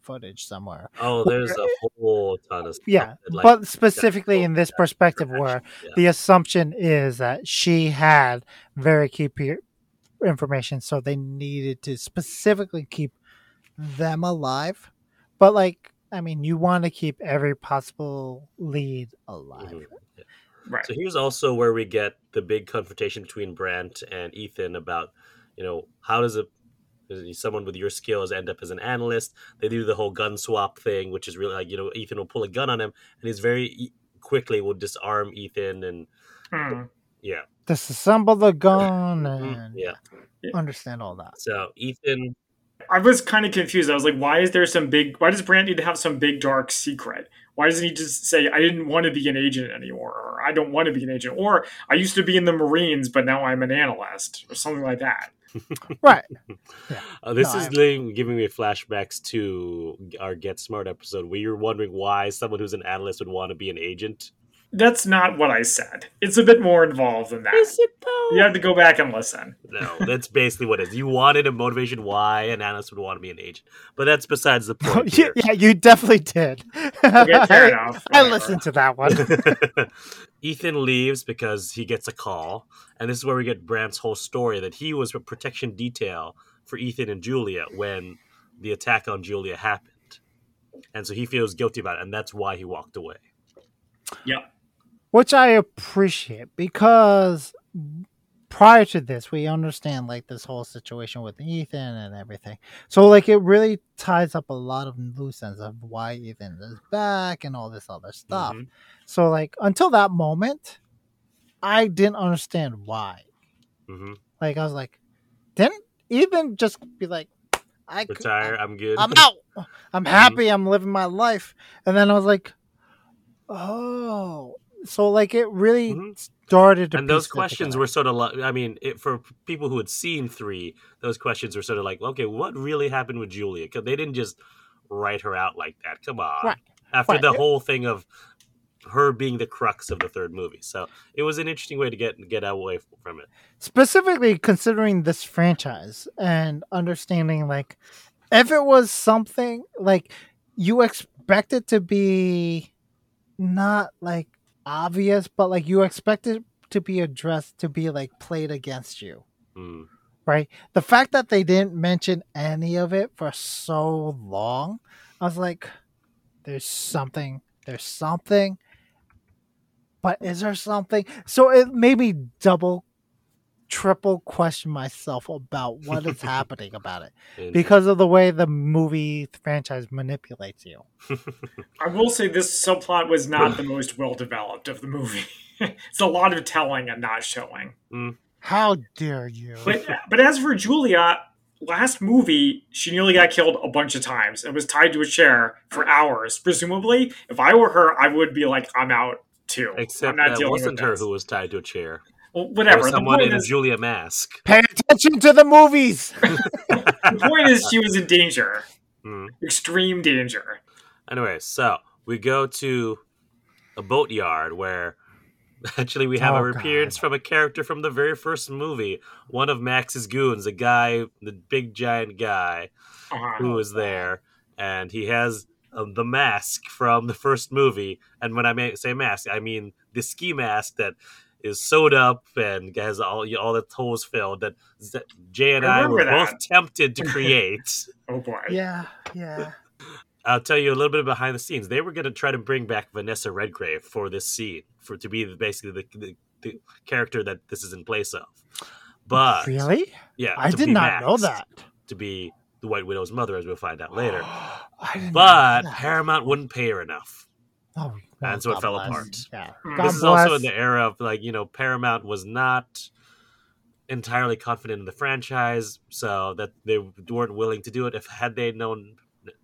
Speaker 3: footage somewhere.
Speaker 2: Oh, there's a whole ton of stuff.
Speaker 3: Yeah,
Speaker 2: that, like,
Speaker 3: but specifically in this perspective,
Speaker 2: for
Speaker 3: where.
Speaker 2: Yeah.
Speaker 3: the assumption is that she had very key pe- information, so they needed to specifically keep them alive. But like, I mean, you want to keep every possible lead alive.
Speaker 2: Mhm.
Speaker 1: Right.
Speaker 2: So here's also where we get the big confrontation between Brandt and Ethan about, you know, how does a someone with your skills end up as an analyst? They do the whole gun swap thing, which is really like, you know, Ethan will pull a gun on him, and he's very e- quickly will disarm Ethan, and
Speaker 1: Hmm.
Speaker 2: yeah,
Speaker 3: Disassemble the gun
Speaker 2: Mhm.
Speaker 3: and
Speaker 2: yeah.
Speaker 3: understand all that.
Speaker 2: So Ethan,
Speaker 1: I was kind of confused. I was like, "Why is there some big? Why does Brandt need to have some big dark secret? Why doesn't he just say I didn't want to be an agent anymore, or I don't want to be an agent, or I used to be in the Marines, but now I'm an analyst, or something like that?"
Speaker 3: Right.
Speaker 2: uh, this
Speaker 3: No,
Speaker 2: is
Speaker 3: I-
Speaker 2: li- giving me flashbacks to our Get Smart episode where you're wondering why someone who's an analyst would want to be an agent.
Speaker 1: That's not what I said. It's a bit more involved than that.
Speaker 2: it though?
Speaker 1: You have to go back and listen.
Speaker 2: No, that's basically what it is. You wanted a motivation why an analyst would want to be an agent, but that's besides the point.
Speaker 3: yeah,
Speaker 2: here.
Speaker 3: yeah, you definitely did.
Speaker 1: Okay, fair
Speaker 3: I,
Speaker 1: enough.
Speaker 3: I
Speaker 1: whatever.
Speaker 3: listened to that one.
Speaker 2: Ethan leaves because he gets a call, and this is where we get Brandt's whole story that he was a protection detail for Ethan and Julia when the attack on Julia happened, and so he feels guilty about it, and that's why he walked away.
Speaker 1: Yeah.
Speaker 3: Which I appreciate because prior to this, we understand like this whole situation with Ethan and everything. So like it really ties up a lot of loose ends of why Ethan is back and all this other stuff.
Speaker 2: Mhm.
Speaker 3: So like until that moment, I didn't understand why.
Speaker 2: Mhm.
Speaker 3: Like I was like, didn't Ethan just be like, I could-
Speaker 2: Retire. I'm good.
Speaker 3: I'm out. I'm happy. I'm living my life. And then I was like, oh. So like it really
Speaker 2: Mhm.
Speaker 3: started to
Speaker 2: and those questions were sort of like i mean it, for people who had seen three those questions were sort of like okay what really happened with julia because they didn't just write her out like that come on
Speaker 3: Right.
Speaker 2: after
Speaker 3: Right.
Speaker 2: the whole thing of her being the crux of the third movie so it was an interesting way to get get away from it
Speaker 3: specifically considering this franchise and understanding like if it was something like you expect it to be not like obvious, but like you expect it to be addressed to be like played against you.
Speaker 2: Mm.
Speaker 3: right? The fact that they didn't mention any of it for so long, I was like, there's something, there's something, but is there something? So it made me double, triple question myself about what is happening about it
Speaker 2: And-
Speaker 3: because of the way the movie franchise manipulates you.
Speaker 1: I will say this subplot was not the most well developed of the movie. it's a lot of telling and not showing. Mm.
Speaker 3: How dare you?
Speaker 1: But uh, but as for Julia, last movie she nearly got killed a bunch of times and was tied to a chair for hours. Presumably, if I were her, I would be like, I'm out too. Except I'm
Speaker 2: except
Speaker 1: not
Speaker 2: that
Speaker 1: dealing
Speaker 2: wasn't her
Speaker 1: this.
Speaker 2: who was tied to a chair
Speaker 1: Well, whatever.
Speaker 2: was
Speaker 1: The
Speaker 2: someone
Speaker 1: point,
Speaker 2: in a julia mask
Speaker 3: Pay attention to the movies.
Speaker 1: the point is, she was in danger,
Speaker 2: Mm.
Speaker 1: extreme danger.
Speaker 2: Anyway, so we go to a boatyard where actually we have
Speaker 3: Oh,
Speaker 2: a appearance
Speaker 3: God.
Speaker 2: from a character from the very first movie, one of Max's goons, a guy, the big giant guy
Speaker 1: Uh-huh.
Speaker 2: who was there, and he has uh, the mask from the first movie. And when I may say mask, I mean the ski mask that is sewed up and has all all the toes filled that Z- Jay and
Speaker 1: I
Speaker 2: I, were
Speaker 1: remember
Speaker 2: both tempted to create.
Speaker 1: Oh boy.
Speaker 3: Yeah, yeah.
Speaker 2: I'll tell you a little bit behind the scenes. They were going to try to bring back Vanessa Redgrave for this scene, for to be basically the, the, the character that this is in place of. But
Speaker 3: really?
Speaker 2: yeah,
Speaker 3: I did
Speaker 2: be
Speaker 3: not know that.
Speaker 2: to be the White Widow's mother, as we'll find out later.
Speaker 3: I didn't
Speaker 2: But
Speaker 3: know that.
Speaker 2: Paramount wouldn't pay her enough.
Speaker 3: Oh,
Speaker 2: And so it
Speaker 3: God
Speaker 2: fell
Speaker 3: bless.
Speaker 2: apart.
Speaker 3: Yeah.
Speaker 1: Mm.
Speaker 3: God
Speaker 2: this is also in the era of like you know Paramount was not entirely confident in the franchise, so that they weren't willing to do it. If had they known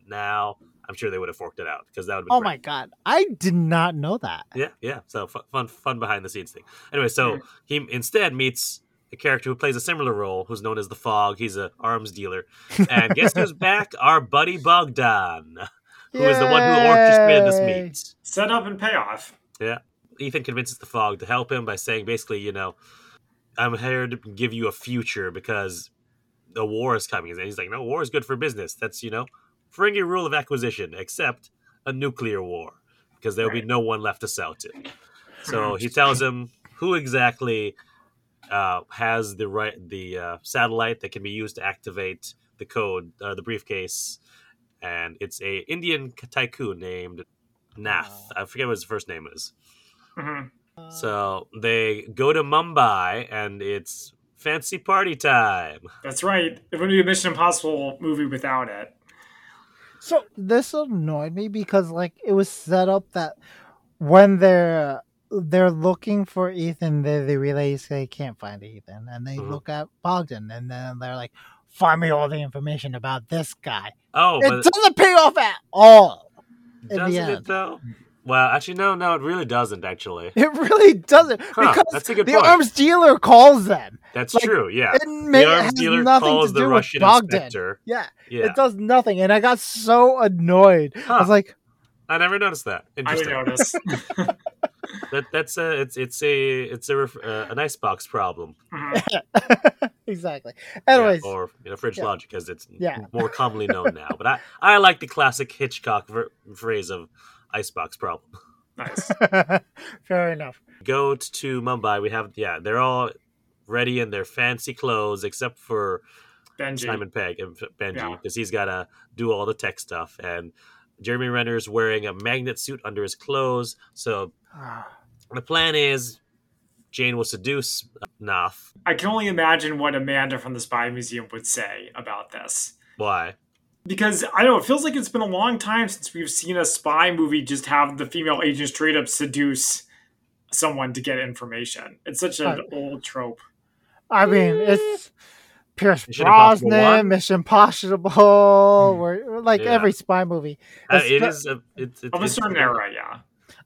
Speaker 2: now, I'm sure they would have forked it out because that would.
Speaker 3: Oh my god, I did not know that.
Speaker 2: Yeah, yeah. So fun, fun, fun behind the scenes thing. Anyway, so
Speaker 1: Mhm.
Speaker 2: he instead meets a character who plays a similar role, who's known as the Fog. He's a arms dealer, and guess who's back? Our buddy Bogdan, who is the one who orchestrated this
Speaker 3: Yay.
Speaker 2: meet.
Speaker 1: Set up and payoff. Yeah.
Speaker 2: Ethan convinces the Fog to help him by saying, basically, you know, I'm here to give you a future because the war is coming. And he's like, no, war is good for business. That's you know, Ferengi rule of acquisition, except a nuclear war, because there'll be no one left to sell to. So he tells him who exactly uh, has the right the uh, satellite that can be used to activate the code, uh, the briefcase, and it's a Indian tycoon named Nath. I forget what his first name is.
Speaker 1: Mhm.
Speaker 2: So they go to Mumbai, and it's fancy party time.
Speaker 1: That's right. It wouldn't be a Mission Impossible movie without it.
Speaker 3: So this annoyed me because like it was set up that when they're they're looking for Ethan, they, they realize they can't find Ethan, and they
Speaker 2: Mhm.
Speaker 3: look at Bogdan, and then they're like, "Find me all the information about this guy."
Speaker 2: Oh,
Speaker 3: it doesn't pay off at all.
Speaker 2: doesn't it though? Well, actually, no, no, it really doesn't. Actually,
Speaker 3: It really doesn't
Speaker 2: Huh,
Speaker 3: because
Speaker 2: that's a good
Speaker 3: the
Speaker 2: point.
Speaker 3: arms dealer calls them.
Speaker 2: that's
Speaker 3: like,
Speaker 2: true. Yeah,
Speaker 3: It, may,
Speaker 2: the arms
Speaker 3: has
Speaker 2: dealer
Speaker 3: nothing
Speaker 2: calls the Russian
Speaker 3: with Bogdan.
Speaker 2: inspector.
Speaker 3: Yeah,
Speaker 2: Yeah,
Speaker 3: it does nothing, and I got so annoyed. I was like,
Speaker 2: I never noticed that.
Speaker 1: I
Speaker 2: Interesting.
Speaker 1: notice.
Speaker 2: that that's a it's it's a it's a ref- uh, an icebox problem.
Speaker 1: Mhm.
Speaker 3: exactly.
Speaker 2: Yeah,
Speaker 3: Anyways,
Speaker 2: or you know, fridge
Speaker 3: yeah.
Speaker 2: logic, as it's
Speaker 3: Yeah.
Speaker 2: more commonly known now. But I I like the classic Hitchcock ver- phrase of icebox problem.
Speaker 1: Nice.
Speaker 3: fair enough.
Speaker 2: go to Mumbai. We have yeah, they're all ready in their fancy clothes except for
Speaker 1: Benji.
Speaker 2: Simon Pegg and F- Benji
Speaker 1: Yeah.
Speaker 2: because he's got to do all the tech stuff and Jeremy Renner's wearing a magnet suit under his clothes. So the plan is Jane will seduce Nath.
Speaker 1: I can only imagine what Amanda from the Spy Museum would say about this.
Speaker 2: Why?
Speaker 1: Because I don't know, it feels like it's been a long time since we've seen a spy movie just have the female agent straight up seduce someone to get information. It's such an
Speaker 3: Right.
Speaker 1: old trope.
Speaker 3: I mean, it's Pierce
Speaker 2: Mission Impossible
Speaker 3: Brosnan,
Speaker 2: one?
Speaker 3: Mission Impossible, where like
Speaker 2: Yeah.
Speaker 3: every spy movie.
Speaker 2: Uh,
Speaker 3: It's
Speaker 2: it
Speaker 3: fa-
Speaker 2: is a it's, it's
Speaker 1: Of a
Speaker 2: it's-
Speaker 1: certain era, yeah.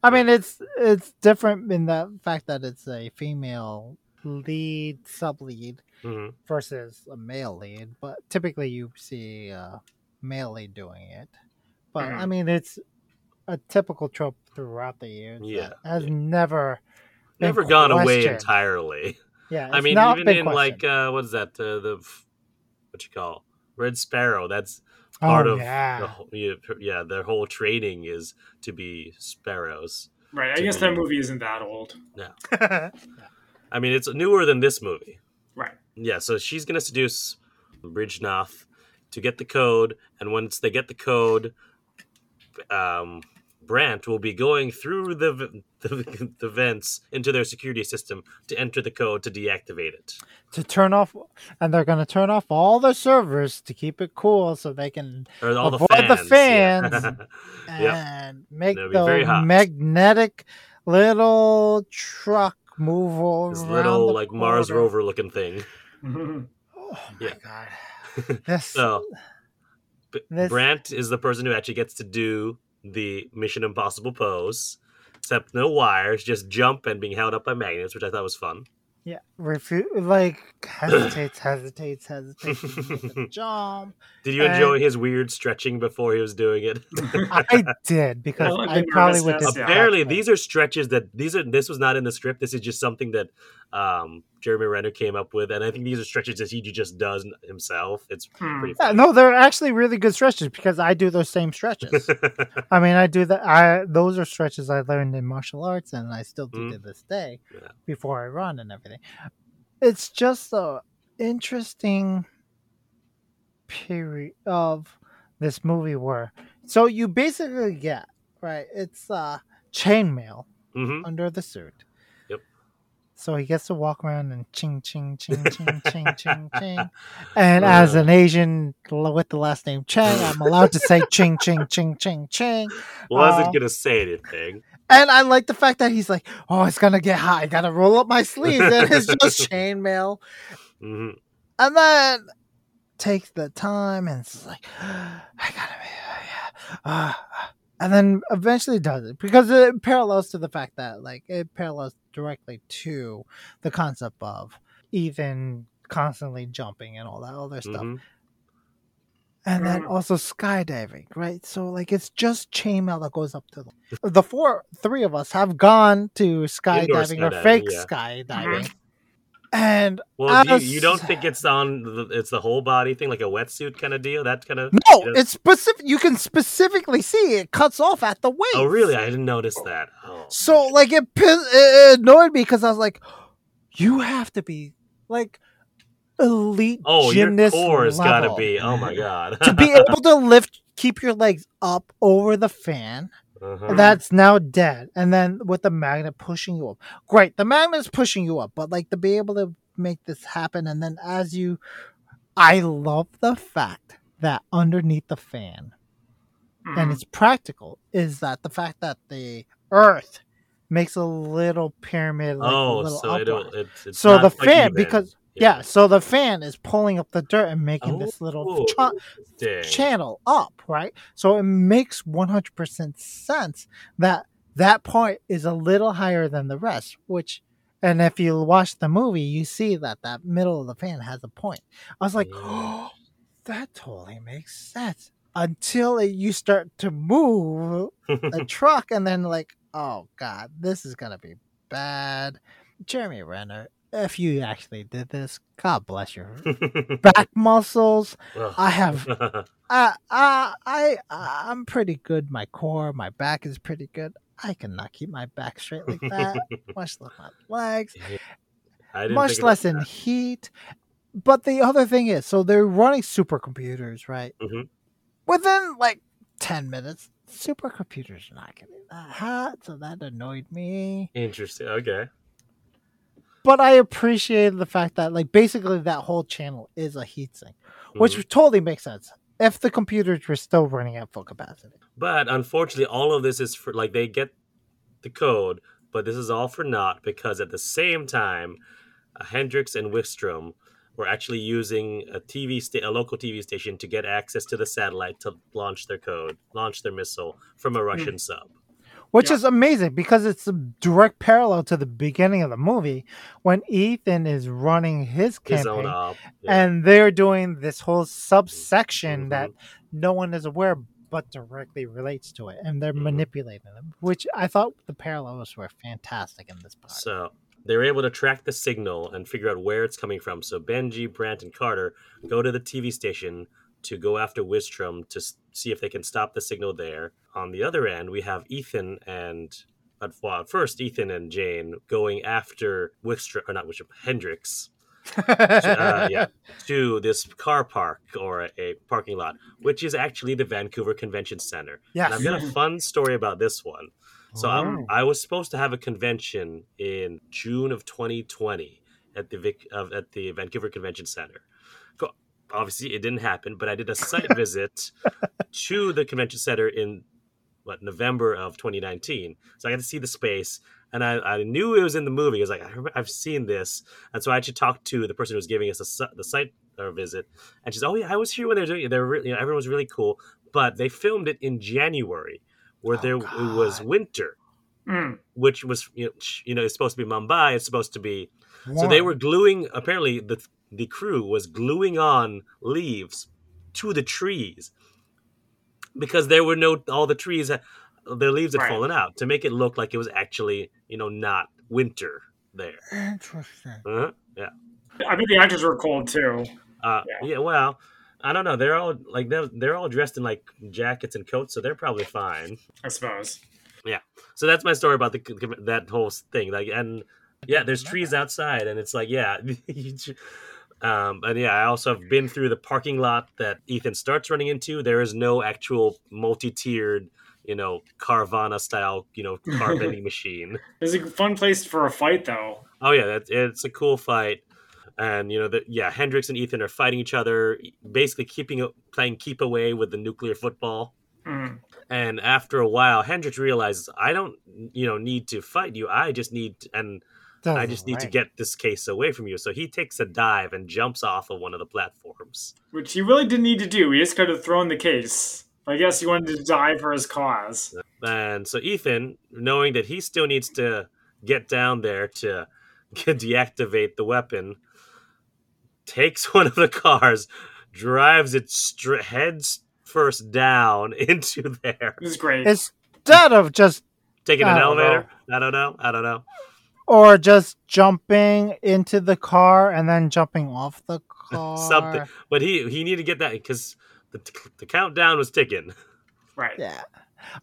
Speaker 3: I mean, it's it's different in the fact that it's a female lead, sub lead
Speaker 2: Mhm.
Speaker 3: versus a male lead. But typically, you see a male lead doing it. But I
Speaker 1: Mhm.
Speaker 3: mean, it's a typical trope throughout the years.
Speaker 2: Yeah,
Speaker 3: has
Speaker 2: yeah.
Speaker 3: never
Speaker 2: Never gone away entirely.
Speaker 3: Yeah,
Speaker 2: I mean, even in like uh, what is that? Uh, the what you call Red Sparrow? That's part
Speaker 3: oh,
Speaker 2: of
Speaker 3: yeah.
Speaker 2: the whole, yeah, yeah, their whole training is to be sparrows.
Speaker 1: Right. I guess
Speaker 2: me.
Speaker 1: that movie isn't that old.
Speaker 2: No i mean, it's newer than this movie.
Speaker 1: Right.
Speaker 2: Yeah, so she's gonna seduce Brij Nath to get the code, and once they get the code, um, Brandt will be going through the, the the vents into their security system to enter the code to deactivate it.
Speaker 3: to turn off, and they're going to turn off all the servers to keep it cool, so they can
Speaker 2: Or all
Speaker 3: Avoid
Speaker 2: the
Speaker 3: the
Speaker 2: fans. yeah.
Speaker 3: fans.
Speaker 2: Yep.
Speaker 3: and make
Speaker 2: It'll be very
Speaker 3: the magnetic little truck move all
Speaker 2: this
Speaker 3: around
Speaker 2: little like Mars rover looking thing.
Speaker 3: Oh my
Speaker 2: Yeah.
Speaker 3: god! This
Speaker 2: So
Speaker 3: This-
Speaker 2: Brandt is the person who actually gets to do the Mission Impossible pose, except no wires, just jump and being held up by magnets, which I thought was fun.
Speaker 3: yeah, refu- like hesitates, hesitates, hesitates, to make the jump.
Speaker 2: Did you
Speaker 3: And-
Speaker 2: enjoy his weird stretching before he was doing it?
Speaker 3: I did because
Speaker 1: Well,
Speaker 3: I probably would.
Speaker 1: nervousness,
Speaker 3: do
Speaker 1: yeah.
Speaker 2: Apparently, these are stretches that these are. This was not in the script. This is just something that um, Jeremy Renner came up with, and I think these are stretches that he just does himself. It's
Speaker 1: Hmm.
Speaker 2: pretty
Speaker 3: Yeah, no, they're actually really good stretches because I do those same stretches. I mean, I do that. I those are stretches I learned in martial arts, and I still do
Speaker 2: Mm.
Speaker 3: to this day
Speaker 2: Yeah.
Speaker 3: before I run and everything. It's just a interesting period of this movie where so you basically get right. It's uh chainmail
Speaker 2: hmm
Speaker 3: under the suit. So he gets to walk around and ching ching ching ching ching ching ching. And as an Asian with the last name Chang, I'm allowed to say ching ching ching ching ching.
Speaker 2: Wasn't
Speaker 3: Uh,
Speaker 2: gonna say anything.
Speaker 3: And I like the fact that he's like, "Oh, it's gonna get hot. I gotta roll up my sleeves." And it's just chainmail.
Speaker 2: hmm
Speaker 3: And then takes the time and it's like, "I gotta be, yeah." Uh, and then eventually does it because it parallels to the fact that like it parallels directly to the concept of Ethan constantly jumping and all that other stuff.
Speaker 2: hmm
Speaker 3: and then
Speaker 1: Mhm.
Speaker 3: also skydiving, right? So like it's just chainmail that goes up to the the four three of us have gone to skydiving or fake
Speaker 2: yeah.
Speaker 3: skydiving, and
Speaker 2: Well, do you, you don't think it's on? The, it's the whole body thing, like a wetsuit kind of deal. That kind of.
Speaker 3: no, it's specific. You can specifically see it cuts off at the waist.
Speaker 2: Oh, really? I didn't notice that. Oh.
Speaker 3: So like it, it annoyed me because I was like, you have to be like elite
Speaker 2: Oh, your
Speaker 3: gymnast
Speaker 2: core has got to be. Oh my god.
Speaker 3: to be able to lift, keep your legs up over the fan.
Speaker 2: Uh-huh.
Speaker 3: that's now dead and then with the magnet pushing you up great the magnet's pushing you up but like to be able to make this happen and then as you i love the fact that underneath the fan
Speaker 1: Mhm.
Speaker 3: and it's practical is that the fact that the earth makes a little pyramid like a
Speaker 2: oh,
Speaker 3: little
Speaker 2: so it, it's, it's
Speaker 3: so the fan because yeah. so the fan is pulling up the dirt and making this little
Speaker 2: Oh,
Speaker 3: cha- channel up, right? So it makes 100% sense that that part is a little higher than the rest, which, and if you watch the movie, you see that that middle of the fan has a point. I was like,
Speaker 2: Yeah. Mm.
Speaker 3: oh, that totally makes sense until it, you start to move the truck and then like, oh God, this is going to be bad. Jeremy Renner, if you actually did this, God bless your back muscles. I have uh, uh, I I'm pretty good. My core, my back is pretty good. I cannot keep my back straight like that. much less my legs.
Speaker 2: I didn't
Speaker 3: Much less in
Speaker 2: that.
Speaker 3: heat. But the other thing is, so they're running supercomputers, right?
Speaker 2: Mhm.
Speaker 3: Within like ten minutes, supercomputers are not getting that hot, so that annoyed me.
Speaker 2: Interesting. Okay.
Speaker 3: But I appreciated the fact that, like, basically that whole channel is a heat sink, which totally makes sense if the computers were still running at full capacity.
Speaker 2: But unfortunately, all of this is for like they get the code, but this is all for naught because at the same time, uh, Hendricks and Wistrom were actually using a TV sta- a local TV station to get access to the satellite to launch their code, launch their missile from a Russian sub.
Speaker 3: Which
Speaker 1: Yeah.
Speaker 3: is amazing because it's a direct parallel to the beginning of the movie when Ethan is running his
Speaker 2: His
Speaker 3: campaign
Speaker 2: own op. Yeah.
Speaker 3: and they're doing this whole subsection
Speaker 2: Mhm.
Speaker 3: that no one is aware but directly relates to it and they're
Speaker 2: Mhm.
Speaker 3: manipulating them which i thought the parallels were fantastic in this part
Speaker 2: So they were able to track the signal and figure out where it's coming from. So Benji, Brandt, and Carter go to the TV station to go after Wistrom to see if they can stop the signal there. On the other end, we have Ethan and at well, first Ethan and Jane going after Wistrom or not Wistrom Hendricks. Uh, yeah, to this car park or a, parking lot, which is actually the Vancouver Convention Center. And I've got a fun story about this one. So
Speaker 3: Oh.
Speaker 2: I, I was supposed to have a convention in June of 2020 at the Vic, of, at the Vancouver Convention Center. Obviously, it didn't happen, but I did a site visit to the convention center in what November of 2019. So I got to see the space, and I, I knew it was in the movie. I was like, I remember, I've seen this, and so I actually talked to the person who was giving us the, the site uh, visit, and she's, oh yeah, I was here when they were doing it. They're really, you know, everyone was really cool, but they filmed it in January, where
Speaker 3: Oh,
Speaker 2: there it was winter
Speaker 1: Mm.
Speaker 2: which was you know, you know it's supposed to be Mumbai. It's supposed to be so they were gluing. Apparently, the the crew was gluing on leaves to the trees because there were no all the trees. Their leaves had
Speaker 1: Right.
Speaker 2: fallen out to make it look like it was actually you know not winter there.
Speaker 3: Interesting.
Speaker 2: Uh-huh. Yeah.
Speaker 1: I bet the actors were cold too.
Speaker 2: Uh,
Speaker 1: Yeah.
Speaker 2: yeah. Well, I don't know. They're all like they're, they're all dressed in like jackets and coats, so they're probably fine.
Speaker 1: I suppose. Yeah.
Speaker 2: So that's my story about the that whole thing. Like, and yeah, there's trees outside, and it's like, yeah. um, and yeah, I also have been through the parking lot that Ethan starts running into. There is no actual multi-tiered, you know, Carvana style, you know, car bending machine.
Speaker 1: It's a fun place for a fight, though.
Speaker 2: Oh yeah, that's it's a cool fight, and you know that yeah, Hendricks and Ethan are fighting each other, basically keeping playing keep away with the nuclear football.
Speaker 1: Mm.
Speaker 2: And after a while, Hendricks realizes I don't, you know, need to fight you. I just need and I just need to get this case away from you. So he takes a dive and jumps off of one of the platforms.
Speaker 1: Which he really didn't need to do. He just could have thrown the case. I guess he wanted to die for his cause.
Speaker 2: And so Ethan, knowing that he still needs to get down there to deactivate the weapon, takes one of the cars, drives it stra heads first down into there.
Speaker 1: It was great.
Speaker 3: Instead of just
Speaker 2: Taking an
Speaker 3: I don't
Speaker 2: elevator? I don't know. I don't know.
Speaker 3: Or just jumping into the car and then jumping off the car.
Speaker 2: Something. But he he needed to get that because the, the countdown was ticking.
Speaker 1: right.
Speaker 3: Yeah.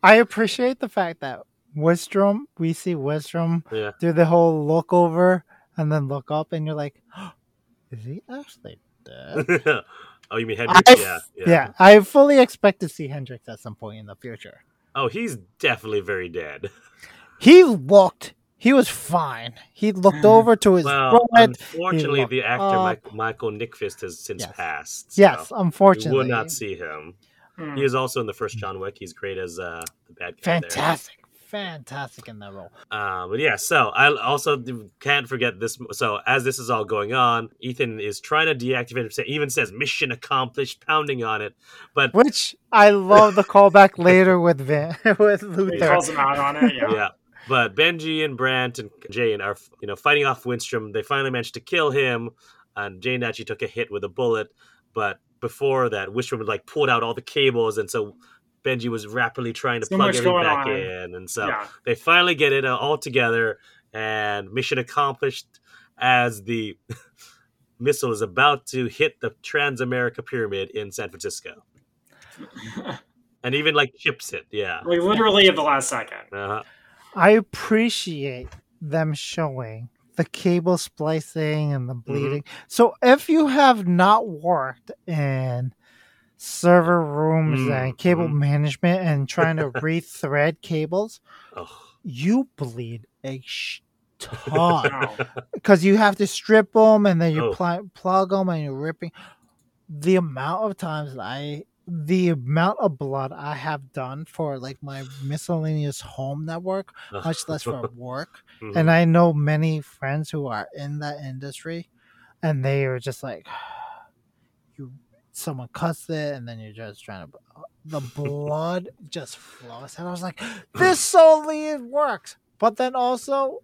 Speaker 3: I appreciate the fact that Wistrom, we see Wistrom
Speaker 2: Yeah.
Speaker 3: do the whole look over and then look up and you're like, is he actually dead?
Speaker 2: oh, you mean
Speaker 3: I
Speaker 2: Hendricks?
Speaker 3: f-
Speaker 2: yeah, yeah.
Speaker 3: yeah, I fully expect to see Hendricks at some point in the future.
Speaker 2: Oh, he's definitely very dead.
Speaker 3: He looked, he was fine. He looked
Speaker 1: Mhm.
Speaker 3: over to his
Speaker 2: Well,
Speaker 3: right.
Speaker 2: unfortunately,
Speaker 3: looked
Speaker 2: the actor
Speaker 3: up.
Speaker 2: Mike, Michael Nyqvist has since
Speaker 3: Yes.
Speaker 2: passed. so
Speaker 3: Yes,
Speaker 2: You
Speaker 3: unfortunately.
Speaker 2: would not see him.
Speaker 1: Mm.
Speaker 2: He is also in the first John Wick. He's great as uh, the bad guy. there.
Speaker 3: Fantastic. Fantastic in that role.
Speaker 2: Uh, but yeah, so I also can't forget this. So as this is all going on, Ethan is trying to deactivate it. Even says "mission accomplished," pounding on it. But
Speaker 3: Which I love the callback later with Ving, with Luther.
Speaker 1: He
Speaker 3: Luther.
Speaker 1: calls him out on it. Yeah.
Speaker 2: yeah. But Benji and Brandt and Jane are, you know, fighting off Wistrom. They finally managed to kill him, and Jane actually took a hit with a bullet. But before that, Wistrom had like pulled out all the cables, and so Benji was rapidly trying to
Speaker 1: So
Speaker 2: plug everything back
Speaker 1: on.
Speaker 2: in, and so
Speaker 1: yeah.
Speaker 2: they finally get it uh, all together, and mission accomplished. As the missile is about to hit the Transamerica Pyramid in San Francisco, and even like chips it. Yeah.
Speaker 1: like literally at the last second.
Speaker 2: Uh-huh.
Speaker 3: I appreciate them showing the cable splicing and the bleeding. So if you have not worked in server rooms
Speaker 2: Mm,
Speaker 3: and cable
Speaker 2: mhm.
Speaker 3: management and trying to rethread cables,
Speaker 2: Oh.
Speaker 3: you bleed a sh- ton because you have to strip them and then you pl- plug them and you're ripping. The amount of times that I, the amount of blood I have done for like my miscellaneous home network, much less for work.
Speaker 2: Mhm.
Speaker 3: And I know many friends who are in that industry, and they are just like, you, someone cuts it, and then you're just trying to, the blood just flows, and I was like, this only works. But then also,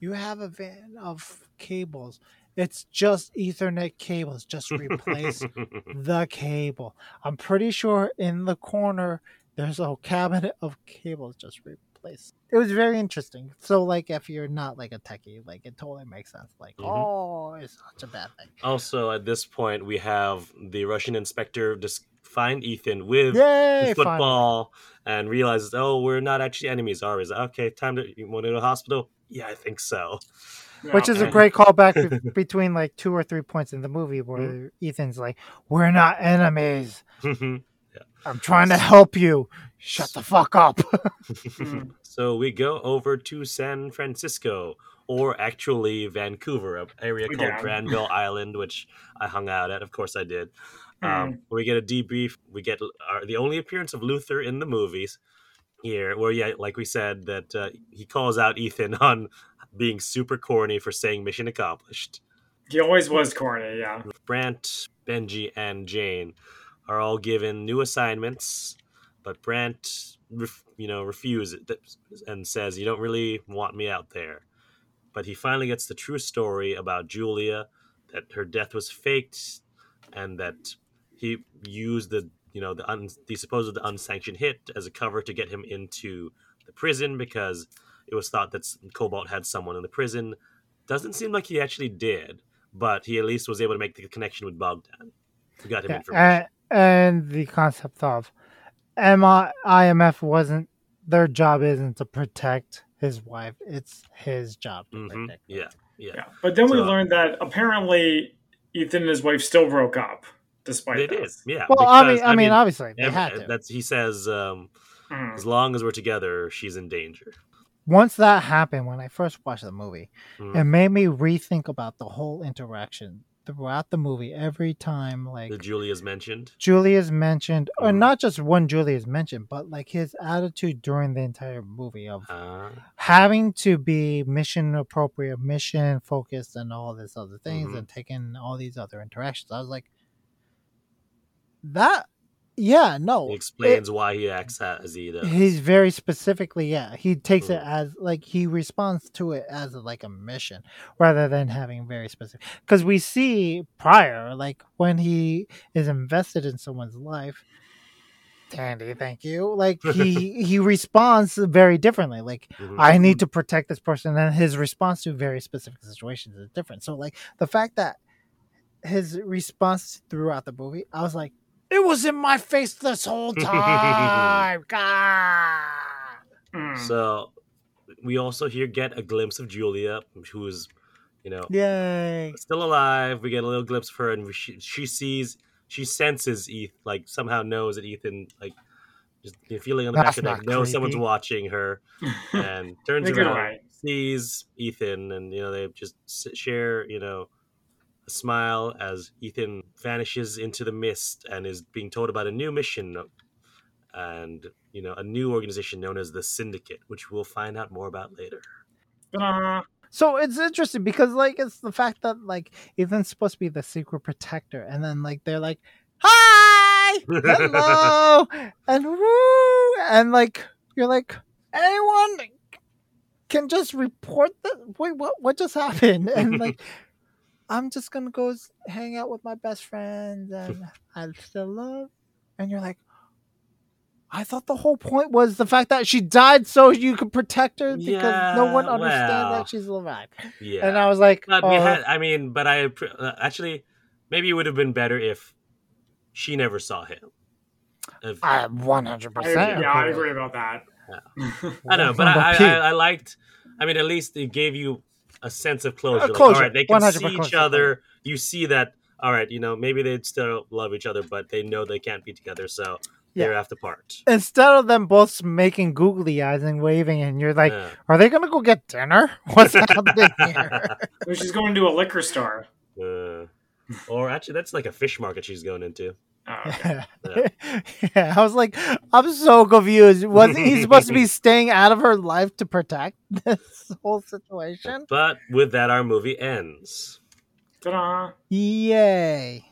Speaker 3: you have a van of cables. It's just Ethernet cables. Just replace the cable. I'm pretty sure in the corner there's a whole cabinet of cables just replace. It was very interesting. So like if you're not like a techie, like it totally makes sense. Like,
Speaker 2: Mhm.
Speaker 3: oh, it's such a bad thing.
Speaker 2: Also, at this point, we have the Russian inspector just find Ethan with
Speaker 3: Yay!
Speaker 2: the
Speaker 3: finally.
Speaker 2: football and realizes, oh, we're not actually enemies, are we? Okay, time to you want to go to the hospital? Yeah, I think so.
Speaker 3: Which is a great callback be- between like two or three points in the movie where
Speaker 2: Mm-hmm.
Speaker 3: Ethan's like, "We're not enemies.
Speaker 2: so
Speaker 3: I'm trying to help you. Shut the fuck up."
Speaker 1: so
Speaker 2: we go over to San Francisco, or actually Vancouver, an area called
Speaker 1: Again.
Speaker 2: Granville Island, which I hung out at. Of course, I did.
Speaker 1: Mm.
Speaker 2: Um, we get a debrief. We get our, the only appearance of Luther in the movies here, where yeah, like we said, that uh, he calls out Ethan on being super corny for saying "mission accomplished."
Speaker 1: He always was corny. Yeah.
Speaker 2: Brandt, Benji, and Jane are all given new assignments, but Brandt, you know, refuses and says, "You don't really want me out there." But he finally gets the true story about Julia, that her death was faked, and that he used the, you know, the un, the supposed unsanctioned hit as a cover to get him into the prison because it was thought that Cobalt had someone in the prison. Doesn't seem like he actually did, but he at least was able to make the connection with Bogdan. We got him
Speaker 3: Yeah,
Speaker 2: information.
Speaker 3: and, and the concept of MI, IMF wasn't their job isn't to protect his wife; it's his job to
Speaker 2: Mhm,
Speaker 3: protect.
Speaker 2: Yeah, yeah.
Speaker 1: Yeah. But then we learned that apparently Ethan and his wife still broke up despite
Speaker 2: They did.
Speaker 1: this.
Speaker 2: Yeah.
Speaker 3: Well, I mean, I mean, obviously they
Speaker 2: ev-
Speaker 3: had to.
Speaker 2: That's he says. Um,
Speaker 1: Mm.
Speaker 2: as long as we're together, she's in danger.
Speaker 3: Once that happened, when I first watched the movie,
Speaker 2: Mhm.
Speaker 3: it made me rethink about the whole interaction throughout the movie. Every time, like
Speaker 2: That Julia's mentioned.
Speaker 3: Julia's mentioned, or
Speaker 2: Mhm.
Speaker 3: not just one Julia's mentioned, but like his attitude during the entire movie of
Speaker 2: Uh,
Speaker 3: having to be mission appropriate, mission focused, and all this other things,
Speaker 2: Mhm.
Speaker 3: and taking all these other interactions. I was like, that, yeah, no,
Speaker 2: he explains why he acts as he does.
Speaker 3: He's very specifically, yeah. He takes it
Speaker 2: Mm.
Speaker 3: as like he responds to it as like a mission rather than having very specific. Because we see prior, like when he is invested in someone's life. Tandy, thank you. Like he he responds very differently. Like
Speaker 2: Mhm.
Speaker 3: I need to protect this person, and his response to very specific situations is different. So like the fact that his response throughout the movie, I was like, it was in my face this whole time. God.
Speaker 1: Mm.
Speaker 2: So we also here get a glimpse of Julia, who's, you know,
Speaker 3: Yay.
Speaker 2: still alive. We get a little glimpse of her, and she, she sees, she senses Ethan, like somehow knows that Ethan, like, just you know, feeling on the
Speaker 3: That's
Speaker 2: back of the neck,
Speaker 3: not
Speaker 2: knows someone's watching her, and turns
Speaker 1: In a good
Speaker 2: around,
Speaker 1: way.
Speaker 2: sees Ethan, and you know they just share, you know, a smile as Ethan vanishes into the mist and is being told about a new mission, and you know a new organization known as the Syndicate, which we'll find out more about later.
Speaker 1: Ta-da.
Speaker 3: So it's interesting because like it's the fact that like Ethan's supposed to be the secret protector, and then like they're like, "Hi, hello," and woo, and like you're like, anyone can just report that. Wait, what? What just happened? And like, I'm just gonna go hang out with my best friends, and I still love. And you're like. I thought the whole point was the fact that she died so you could protect her because no one understands
Speaker 2: well,
Speaker 3: that she's alive.
Speaker 2: Yeah,
Speaker 3: And I was like,
Speaker 2: But
Speaker 3: oh,
Speaker 2: had, I mean, but I uh, actually maybe it would have been better if she never saw him. If, I,
Speaker 3: I 100%
Speaker 1: yeah, I
Speaker 3: agree.
Speaker 1: agree about that.
Speaker 2: don't know, but
Speaker 3: I,
Speaker 2: I,
Speaker 3: P.
Speaker 2: I, I liked. I mean, at least it gave you a sense of closure.
Speaker 3: A
Speaker 2: Like, all right, they can
Speaker 3: 100%
Speaker 2: see each other. You see that. All right, you know, maybe they'd still love each other, but they know they can't be together, so they're have to part.
Speaker 3: Instead of them both making googly eyes and waving, and you're like,
Speaker 2: Yeah.
Speaker 3: are they going to go get dinner? What's happening here?
Speaker 1: Well, she's going to a liquor store.
Speaker 2: Uh, or actually, that's like a fish market she's going into.
Speaker 1: Oh, okay.
Speaker 3: yeah, I was like, I'm so confused. Wasn't he supposed to be staying out of her life to protect this whole situation?
Speaker 2: But with that, our movie ends.
Speaker 1: Ta-da.
Speaker 3: Yay.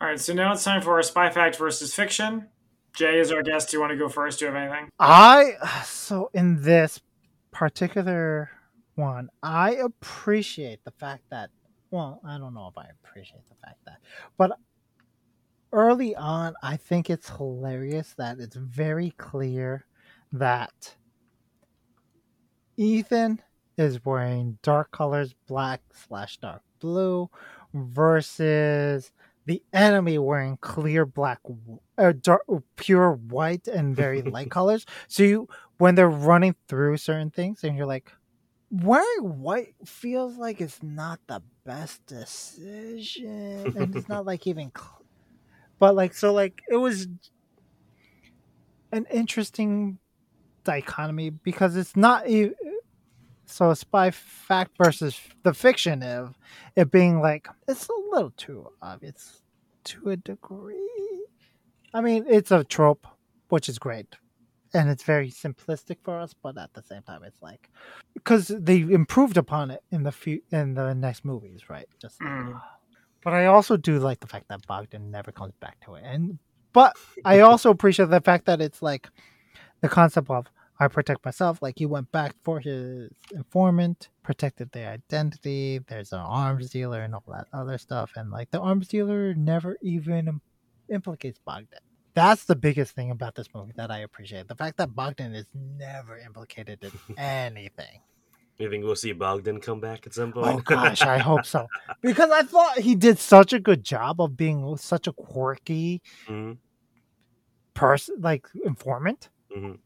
Speaker 1: All right, so now it's time for our spy fact versus fiction. Jay is our guest. Do you want to go first? Do you have anything?
Speaker 3: I so in this particular one, I appreciate the fact that well, I don't know if I appreciate the fact that, but early on, I think it's hilarious that it's very clear that Ethan is wearing dark colors, black slash dark blue, versus the enemy wearing clear black, uh, dark, pure white and very light colors. So you, when they're running through certain things, and you're like, wearing white feels like it's not the best decision, and it's not like even, cl- but like so, like it was an interesting dichotomy because it's not so spy fact versus the fiction of it being like it's a little too obvious to a degree. I mean, it's a trope, which is great, and it's very simplistic for us, but at the same time, it's like because they improved upon it in the few in the next movies, right? Just.
Speaker 1: Mm.
Speaker 3: But I also do like the fact that Bogdan never comes back to it, and but I also appreciate the fact that it's like the concept of I protect myself. Like he went back for his informant, protected their identity. There's an arms dealer and all that other stuff, and like the arms dealer never even implicates Bogdan. That's the biggest thing about this movie that I appreciate. The fact that Bogdan is never implicated in anything.
Speaker 2: You think we'll see Bogdan come back at some point?
Speaker 3: Oh gosh, I hope so. Because I thought he did such a good job of being such a quirky
Speaker 2: Mhm,
Speaker 3: person, like informant.
Speaker 2: mhm.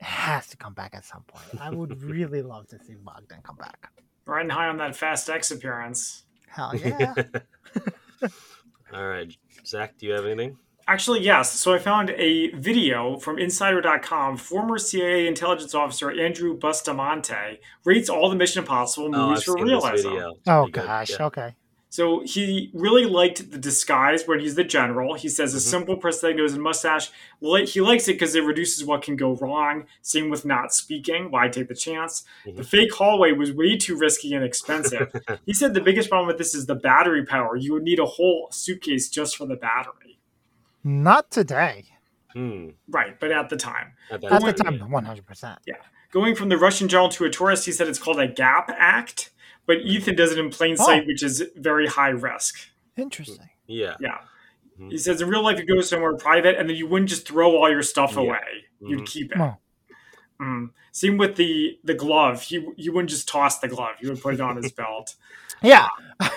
Speaker 3: Has to come back at some point. I would really love to see Bogdan come back.
Speaker 1: Riding high on that Fast X appearance.
Speaker 3: Hell yeah!
Speaker 2: All right, Zach, do you have anything?
Speaker 1: Actually, yes. So I found a video from Insider.com. Former CIA intelligence officer Andrew Bustamante rates all the Mission Impossible
Speaker 2: Oh,
Speaker 1: movies
Speaker 2: I've
Speaker 1: for
Speaker 2: seen
Speaker 1: realism.
Speaker 3: oh
Speaker 2: pretty good,
Speaker 3: gosh,
Speaker 2: yeah.
Speaker 3: okay.
Speaker 1: So he really liked the disguise when he's the general. He says a
Speaker 2: Mhm.
Speaker 1: simple prosthetic nose and mustache. He likes it because it reduces what can go wrong. Same with not speaking. Why take the chance? The
Speaker 2: Mhm.
Speaker 1: fake hallway was way too risky and expensive. he said the biggest problem with this is the battery power. You would need a whole suitcase just for the battery.
Speaker 3: Not today.
Speaker 2: Hmm.
Speaker 1: Right, but at the time.
Speaker 2: At,
Speaker 3: At the time, one hundred percent. Yeah.
Speaker 1: Going from the Russian general to a tourist, he said it's called a gap act, but Ethan does it in plain sight,
Speaker 3: Oh.
Speaker 1: which is very high risk.
Speaker 3: Interesting.
Speaker 2: Yeah.
Speaker 1: Yeah.
Speaker 2: Mhm.
Speaker 1: He says in real life, you go somewhere private, and then you wouldn't just throw all your stuff
Speaker 2: Yeah.
Speaker 1: away. You'd
Speaker 2: Mhm.
Speaker 1: keep it.
Speaker 3: Oh.
Speaker 1: Mm. Same with the the glove. He you wouldn't just toss the glove. You would put it on his belt.
Speaker 3: Yeah.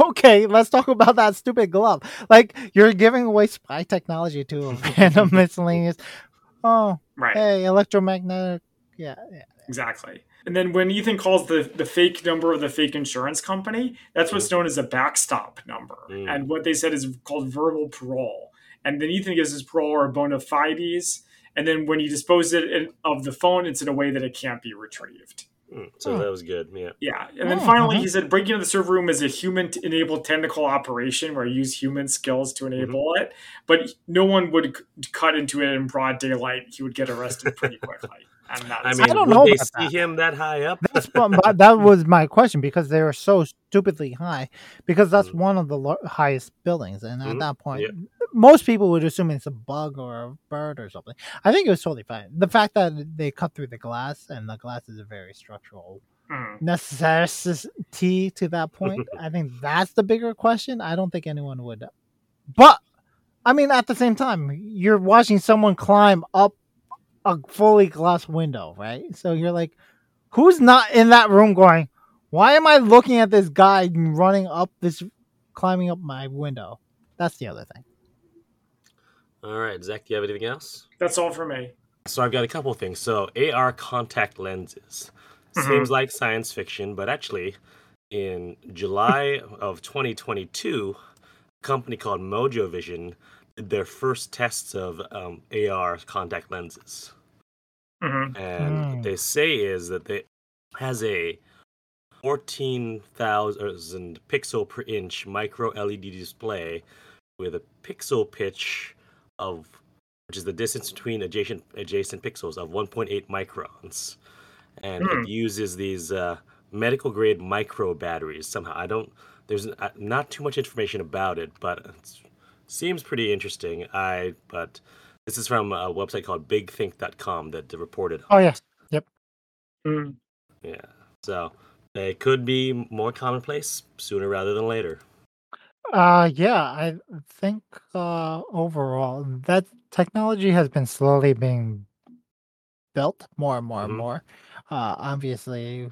Speaker 3: okay, let's talk about that stupid glove. Like you're giving away spy technology to a random miscellaneous. Oh,
Speaker 1: Right.
Speaker 3: hey, electromagnetic. Yeah, yeah.
Speaker 1: Exactly. And then when Ethan calls the, the fake number of the fake insurance company, that's what's known as a backstop number.
Speaker 2: Mm.
Speaker 1: And what they said is called verbal parole. And then Ethan gives his parole or a bona fides. And then when he disposes it in- of the phone, it's in a way that it can't be retrieved.
Speaker 2: Hmm, So
Speaker 3: Oh.
Speaker 2: that was good. Yeah.
Speaker 1: Yeah. And then
Speaker 3: Oh,
Speaker 1: finally,
Speaker 3: uh-huh.
Speaker 1: he said breaking into the server room is a human enabled technical operation where you use human skills to enable it. But no one would c- cut into it in broad daylight. He would get arrested pretty quickly. And that
Speaker 2: I
Speaker 1: is
Speaker 2: mean,
Speaker 3: don't
Speaker 2: would
Speaker 3: know
Speaker 2: they
Speaker 3: about
Speaker 2: see
Speaker 3: that.
Speaker 2: him that high up?
Speaker 3: That's but but that was my question because they were so stupidly high because that's
Speaker 2: Mhm.
Speaker 3: one of the lo- highest buildings, and at
Speaker 2: Mhm.
Speaker 3: that point,
Speaker 2: Yeah.
Speaker 3: most people would assume it's a bug or a bird or something. I think it was totally fine. The fact that they cut through the glass and the glass is a very structural
Speaker 1: Mm.
Speaker 3: necessity to that point. I think that's the bigger question. I don't think anyone would. But I mean, at the same time, you're watching someone climb up a fully glass window, right? So you're like, who's not in that room going, why am I looking at this guy running up this, climbing up my window? That's the other thing.
Speaker 2: All right, Zach, do you have anything else?
Speaker 1: That's all for me.
Speaker 2: So I've got a couple of things. So AR contact lenses
Speaker 1: Mhm.
Speaker 2: seems like science fiction, but actually, in July of 2022, a company called Mojo Vision did their first tests of um, AR contact lenses,
Speaker 1: hmm
Speaker 2: and
Speaker 3: Mm.
Speaker 2: what they say is that they has a 14,000 pixel per inch micro LED display with a pixel pitch of which is the distance between adjacent adjacent pixels of 1.8 microns, and
Speaker 1: Hmm.
Speaker 2: it uses these uh, medical grade micro batteries. Somehow, I don't. There's uh, not too much information about it, but it seems pretty interesting. I but this is from a website called BigThink.com that reported.
Speaker 3: Oh, yes.
Speaker 1: Mm.
Speaker 2: Yeah, so they could be more commonplace sooner rather than later.
Speaker 3: Uh yeah, I think uh overall that technology has been slowly being built more and more and
Speaker 2: Mhm.
Speaker 3: more. Uh obviously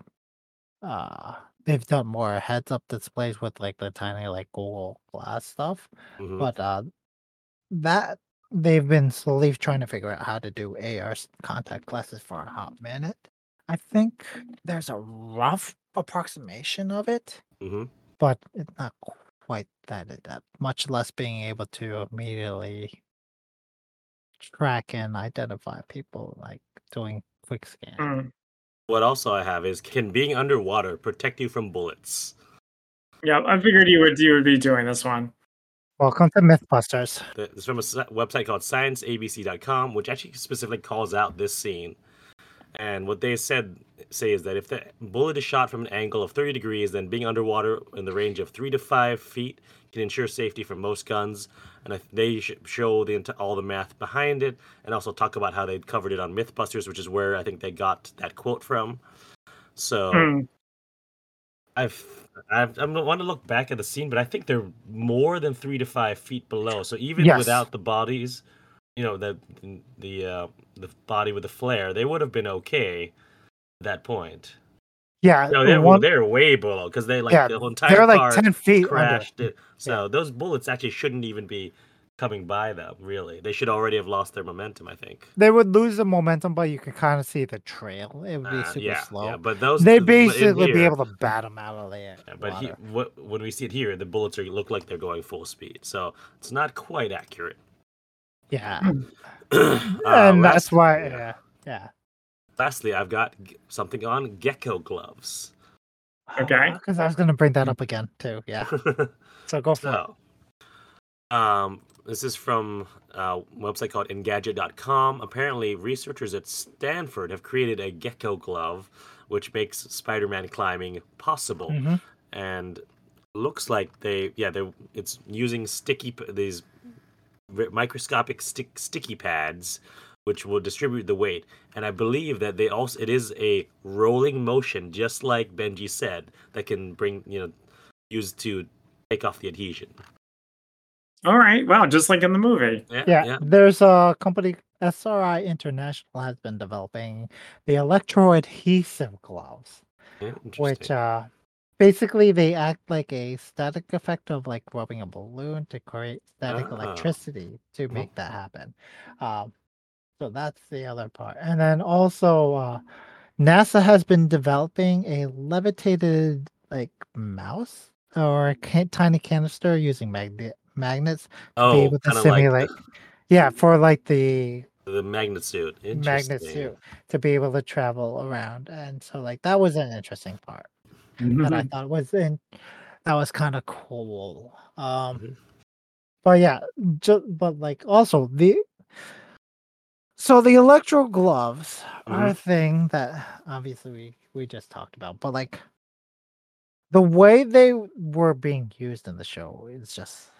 Speaker 3: uh they've done more heads up displays with like the tiny like Google Glass stuff,
Speaker 2: Mhm.
Speaker 3: but uh that they've been slowly trying to figure out how to do AR contact glasses for a hot minute. I think there's a rough approximation of it
Speaker 2: Mhm.
Speaker 3: but it's not quite that in depth, much less being able to immediately track and identify people like doing quick scan.
Speaker 1: Mm.
Speaker 2: What also I have is can being underwater protect you from bullets?
Speaker 1: Yeah, I figured you would you would be doing this one.
Speaker 3: Welcome to Mythbusters.
Speaker 2: The- It's from a website called ScienceABC.com, which actually specifically calls out this scene. And what they said say is that if the bullet is shot from an angle of 30 degrees, then being underwater in the range of three to five feet can ensure safety for most guns. And I- they sh- show the all the math behind it, and also talk about how they covered it on MythBusters, which is where I think they got that quote from. So
Speaker 1: Mm.
Speaker 2: I've I've I want to look back at the scene, but I think they're more than three to five feet below. So even
Speaker 3: Yes.
Speaker 2: without the bodies you know the the uh, the body with the flare, they would have been okay that point.
Speaker 3: Yeah,
Speaker 2: No, they're
Speaker 3: one-
Speaker 2: they're way below because they like
Speaker 3: Yeah,
Speaker 2: the whole entire
Speaker 3: they're like
Speaker 2: car
Speaker 3: ten feet
Speaker 2: crashed. It. So those bullets actually shouldn't even be coming by them. Really, they should already have lost their momentum. I think.
Speaker 3: They would lose the momentum, but you can kind of see the trail. It would be
Speaker 2: Uh,
Speaker 3: super
Speaker 2: yeah,
Speaker 3: slow.
Speaker 2: yeah, but those
Speaker 3: They basically be able to bat them out of the air.
Speaker 2: Yeah, but he, what, when we see it here, the bullets are look like they're going full speed, so it's not quite accurate.
Speaker 3: yeah,
Speaker 2: Uh,
Speaker 3: and that's why. Yeah, yeah.
Speaker 2: Lastly, I've got something on gecko gloves.
Speaker 1: Okay.
Speaker 3: Because I was going to bring that up again too. Yeah. So go for it.
Speaker 2: so, um, this is from a website called Engadget.com. Apparently, researchers at Stanford have created a gecko glove, which makes Spider-Man climbing possible.
Speaker 3: Mhm.
Speaker 2: and looks like they yeah they it's using sticky these microscopic stick sticky pads which will distribute the weight and i believe that they also it is a rolling motion just like benji said that can bring you know used to take off the adhesion
Speaker 1: All right. Wow. Just like in the movie.
Speaker 2: yeah
Speaker 3: Yeah, there's a company, SRI International, has been developing the electroadhesive gloves,
Speaker 2: yeah,
Speaker 3: which uh, basically they act like a static effect of like rubbing a balloon to create static
Speaker 2: Ah.
Speaker 3: electricity to
Speaker 2: Mhm.
Speaker 3: make that happen. Um, so that's the other part, and then also uh, NASA has been developing a levitated like mouse or a ca- tiny canister using magnet magnets to be
Speaker 2: oh
Speaker 3: able to simulate
Speaker 2: like
Speaker 3: yeah for like the
Speaker 2: the, the magnet suit.
Speaker 3: magnet suit to be able to travel around. And so like that was an interesting part that i thought was in that was kind of cool. Um
Speaker 2: Mhm.
Speaker 3: but yeah ju- but like also the so the electro gloves are a thing that obviously we we just talked about but like the way they were being used in the show is just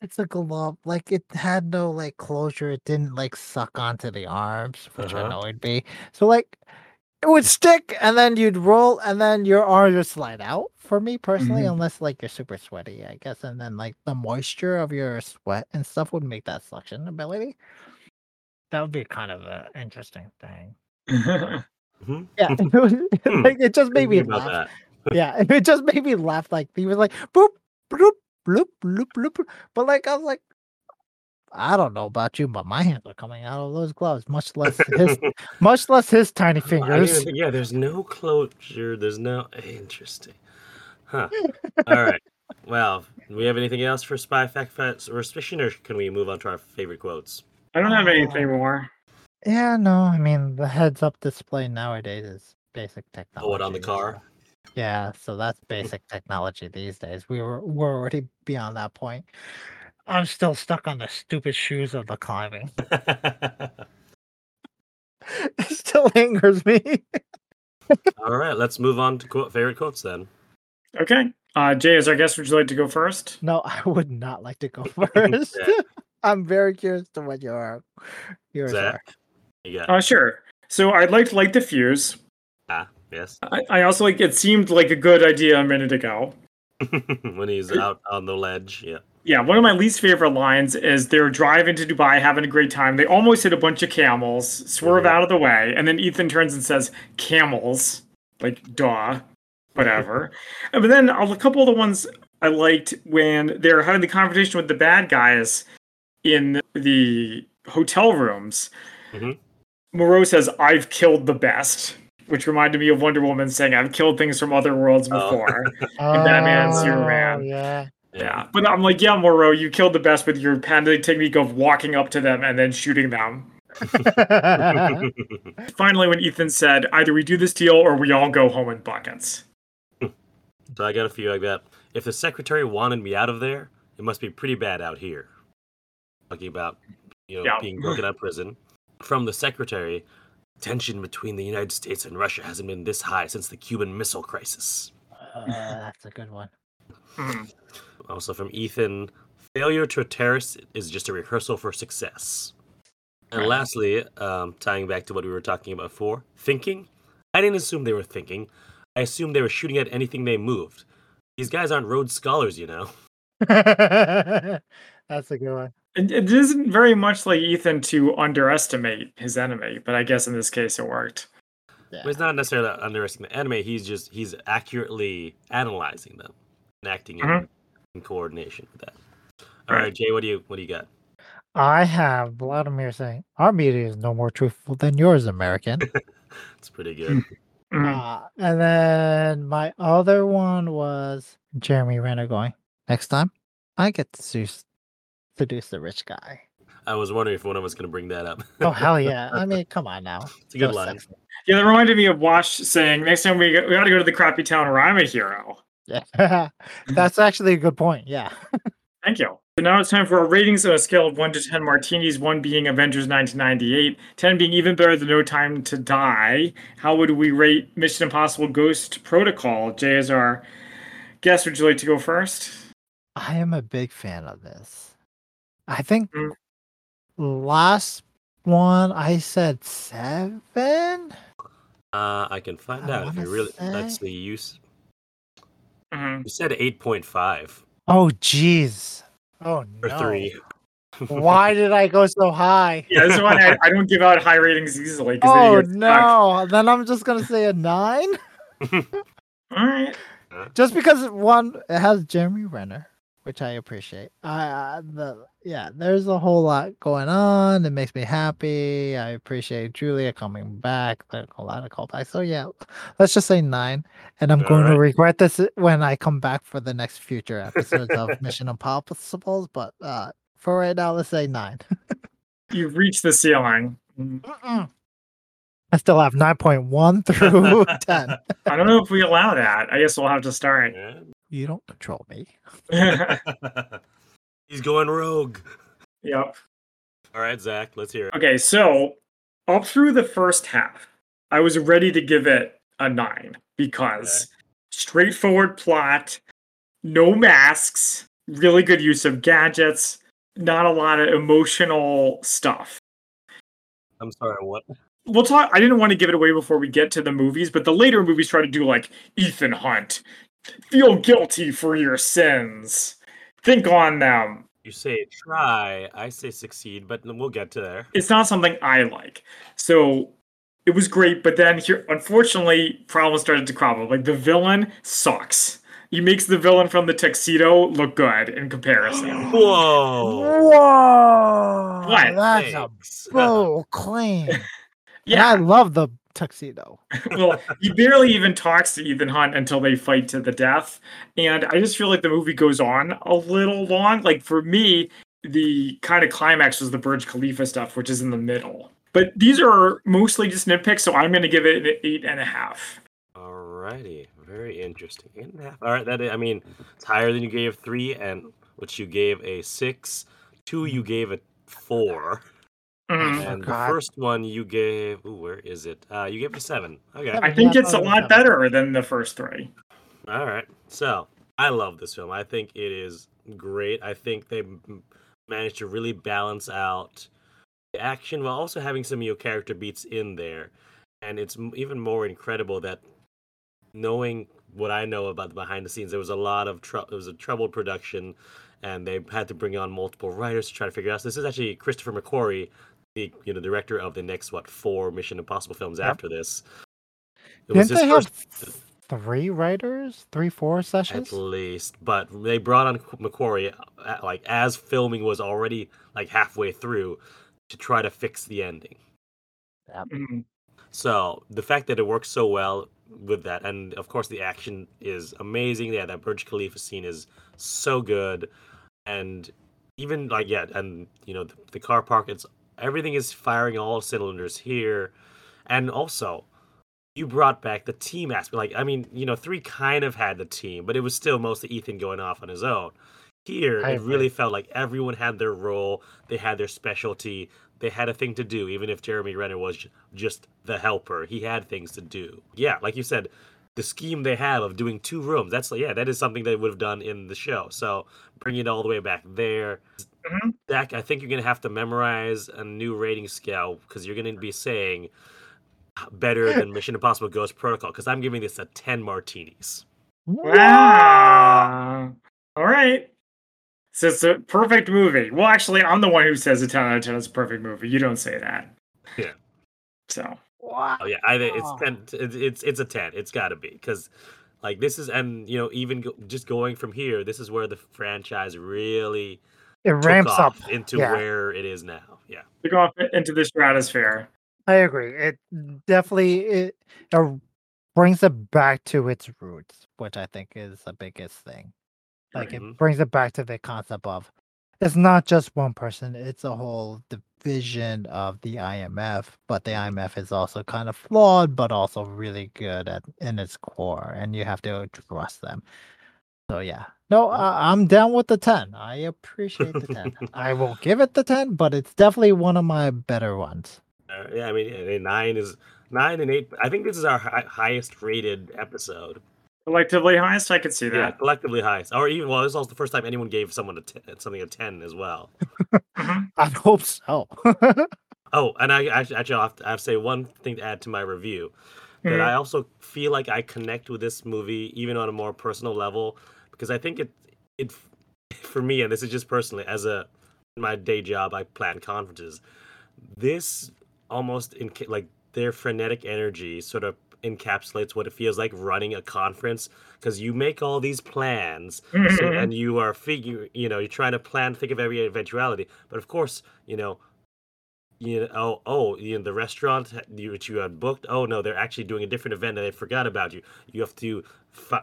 Speaker 3: it's a glove like it had no like closure it didn't like suck onto the arms which
Speaker 2: Uh-huh.
Speaker 3: annoyed me so like it would stick and then you'd roll and then your arm would slide out for me personally
Speaker 1: Mhm.
Speaker 3: unless like you're super sweaty i guess and then like the moisture of your sweat and stuff would make that suction ability that would be kind of an interesting thing
Speaker 2: Mhm.
Speaker 3: yeah it was,
Speaker 2: Hmm.
Speaker 3: like it just made me laugh
Speaker 2: that.
Speaker 3: yeah, it just made me laugh. Like he was like boop, bloop, bloop, bloop, bloop. But like I was like, I don't know about you, but my hands are coming out of those gloves, much less his, much less his tiny
Speaker 2: I didn't
Speaker 3: fingers.
Speaker 2: think- yeah, there's no closure. There's no interesting. Huh. All right. Well, do we have anything else for spy fact facts or suspicion, or can we move on to our favorite quotes?
Speaker 1: I don't have anything more.
Speaker 3: Yeah, no, I mean the heads-up display nowadays is basic technology.
Speaker 2: Oh, what on the car?
Speaker 3: so- Yeah, so that's basic technology these days. We were we're already beyond that point. I'm still stuck on the stupid shoes of the climbing. it still angers me.
Speaker 2: All right, let's move on to quote, favorite quotes then.
Speaker 1: Okay. Uh, Jay, as our guest, would you like to go first?
Speaker 3: No, I would not like to go first. I'm very curious to what your yours
Speaker 2: Zach?
Speaker 3: are.
Speaker 2: You got
Speaker 1: Uh, sure. So I'd like to light the fuse.
Speaker 2: ah yes
Speaker 1: I, I also like it seemed like a good idea a minute ago.
Speaker 2: when he's out on the ledge. Yeah.
Speaker 1: Yeah, one of my least favorite lines is they're driving to Dubai, having a great time. They almost hit a bunch of camels, swerve out of the way, and then Ethan turns and says, "Camels," like duh, whatever. But then a couple of the ones I liked when they're having the conversation with the bad guys in the hotel rooms.
Speaker 2: Mhm.
Speaker 1: Moreau says, "I've killed the best," which reminded me of Wonder Woman saying, "I've killed things from other worlds
Speaker 2: Oh.
Speaker 1: before." Batman,
Speaker 3: Oh,
Speaker 1: Superman.
Speaker 3: Yeah.
Speaker 1: Yeah, but I'm like, yeah, Moreau, you killed the best with your panda technique of walking up to them and then shooting them. Finally, when Ethan said, either we do this deal or we all go home in buckets.
Speaker 2: so I got a few like that. If the secretary wanted me out of there, it must be pretty bad out here. Talking about you know
Speaker 1: Yeah.
Speaker 2: being broken out of prison. From the secretary, tension between the United States and Russia hasn't been this high since the Cuban Missile Crisis.
Speaker 3: Uh, that's a good one.
Speaker 1: Hmm.
Speaker 2: Also from Ethan, failure to a terrorist is just a rehearsal for success. And
Speaker 1: Right.
Speaker 2: lastly, um, tying back to what we were talking about before, thinking. I didn't assume they were thinking. I assumed they were shooting at anything they moved. These guys aren't Rhodes scholars, you know.
Speaker 3: that's a good one.
Speaker 1: It, it isn't very much like Ethan to underestimate his enemy, but I guess in this case it worked.
Speaker 3: Yeah.
Speaker 2: But it's not necessarily underestimating the anime. He's just he's accurately analyzing them and acting in,
Speaker 1: Mhm.
Speaker 2: in coordination with that. All right,
Speaker 1: Right.
Speaker 2: Jay, what do you what do you got?
Speaker 3: I have Vladimir saying, Our media is no more truthful than yours, American.
Speaker 2: It's pretty good.
Speaker 1: Mhm.
Speaker 3: uh, and then my other one was Jeremy Renner going, Next time, I get to seduce, seduce the rich guy.
Speaker 2: I was wondering if one of us going to bring that up.
Speaker 3: Oh, hell yeah. I mean, come on now.
Speaker 2: it's a good
Speaker 3: So
Speaker 2: line.
Speaker 3: sexy.
Speaker 1: Yeah, that reminded me of Wash saying, "Next time we go, we got to go to the crappy town where I'm a hero."
Speaker 3: Yeah. That's actually a good point. Yeah.
Speaker 1: Thank you. So now it's time for our ratings on a scale of 1 to 10 martinis, 1 being Avengers 1998, 10 being even better than No Time to Die. How would we rate Mission Impossible Ghost Protocol? Jay, as our guest, would you like to go first?
Speaker 3: I am a big fan of this. I think
Speaker 1: Mm.
Speaker 3: last one I said seven.
Speaker 2: Uh, I can find
Speaker 3: I
Speaker 2: out if you really.
Speaker 3: say-
Speaker 2: Let's see. You s-
Speaker 1: Mhm.
Speaker 2: you said eight point five
Speaker 3: Oh, jeez. Oh
Speaker 2: or
Speaker 3: no.
Speaker 2: three.
Speaker 3: Why did I go so high?
Speaker 1: Yeah, this one I, I don't give out high ratings easily. 'cause then
Speaker 3: Oh
Speaker 1: you get
Speaker 3: no! Then I'm just gonna say a nine,
Speaker 1: All right.
Speaker 3: just because one it has Jeremy Renner, which I appreciate. Uh, the yeah, there's a whole lot going on. It makes me happy. I appreciate Julia coming back. There's a lot of callbacks. So yeah, let's just say nine. And I'm
Speaker 2: All
Speaker 3: going to regret this when I come back for the next future episodes of Mission Impossible. But uh, for right now, let's say nine.
Speaker 1: You've reached the ceiling. Mm.
Speaker 3: Mm-mm. I still have 9.1 through 10.
Speaker 1: I don't know if we allow that. I guess we'll have to start.
Speaker 3: You don't control me.
Speaker 2: He's going rogue.
Speaker 1: yep.
Speaker 2: All right, Zach, let's hear it.
Speaker 1: Okay, so up through the first half, I was ready to give it a nine because straightforward plot, no masks, really good use of gadgets, not a lot of emotional stuff.
Speaker 2: I'm sorry, what?
Speaker 1: We'll talk. I didn't want to give it away before we get to the movies, but the later movies try to do like Ethan Hunt, feel guilty for your sins, think on them.
Speaker 2: You say try, I say succeed, but we'll get to there.
Speaker 1: it's not something I like. So it was great, but then here, unfortunately, problems started to crop up. Like the villain sucks. He makes the villain from the tuxedo look good in comparison.
Speaker 2: Whoa!
Speaker 3: Whoa!
Speaker 1: What?
Speaker 3: That's a
Speaker 2: Thanks.
Speaker 3: bold claim. And I love the tuxedo.
Speaker 1: well, he barely even talks to Ethan Hunt until they fight to the death, and I just feel like the movie goes on a little long. Like for me, the kind of climax was the Burj Khalifa stuff, which is in the middle. But these are mostly just nitpicks, so I'm going to give it an eight and a half.
Speaker 2: Alrighty, very interesting. Eight and a half. All right, that is, I mean, it's higher than you gave three, and which you gave a six. Two, you gave a four,
Speaker 1: Mhm.
Speaker 2: and the first one you gave. Ooh, where is it? Uh, you gave it a seven. Okay.
Speaker 1: I think it's a lot better than the first three.
Speaker 2: All right. So I love this film. I think it is great. I think they managed to really balance out the action while also having some of your character beats in there. And it's even more incredible that knowing what I know about the behind the scenes, there was a lot of tr- it was a troubled production, and they had to bring on multiple writers to try to figure it out. So this is actually Christopher McQuarrie, the you know director of the next what four Mission Impossible films
Speaker 3: Yep.
Speaker 2: after this. It
Speaker 3: Didn't they have
Speaker 2: first-
Speaker 3: three writers? Three, four sessions at
Speaker 2: least but they brought on mcquarrie uh, like as filming was already like halfway through to try to fix the ending
Speaker 1: Mhm.
Speaker 2: so the fact that it works so well with that and of course the action is amazing yeah that burj khalifa scene is so good and even like yeah and you know the, the car park it's everything is firing all cylinders here. And also you brought back the team aspect. Like i mean you know three kind of had the team but it was still mostly ethan going off on his own. Here
Speaker 3: I
Speaker 2: it really felt like everyone had their role. They had their specialty. They had a thing to do even if jeremy renner was just the helper. He had things to do. Yeah like you said the scheme they have of doing two rooms that's yeah that is something they would have done in the show. So bring it all the way back there
Speaker 1: Mhm.
Speaker 2: Zach, I think you're gonna have to memorize a new rating scale because you're gonna be saying better than Mission Impossible Ghost Protocol because I'm giving this a 10 martinis.
Speaker 1: Wow. All right. So it's a perfect movie. Well, actually, I'm the one who says a 10 out of 10 is a perfect movie. You don't say that.
Speaker 2: Yeah.
Speaker 1: So.
Speaker 3: Wow.
Speaker 2: Oh yeah, I think it's ten. It's it's, it's a ten. It's got to be because, like, this is and you know even go, just going from here, this is where the franchise really
Speaker 3: It ramps up.
Speaker 2: into
Speaker 3: yeah.
Speaker 2: where it is now. Yeah.
Speaker 1: To go off into the stratosphere.
Speaker 3: I agree. It definitely it, it brings it back to its roots, which I think is the biggest thing. Like
Speaker 2: Mhm.
Speaker 3: it brings it back to the concept of it's not just one person; it's a whole division of the IMF. But the IMF is also kind of flawed, but also really good at in its core, and you have to trust them. So yeah, no, I, I'm down with the ten. I appreciate the ten. I won't give it the ten, but it's definitely one of my better ones.
Speaker 2: Uh, yeah, I mean, yeah, nine is nine and eight. I think this is our hi- highest rated episode.
Speaker 1: Collectively highest, I could see that.
Speaker 2: Yeah,
Speaker 1: that.
Speaker 2: collectively highest, or even well, this is also the first time anyone gave someone a t- something a ten as well.
Speaker 1: Mhm.
Speaker 3: I hope so.
Speaker 2: Oh, and I actually, actually I'll have, to, I have to say one thing to add to my review that
Speaker 1: Mhm.
Speaker 2: I also feel like I connect with this movie even on a more personal level because I think it it for me and this is just personally as a in my day job I plan conferences. This almost in like their frenetic energy sort of encapsulates what it feels like running a conference because you make all these plans so,
Speaker 1: Mhm.
Speaker 2: and you are figure you know you're trying to plan think of every eventuality but of course you know you know oh oh you know the restaurant which you had booked oh no they're actually doing a different event and they forgot about you you have to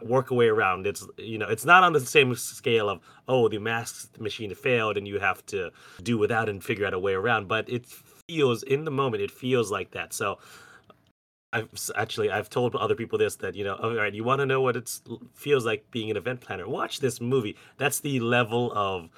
Speaker 2: work a way around. It's you know it's not on the same scale of oh the mask machine failed and you have to do without and figure out a way around but it feels in the moment it feels like that. So I've actually I've told other people this that you know all right you want to know what it feels like being an event planner? Watch this movie. That's the level of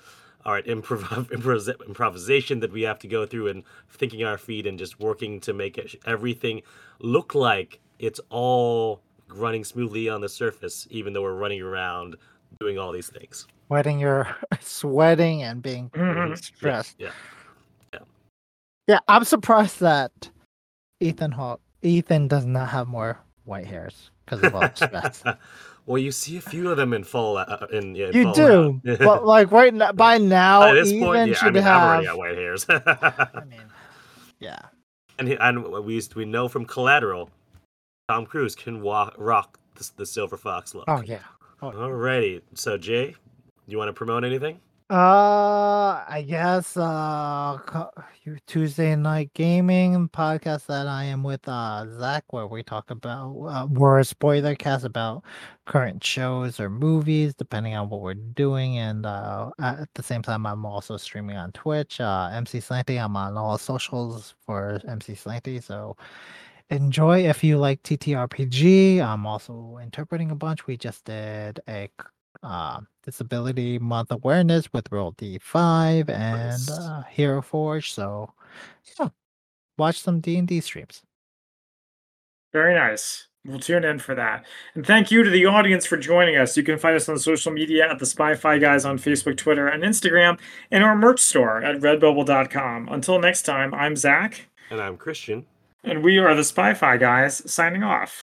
Speaker 2: all right improv- improvis- improvisation that we have to go through and thinking our feet and just working to make it, everything look like it's all running smoothly on the surface even though we're running around doing all these things
Speaker 3: sweating your sweating and being
Speaker 1: Mhm.
Speaker 2: Yeah,
Speaker 3: stressed.
Speaker 2: yeah
Speaker 3: Yeah, I'm surprised that Ethan Hawke Ethan does not have more white hairs because of all the stress.
Speaker 2: well you see a few of them in fall uh, in, yeah, in
Speaker 3: you
Speaker 2: Fallout.
Speaker 3: do, but like right now, by now,
Speaker 2: By this
Speaker 3: Ethan
Speaker 2: point yeah I
Speaker 3: should
Speaker 2: mean I've already got white hairs
Speaker 3: I mean, yeah.
Speaker 2: And and we we know from Collateral, Tom Cruise can walk, rock the, the silver fox look.
Speaker 3: Oh yeah.
Speaker 2: Alrighty, so Jay, you want to promote anything?
Speaker 3: Uh, I guess uh, Tuesday night gaming podcast that I am with uh Zach, where we talk about uh, we're a spoiler cast about current shows or movies, depending on what we're doing, and uh at the same time, I'm also streaming on Twitch. Uh, MC Slanty, I'm on all socials for MC Slanty, so enjoy if you like TTRPG. I'm also interpreting a bunch. We just did a uh, Disability Month awareness with Roll D5 and uh, Hero Forge. So, yeah, watch some D and D streams.
Speaker 1: Very nice. We'll tune in for that. And thank you to the audience for joining us. You can find us on social media at the Spy Fi Guys on Facebook, Twitter, and Instagram, and our merch store at redbubble.com. Until next time, I'm Zach,
Speaker 2: And I'm Christian.
Speaker 1: And we are the Spy Fi Guys signing off.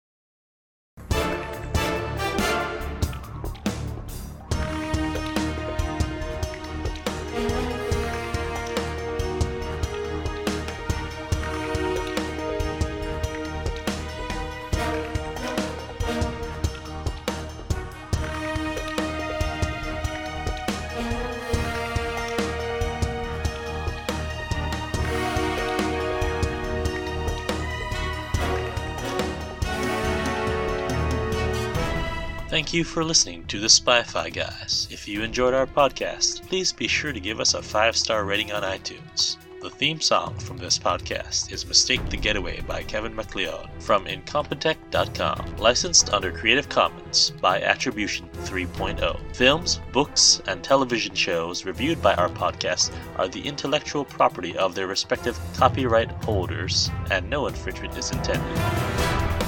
Speaker 4: Thank you for listening to the Spy Fi Guys. If you enjoyed our podcast, please be sure to give us a five star rating on iTunes. The theme song from this podcast is Mistake the Getaway by Kevin MacLeod from Incompetech.com, licensed under Creative Commons by Attribution 3.0. Films, books, and television shows reviewed by our podcast are the intellectual property of their respective copyright holders, and no infringement is intended.